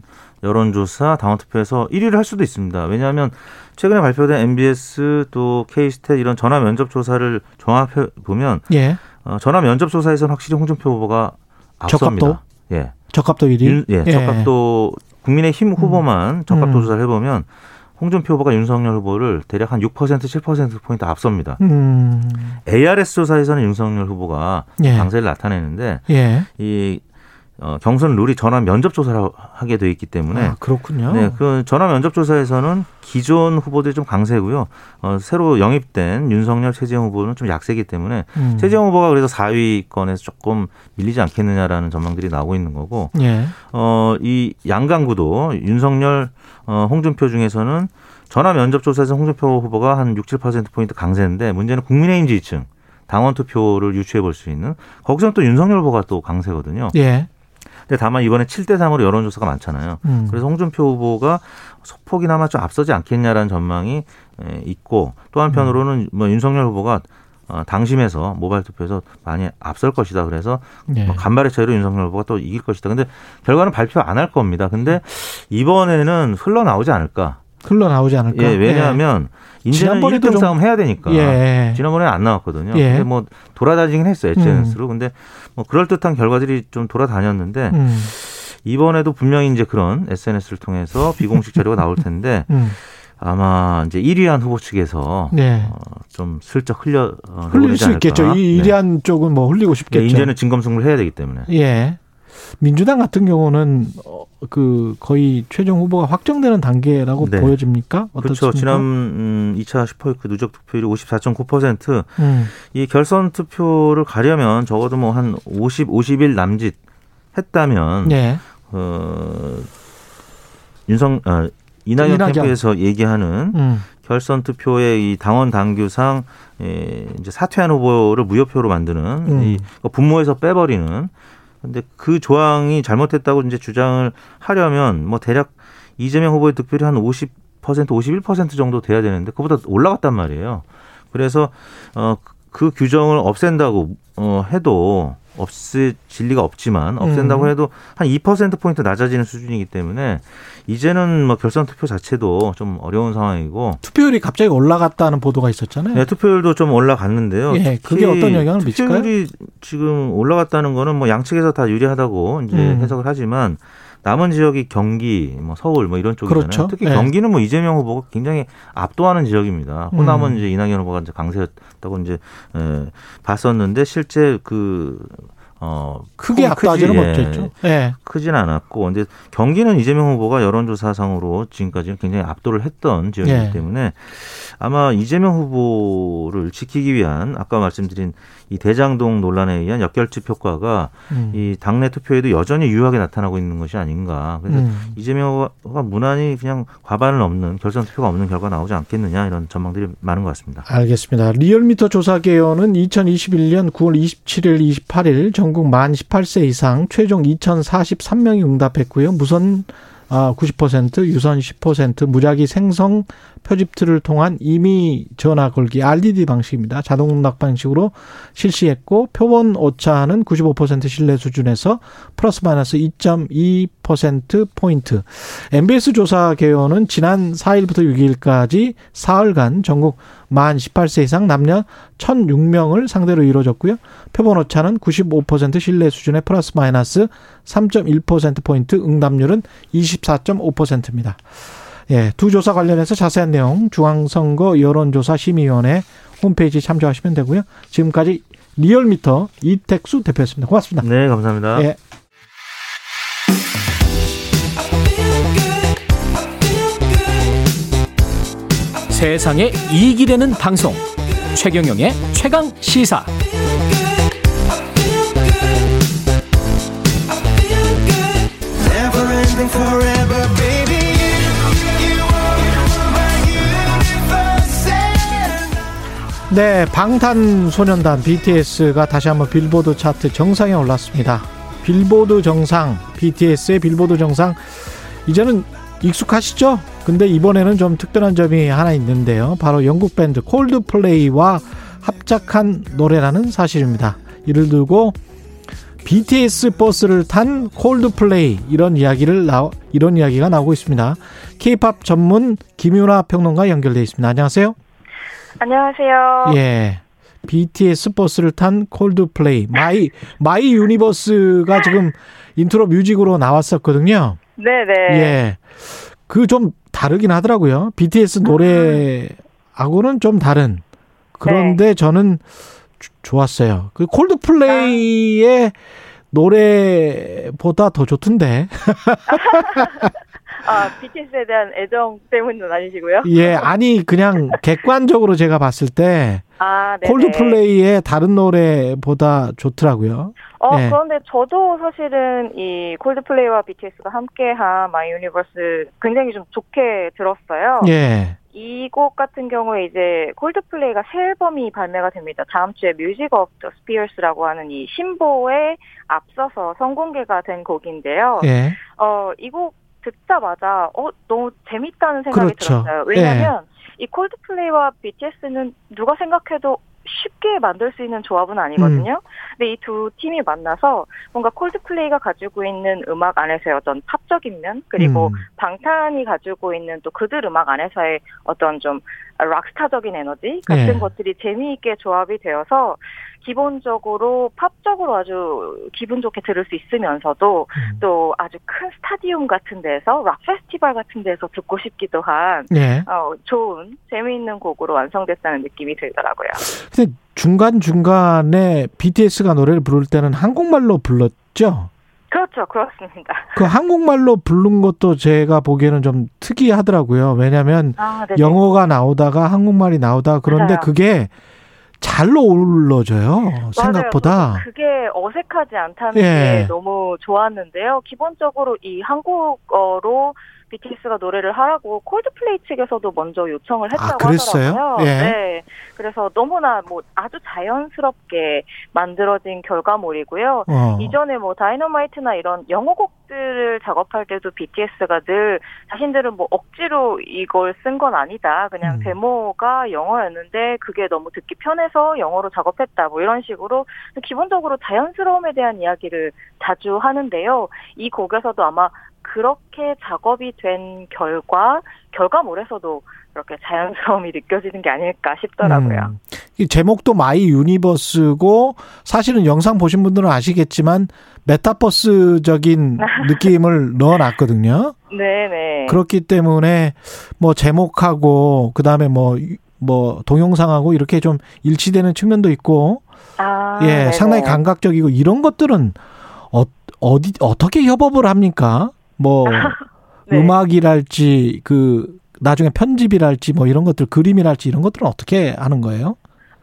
[SPEAKER 10] 여론조사 당원투표에서 1위를 할 수도 있습니다. 왜냐하면 최근에 발표된 MBS 또 K스탯 이런 전화 면접 조사를 종합해 보면
[SPEAKER 2] 예.
[SPEAKER 10] 어, 전화 면접 조사에서는 확실히 홍준표 후보가 앞섭니다.
[SPEAKER 2] 적합도?
[SPEAKER 10] 예.
[SPEAKER 2] 적합도 1위.
[SPEAKER 10] 윤- 예, 적합도 국민의힘 후보만 적합도
[SPEAKER 2] 음.
[SPEAKER 10] 조사를 해보면 홍준표 후보가 윤석열 후보를 대략 한 6% 7% 포인트 앞섭니다.
[SPEAKER 2] 음.
[SPEAKER 10] ARS 조사에서는 윤석열 후보가
[SPEAKER 2] 예.
[SPEAKER 10] 강세를 나타내는데
[SPEAKER 2] 예.
[SPEAKER 10] 이 어, 경선 룰이 전화 면접 조사를 하게 돼 있기 때문에
[SPEAKER 2] 아, 그렇군요.
[SPEAKER 10] 네, 그 전화 면접 조사에서는 기존 후보들이 좀 강세고요. 어, 새로 영입된 윤석열 최재형 후보는 좀 약세기 때문에
[SPEAKER 2] 음.
[SPEAKER 10] 최재형 후보가 그래서 4위권에서 조금 밀리지 않겠느냐라는 전망들이 나오고 있는 거고
[SPEAKER 2] 예.
[SPEAKER 10] 어, 이 양강구도 윤석열, 어, 홍준표 중에서는 전화 면접 조사에서 홍준표 후보가 한 6, 7%포인트 강세인데 문제는 국민의힘 지지층 당원 투표를 유추해 볼 수 있는 거기서는 또 윤석열 후보가 또 강세거든요.
[SPEAKER 2] 예.
[SPEAKER 10] 근데 다만 이번에 7대 3으로 여론조사가 많잖아요.
[SPEAKER 2] 음.
[SPEAKER 10] 그래서 홍준표 후보가 소폭이나마 좀 앞서지 않겠냐라는 전망이 에, 있고 또 한편으로는 뭐 윤석열 후보가 어, 당심에서 모바일 투표에서 많이 앞설 것이다. 그래서
[SPEAKER 2] 예.
[SPEAKER 10] 뭐 간발의 차이로 윤석열 후보가 또 이길 것이다. 근데 결과는 발표 안 할 겁니다. 근데 이번에는 흘러나오지 않을까.
[SPEAKER 2] 흘러나오지 않을까?
[SPEAKER 10] 예, 왜냐하면 이제는
[SPEAKER 2] 지난번에도
[SPEAKER 10] 1등
[SPEAKER 2] 좀-
[SPEAKER 10] 싸움 해야 되니까.
[SPEAKER 2] 예.
[SPEAKER 10] 지난번에 안 나왔거든요.
[SPEAKER 2] 예.
[SPEAKER 10] 근데 뭐 돌아다니긴 했어요.
[SPEAKER 2] 음.
[SPEAKER 10] SNS로. 근데 뭐 그럴 듯한 결과들이 좀 돌아다녔는데
[SPEAKER 2] 음.
[SPEAKER 10] 이번에도 분명히 이제 그런 SNS를 통해서 비공식 자료가 나올 텐데
[SPEAKER 2] 음.
[SPEAKER 10] 아마 이제 1위한 후보 측에서
[SPEAKER 2] 네.
[SPEAKER 10] 어, 좀 슬쩍 흘려 어,
[SPEAKER 2] 흘릴 수 있겠죠.
[SPEAKER 10] 않을까.
[SPEAKER 2] 이
[SPEAKER 10] 네.
[SPEAKER 2] 1위한 쪽은 뭐 흘리고
[SPEAKER 10] 예,
[SPEAKER 2] 싶겠죠.
[SPEAKER 10] 이제는 진검승부를 해야 되기 때문에.
[SPEAKER 2] 예. 민주당 같은 경우는 어, 그 거의 최종 후보가 확정되는 단계라고
[SPEAKER 10] 네.
[SPEAKER 2] 보여집니까?
[SPEAKER 10] 그렇죠.
[SPEAKER 2] 어떻습니까?
[SPEAKER 10] 지난 음, 2차 슈퍼위크 누적 투표율이 54.9%.
[SPEAKER 2] 음.
[SPEAKER 10] 이 결선 투표를 가려면 적어도 뭐 한 50, 50일 남짓 했다면
[SPEAKER 2] 예.
[SPEAKER 10] 어, 윤성 어, 이낙연,
[SPEAKER 2] 이낙연.
[SPEAKER 10] 캠프에서 얘기하는
[SPEAKER 2] 음.
[SPEAKER 10] 결선 투표의 이 당원 당규상 예, 이제 사퇴한 후보를 무효표로 만드는
[SPEAKER 2] 음.
[SPEAKER 10] 이 분모에서 빼버리는 근데 그 조항이 잘못했다고 이제 주장을 하려면 뭐 대략 이재명 후보의 득표율이 한 50% 51% 정도 돼야 되는데 그보다 올라갔단 말이에요. 그래서 어그 규정을 없앤다고 어 해도 없애질 리가 없지만 없앤다고
[SPEAKER 2] 음.
[SPEAKER 10] 해도 한 2% 포인트 낮아지는 수준이기 때문에 이제는 뭐 결선 투표 자체도 좀 어려운 상황이고
[SPEAKER 2] 투표율이 갑자기 올라갔다는 보도가 있었잖아요.
[SPEAKER 10] 네, 투표율도 좀 올라갔는데요.
[SPEAKER 2] 예, 그게 어떤 영향을 미칠까요?
[SPEAKER 10] 투표율이 지금 올라갔다는 거는 뭐 양측에서 다 유리하다고 이제
[SPEAKER 2] 음.
[SPEAKER 10] 해석을 하지만 남은 지역이 경기, 뭐 서울 뭐 이런 쪽이잖아요.
[SPEAKER 2] 그렇죠.
[SPEAKER 10] 특히
[SPEAKER 2] 네.
[SPEAKER 10] 경기는 뭐 이재명 후보가 굉장히 압도하는 지역입니다. 호남은
[SPEAKER 2] 음.
[SPEAKER 10] 이제 이낙연 후보가 이제 강세였다고 이제 에, 봤었는데 실제 그 어,
[SPEAKER 2] 크게 압도하지는
[SPEAKER 10] 예,
[SPEAKER 2] 못했죠. 예.
[SPEAKER 10] 크진 않았고, 근데 경기는 이재명 후보가 여론조사상으로 지금까지는 굉장히 압도를 했던 지역이기
[SPEAKER 2] 예.
[SPEAKER 10] 때문에 아마 이재명 후보를 지키기 위한 아까 말씀드린 이 대장동 논란에 의한 역결집 효과가
[SPEAKER 2] 음.
[SPEAKER 10] 이 당내 투표에도 여전히 유효하게 나타나고 있는 것이 아닌가. 그래서
[SPEAKER 2] 음.
[SPEAKER 10] 이재명 후보가 무난히 그냥 과반을 넘는 결선 투표가 없는 결과 나오지 않겠느냐 이런 전망들이 많은 것 같습니다.
[SPEAKER 2] 알겠습니다. 리얼미터 조사 개요는 2021년 9월 27일, 28일 전국 만 18세 이상 최종 2,043명이 응답했고요. 무선 아, 90%, 유선 10%, 무작위 생성 표집틀을 통한 임의 전화 걸기 RDD 방식입니다. 자동 응답 방식으로 실시했고 표본 오차는 95% 신뢰 수준에서 플러스 마이너스 2.2% 포인트. MBS 조사 개요는 지난 4일부터 6일까지 사흘간 전국 만 18세 이상 남녀 1,006명을 상대로 이루어졌고요. 표본 오차는 95% 신뢰 수준의 플러스 마이너스 3.1% 포인트, 응답률은 24.5%입니다. 예, 두 조사 관련해서 자세한 내용 중앙선거 여론조사 심의위원회 홈페이지 참조하시면 되고요. 지금까지 리얼미터 이택수 대표였습니다. 고맙습니다.
[SPEAKER 10] 네, 감사합니다.
[SPEAKER 2] 예.
[SPEAKER 6] 세상에 이익이 되는 방송. 최경영의 최강 시사.
[SPEAKER 2] 네, 방탄소년단 BTS가 다시 한번 빌보드 차트 정상에 올랐습니다. 빌보드 정상, BTS의 빌보드 정상, 이제는 익숙하시죠? 근데 이번에는 좀 특별한 점이 하나 있는데요. 바로 영국 밴드 콜드플레이와 합작한 노래라는 사실입니다. 이를 두고 BTS 버스를 탄 콜드플레이 이런 이야기를 나 이런 이야기가 나오고 있습니다. K-팝 전문 김윤하 평론가 연결돼 있습니다. 안녕하세요.
[SPEAKER 11] 안녕하세요.
[SPEAKER 2] 예. BTS 버스를 탄 콜드플레이 My My Universe가 지금 intro music으로 나왔었거든요.
[SPEAKER 11] 네네.
[SPEAKER 2] 예. 그 좀 다르긴 하더라고요. BTS 노래하고는 좀 다른. 그런데 저는 주- 좋았어요. 그 콜드플레이의 노래보다 더 좋던데.
[SPEAKER 11] 아, BTS에 대한 애정 때문은 아니시고요?
[SPEAKER 2] 예, 아니 그냥 객관적으로 제가 봤을 때
[SPEAKER 11] 아, 네.
[SPEAKER 2] 콜드플레이의 다른 노래보다 좋더라고요.
[SPEAKER 11] 어,
[SPEAKER 2] 예.
[SPEAKER 11] 그런데 저도 사실은 이 콜드플레이와 BTS가 함께한 My Universe 굉장히 좀 좋게 들었어요.
[SPEAKER 2] 예.
[SPEAKER 11] 이 곡 같은 경우에 이제 콜드플레이가 새 앨범이 발매가 됩니다. 다음 주에 Music of the Spheres라고 하는 이 신보에 앞서서 선공개가 된 곡인데요.
[SPEAKER 2] 예.
[SPEAKER 11] 어, 이 곡 듣자마자 어, 너무 재밌다는 생각이
[SPEAKER 2] 그렇죠.
[SPEAKER 11] 들었어요. 왜냐면 이 콜드플레이와 BTS는 누가 생각해도 쉽게 만들 수 있는 조합은 아니거든요. 근데 이 두 팀이 만나서 뭔가 콜드플레이가 가지고 있는 음악 안에서의 어떤 팝적인 면 그리고
[SPEAKER 2] 음.
[SPEAKER 11] 방탄이 가지고 있는 또 그들 음악 안에서의 어떤 좀 락스타적인 에너지 같은
[SPEAKER 2] 예.
[SPEAKER 11] 것들이 재미있게 조합이 되어서 기본적으로 팝적으로 아주 기분 좋게 들을 수 있으면서도
[SPEAKER 2] 음.
[SPEAKER 11] 또 아주 큰 스타디움 같은 데서 락 페스티벌 같은 데서 듣고 싶기도 한
[SPEAKER 2] 예.
[SPEAKER 11] 어, 좋은 재미있는 곡으로 완성됐다는 느낌이 들더라고요.
[SPEAKER 2] 근데 중간 중간에 BTS가 노래를 부를 때는 한국말로 불렀죠.
[SPEAKER 11] 그렇죠, 그렇습니다.
[SPEAKER 2] 그 한국말로 부른 것도 제가 보기에는 좀 특이하더라고요. 왜냐하면
[SPEAKER 11] 아, 네.
[SPEAKER 2] 영어가 나오다가 한국말이 나오다 그런데
[SPEAKER 11] 맞아요.
[SPEAKER 2] 그게 잘 어울러져요. 생각보다.
[SPEAKER 11] 그게 어색하지 않다는
[SPEAKER 2] 예.
[SPEAKER 11] 게 너무 좋았는데요. 기본적으로 이 한국어로 BTS가 노래를 하라고 콜드플레이 측에서도 먼저 요청을 했다고
[SPEAKER 2] 아?
[SPEAKER 11] 하더라고요.
[SPEAKER 2] 예.
[SPEAKER 11] 네. 그래서 너무나 뭐 아주 자연스럽게 만들어진 결과물이고요.
[SPEAKER 2] 어.
[SPEAKER 11] 이전에 뭐 다이너마이트나 이런 영어 곡들을 작업할 때도 BTS가 늘 자신들은 뭐 억지로 이걸 쓴 건 아니다. 그냥
[SPEAKER 2] 음.
[SPEAKER 11] 데모가 영어였는데 그게 너무 듣기 편해서 영어로 작업했다. 뭐 이런 식으로 기본적으로 자연스러움에 대한 이야기를 자주 하는데요. 이 곡에서도 아마 그렇게 작업이 된 결과 결과물에서도 그렇게 자연스러움이 느껴지는 게 아닐까 싶더라고요.
[SPEAKER 2] 음. 이 제목도 My Universe고 사실은 영상 보신 분들은 아시겠지만 메타버스적인 느낌을 넣어놨거든요.
[SPEAKER 11] 네네.
[SPEAKER 2] 그렇기 때문에 뭐 제목하고 그 다음에 뭐뭐 동영상하고 이렇게 좀 일치되는 측면도 있고
[SPEAKER 11] 아,
[SPEAKER 2] 예
[SPEAKER 11] 네네.
[SPEAKER 2] 상당히 감각적이고 이런 것들은 어, 어디 어떻게 협업을 합니까? 뭐
[SPEAKER 11] 네.
[SPEAKER 2] 음악이랄지 그 나중에 편집이랄지 뭐 이런 것들 그림이랄지 이런 것들은 어떻게 하는 거예요?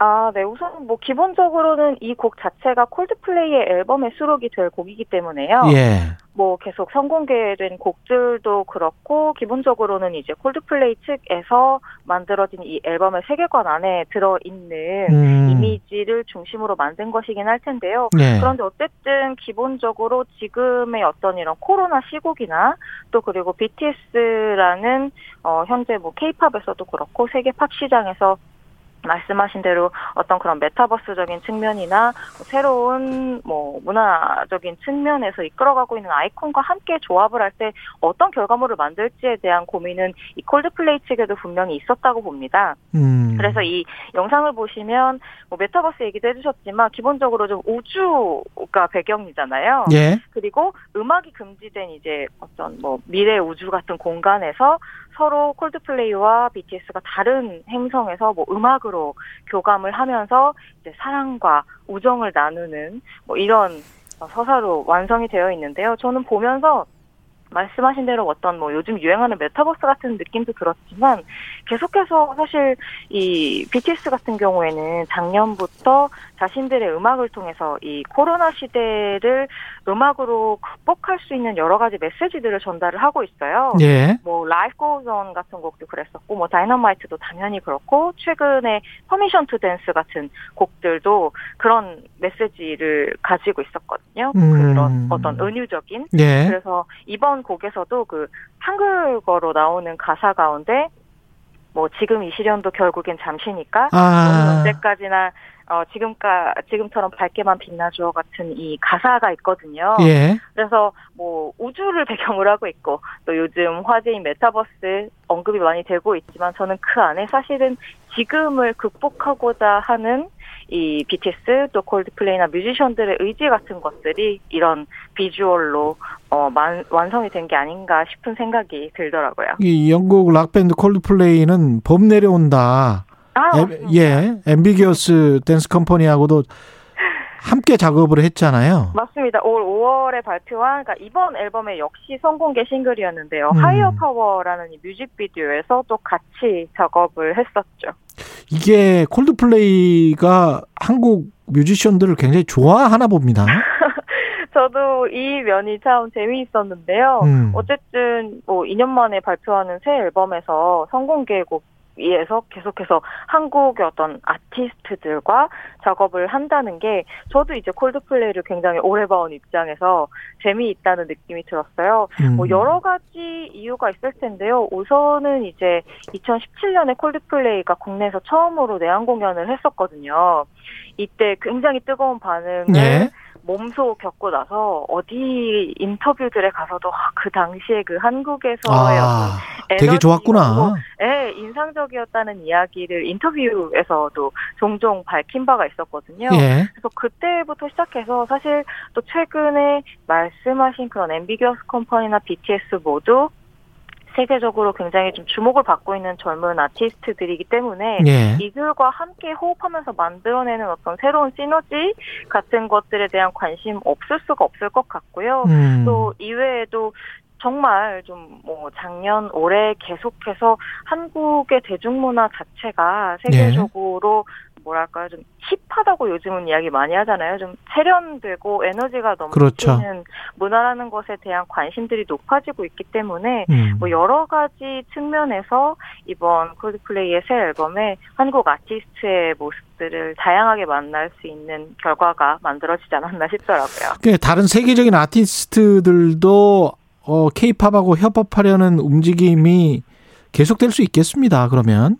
[SPEAKER 11] 아, 네. 우선 뭐 기본적으로는 이 곡 자체가 콜드플레이의 앨범에 수록이 될 곡이기 때문에요.
[SPEAKER 2] 예.
[SPEAKER 11] 뭐 계속 선공개된 곡들도 그렇고 기본적으로는 이제 콜드플레이 측에서 만들어진 이 앨범의 세계관 안에 들어 있는
[SPEAKER 2] 음.
[SPEAKER 11] 이미지를 중심으로 만든 것이긴 할 텐데요.
[SPEAKER 2] 예.
[SPEAKER 11] 그런데 어쨌든 기본적으로 지금의 어떤 이런 코로나 시국이나 또 그리고 BTS라는 어 현재 뭐 케이팝에서도 그렇고 세계 팝 시장에서 말씀하신 대로 어떤 그런 메타버스적인 측면이나 뭐 새로운 뭐 문화적인 측면에서 이끌어가고 있는 아이콘과 함께 조합을 할 때 어떤 결과물을 만들지에 대한 고민은 이 콜드플레이 측에도 분명히 있었다고 봅니다.
[SPEAKER 2] 음.
[SPEAKER 11] 그래서 이 영상을 보시면 뭐 메타버스 얘기도 해주셨지만 기본적으로 좀 우주가 배경이잖아요.
[SPEAKER 2] 예.
[SPEAKER 11] 그리고 음악이 금지된 이제 어떤 뭐 미래 우주 같은 공간에서 서로 콜드플레이와 BTS가 다른 행성에서 뭐 음악으로 교감을 하면서 이제 사랑과 우정을 나누는 뭐 이런 서사로 완성이 되어 있는데요. 저는 보면서 말씀하신 대로 어떤 뭐 요즘 유행하는 메타버스 같은 느낌도 들었지만 계속해서 사실 이 BTS 같은 경우에는 작년부터 자신들의 음악을 통해서 이 코로나 시대를 음악으로 극복할 수 있는 여러 가지 메시지들을 전달을 하고 있어요.
[SPEAKER 2] 예.
[SPEAKER 11] 뭐 Life Goes On 같은 곡도 그랬었고 뭐 다이너마이트도 당연히 그렇고 최근에 Permission to Dance 같은 곡들도 그런 메시지를 가지고 있었거든요.
[SPEAKER 2] 음.
[SPEAKER 11] 그런 어떤 은유적인
[SPEAKER 2] 예.
[SPEAKER 11] 그래서 이번 곡에서도 그 한국어로 나오는 가사 가운데 뭐 지금 이 시련도 결국엔 잠시니까
[SPEAKER 2] 아.
[SPEAKER 11] 너는 언제까지나 어 지금까 지금처럼 밝게만 빛나줘 같은 이 가사가 있거든요.
[SPEAKER 2] 예.
[SPEAKER 11] 그래서 뭐 우주를 배경으로 하고 있고 또 요즘 화제인 메타버스 언급이 많이 되고 있지만 저는 그 안에 사실은 지금을 극복하고자 하는 이 BTS 또 콜드플레이나 뮤지션들의 의지 같은 것들이 이런 비주얼로 어, 만, 완성이 된 게 아닌가 싶은 생각이 들더라고요.
[SPEAKER 2] 이 영국 락밴드 콜드플레이는 범 내려온다.
[SPEAKER 11] 아,
[SPEAKER 2] 에. 예. 앰비규어스 댄스 컴퍼니하고도 함께 작업을 했잖아요.
[SPEAKER 11] 맞습니다. 올 5월에 발표한 그러니까 이번 앨범의 역시 선공개 싱글이었는데요.
[SPEAKER 2] 음.
[SPEAKER 11] Higher Power라는 이 뮤직비디오에서 또 같이 작업을 했었죠.
[SPEAKER 2] 이게 콜드플레이가 한국 뮤지션들을 굉장히 좋아하나 봅니다.
[SPEAKER 11] 저도 이 면이 참 재미있었는데요.
[SPEAKER 2] 음.
[SPEAKER 11] 어쨌든 뭐 2년 만에 발표하는 새 앨범에서 성공개곡 이에서 계속해서 한국의 어떤 아티스트들과 작업을 한다는 게 저도 이제 콜드플레이를 굉장히 오래 봐온 입장에서 재미있다는 느낌이 들었어요.
[SPEAKER 12] 음.
[SPEAKER 11] 뭐 여러 가지 이유가 있을 텐데요. 우선은 이제 2017년에 콜드플레이가 국내에서 처음으로 내한 공연을 했었거든요. 이때 굉장히 뜨거운 반응을
[SPEAKER 2] 예.
[SPEAKER 11] 몸소 겪고 나서 어디 인터뷰들에 가서도 아, 그 당시에 그 한국에서의
[SPEAKER 2] 아, 되게 좋았구나.
[SPEAKER 11] 네, 인상적이었다는 이야기를 인터뷰에서도 종종 밝힌 바가 있었거든요.
[SPEAKER 2] 예.
[SPEAKER 11] 그래서 그때부터 시작해서 사실 또 최근에 말씀하신 그런 엠비겨스 컴퍼니나 BTS 모두 세계적으로 굉장히 좀 주목을 받고 있는 젊은 아티스트들이기 때문에
[SPEAKER 12] 예.
[SPEAKER 11] 이들과 함께 호흡하면서 만들어내는 어떤 새로운 시너지 같은 것들에 대한 관심 없을 수가 없을 것 같고요.
[SPEAKER 12] 음.
[SPEAKER 11] 또 이외에도 정말 좀 뭐 작년 올해 계속해서 한국의 대중문화 자체가 세계적으로 뭐랄까요 좀 힙하다고 요즘은 이야기 많이 하잖아요 좀 세련되고 에너지가
[SPEAKER 2] 그렇죠.
[SPEAKER 11] 넘치는 문화라는 것에 대한 관심들이 높아지고 있기 때문에
[SPEAKER 2] 음.
[SPEAKER 11] 뭐 여러 가지 측면에서 이번 콜드플레이의 새 앨범에 한국 아티스트의 모습들을 다양하게 만날 수 있는 결과가 만들어지지 않았나 싶더라고요.
[SPEAKER 2] 그 다른 세계적인 아티스트들도 어 케이팝하고 협업하려는 움직임이 계속될 수 있겠습니다. 그러면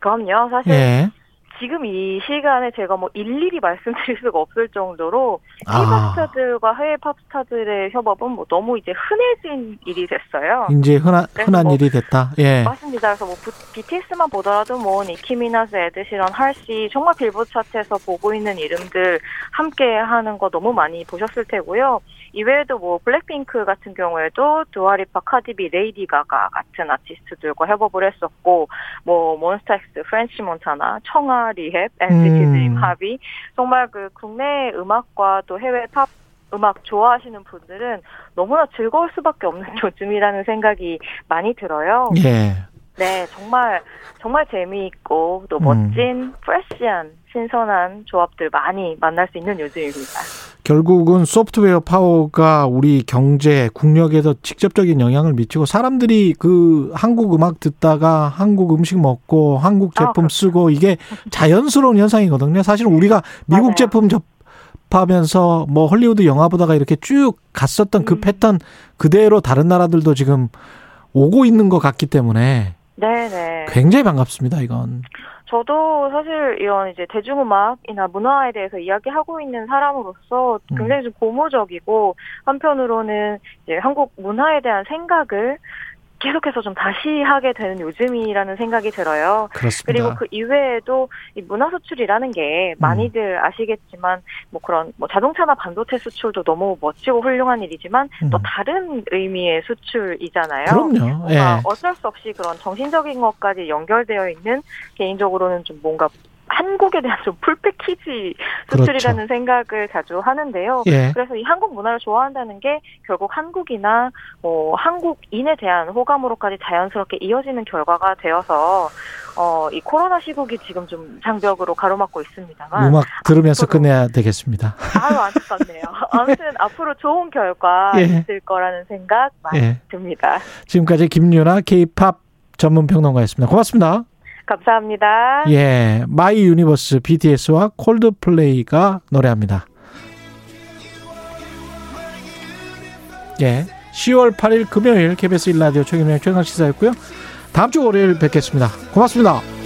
[SPEAKER 11] 그럼요. 사실
[SPEAKER 2] 예.
[SPEAKER 11] 지금 이 시간에 제가 뭐 일일이 말씀드릴 수가 없을 정도로
[SPEAKER 2] 아.
[SPEAKER 11] K-팝 스타들과 해외 팝 스타들의 협업은 뭐 너무 이제 흔해진 일이 됐어요.
[SPEAKER 2] 이제 흔한 흔한
[SPEAKER 11] 뭐
[SPEAKER 2] 일이 됐다. 예.
[SPEAKER 11] 맞습니다. 그래서 뭐 부- BTS만 보더라도 뭐 니키미나즈, 에드시런, 할시 정말 빌보드 차트에서 보고 있는 이름들 함께 하는 거 너무 많이 보셨을 테고요. 이외에도 뭐 블랙핑크 같은 경우에도 두아리파, 카디비, 레이디 가가 같은 아티스트들과 협업을 했었고 뭐 몬스타엑스, 프렌치 몬타나, 청하, 리햅, NCT
[SPEAKER 12] 음.
[SPEAKER 11] 드림, 하비 정말 그 국내 음악과 또 해외 팝 음악 좋아하시는 분들은 너무나 즐거울 수밖에 없는 요즘이라는 생각이 많이 들어요.
[SPEAKER 2] 예.
[SPEAKER 11] 네, 정말 정말 재미있고 또
[SPEAKER 2] 음.
[SPEAKER 11] 멋진 프레시한 신선한 조합들 많이 만날 수 있는 요즘입니다.
[SPEAKER 2] 결국은 소프트웨어 파워가 우리 경제, 국력에도 직접적인 영향을 미치고 사람들이 그 한국 음악 듣다가 한국 음식 먹고 한국
[SPEAKER 11] 아,
[SPEAKER 2] 제품 쓰고 이게 자연스러운 현상이거든요. 사실 우리가 미국 제품 접 하면서 뭐 헐리우드 영화 보다가 이렇게 쭉 갔었던
[SPEAKER 11] 음.
[SPEAKER 2] 그 패턴 그대로 다른 나라들도 지금 오고 있는 것 같기 때문에
[SPEAKER 11] 네네.
[SPEAKER 2] 굉장히 반갑습니다. 이건.
[SPEAKER 11] 저도 사실 이런 이제 대중음악이나 문화에 대해서 이야기하고 있는 사람으로서
[SPEAKER 2] 음.
[SPEAKER 11] 굉장히 좀 고무적이고 한편으로는 이제 한국 문화에 대한 생각을 계속해서 좀 다시 하게 되는 요즘이라는 생각이 들어요.
[SPEAKER 2] 그렇습니다.
[SPEAKER 11] 그리고 그 이외에도 이 문화 수출이라는 게
[SPEAKER 2] 음.
[SPEAKER 11] 많이들 아시겠지만 뭐 그런 뭐 자동차나 반도체 수출도 너무 멋지고 훌륭한 일이지만 또 다른 의미의 수출이잖아요.
[SPEAKER 2] 음. 그럼요. 예.
[SPEAKER 11] 어쩔 수 없이 그런 정신적인 것까지 연결되어 있는 개인적으로는 좀 뭔가 한국에 대한 좀 풀 패키지 수출이라는 생각을 자주 하는데요.
[SPEAKER 2] 그렇죠. 예.
[SPEAKER 11] 그래서 이 한국 문화를 좋아한다는 게 결국 한국이나 뭐 한국인에 대한 호감으로까지 자연스럽게 이어지는 결과가 되어서 어, 이 코로나 시국이 지금 좀 장벽으로 가로막고 있습니다만
[SPEAKER 2] 음악 들으면서 끝내야 되겠습니다.
[SPEAKER 11] 아유 안타깝네요. 아무튼 앞으로 좋은 결과
[SPEAKER 2] 예.
[SPEAKER 11] 있을 거라는 생각 많이
[SPEAKER 2] 예.
[SPEAKER 11] 듭니다.
[SPEAKER 2] 지금까지 김윤하 K-팝 전문 평론가였습니다. 고맙습니다.
[SPEAKER 11] 감사합니다.
[SPEAKER 2] 예, My Universe BTS와 콜드플레이가 노래합니다. 예, 10월 8일 금요일 KBS 1라디오 최경영 최강 시사였고요. 다음 주 월요일 뵙겠습니다. 고맙습니다.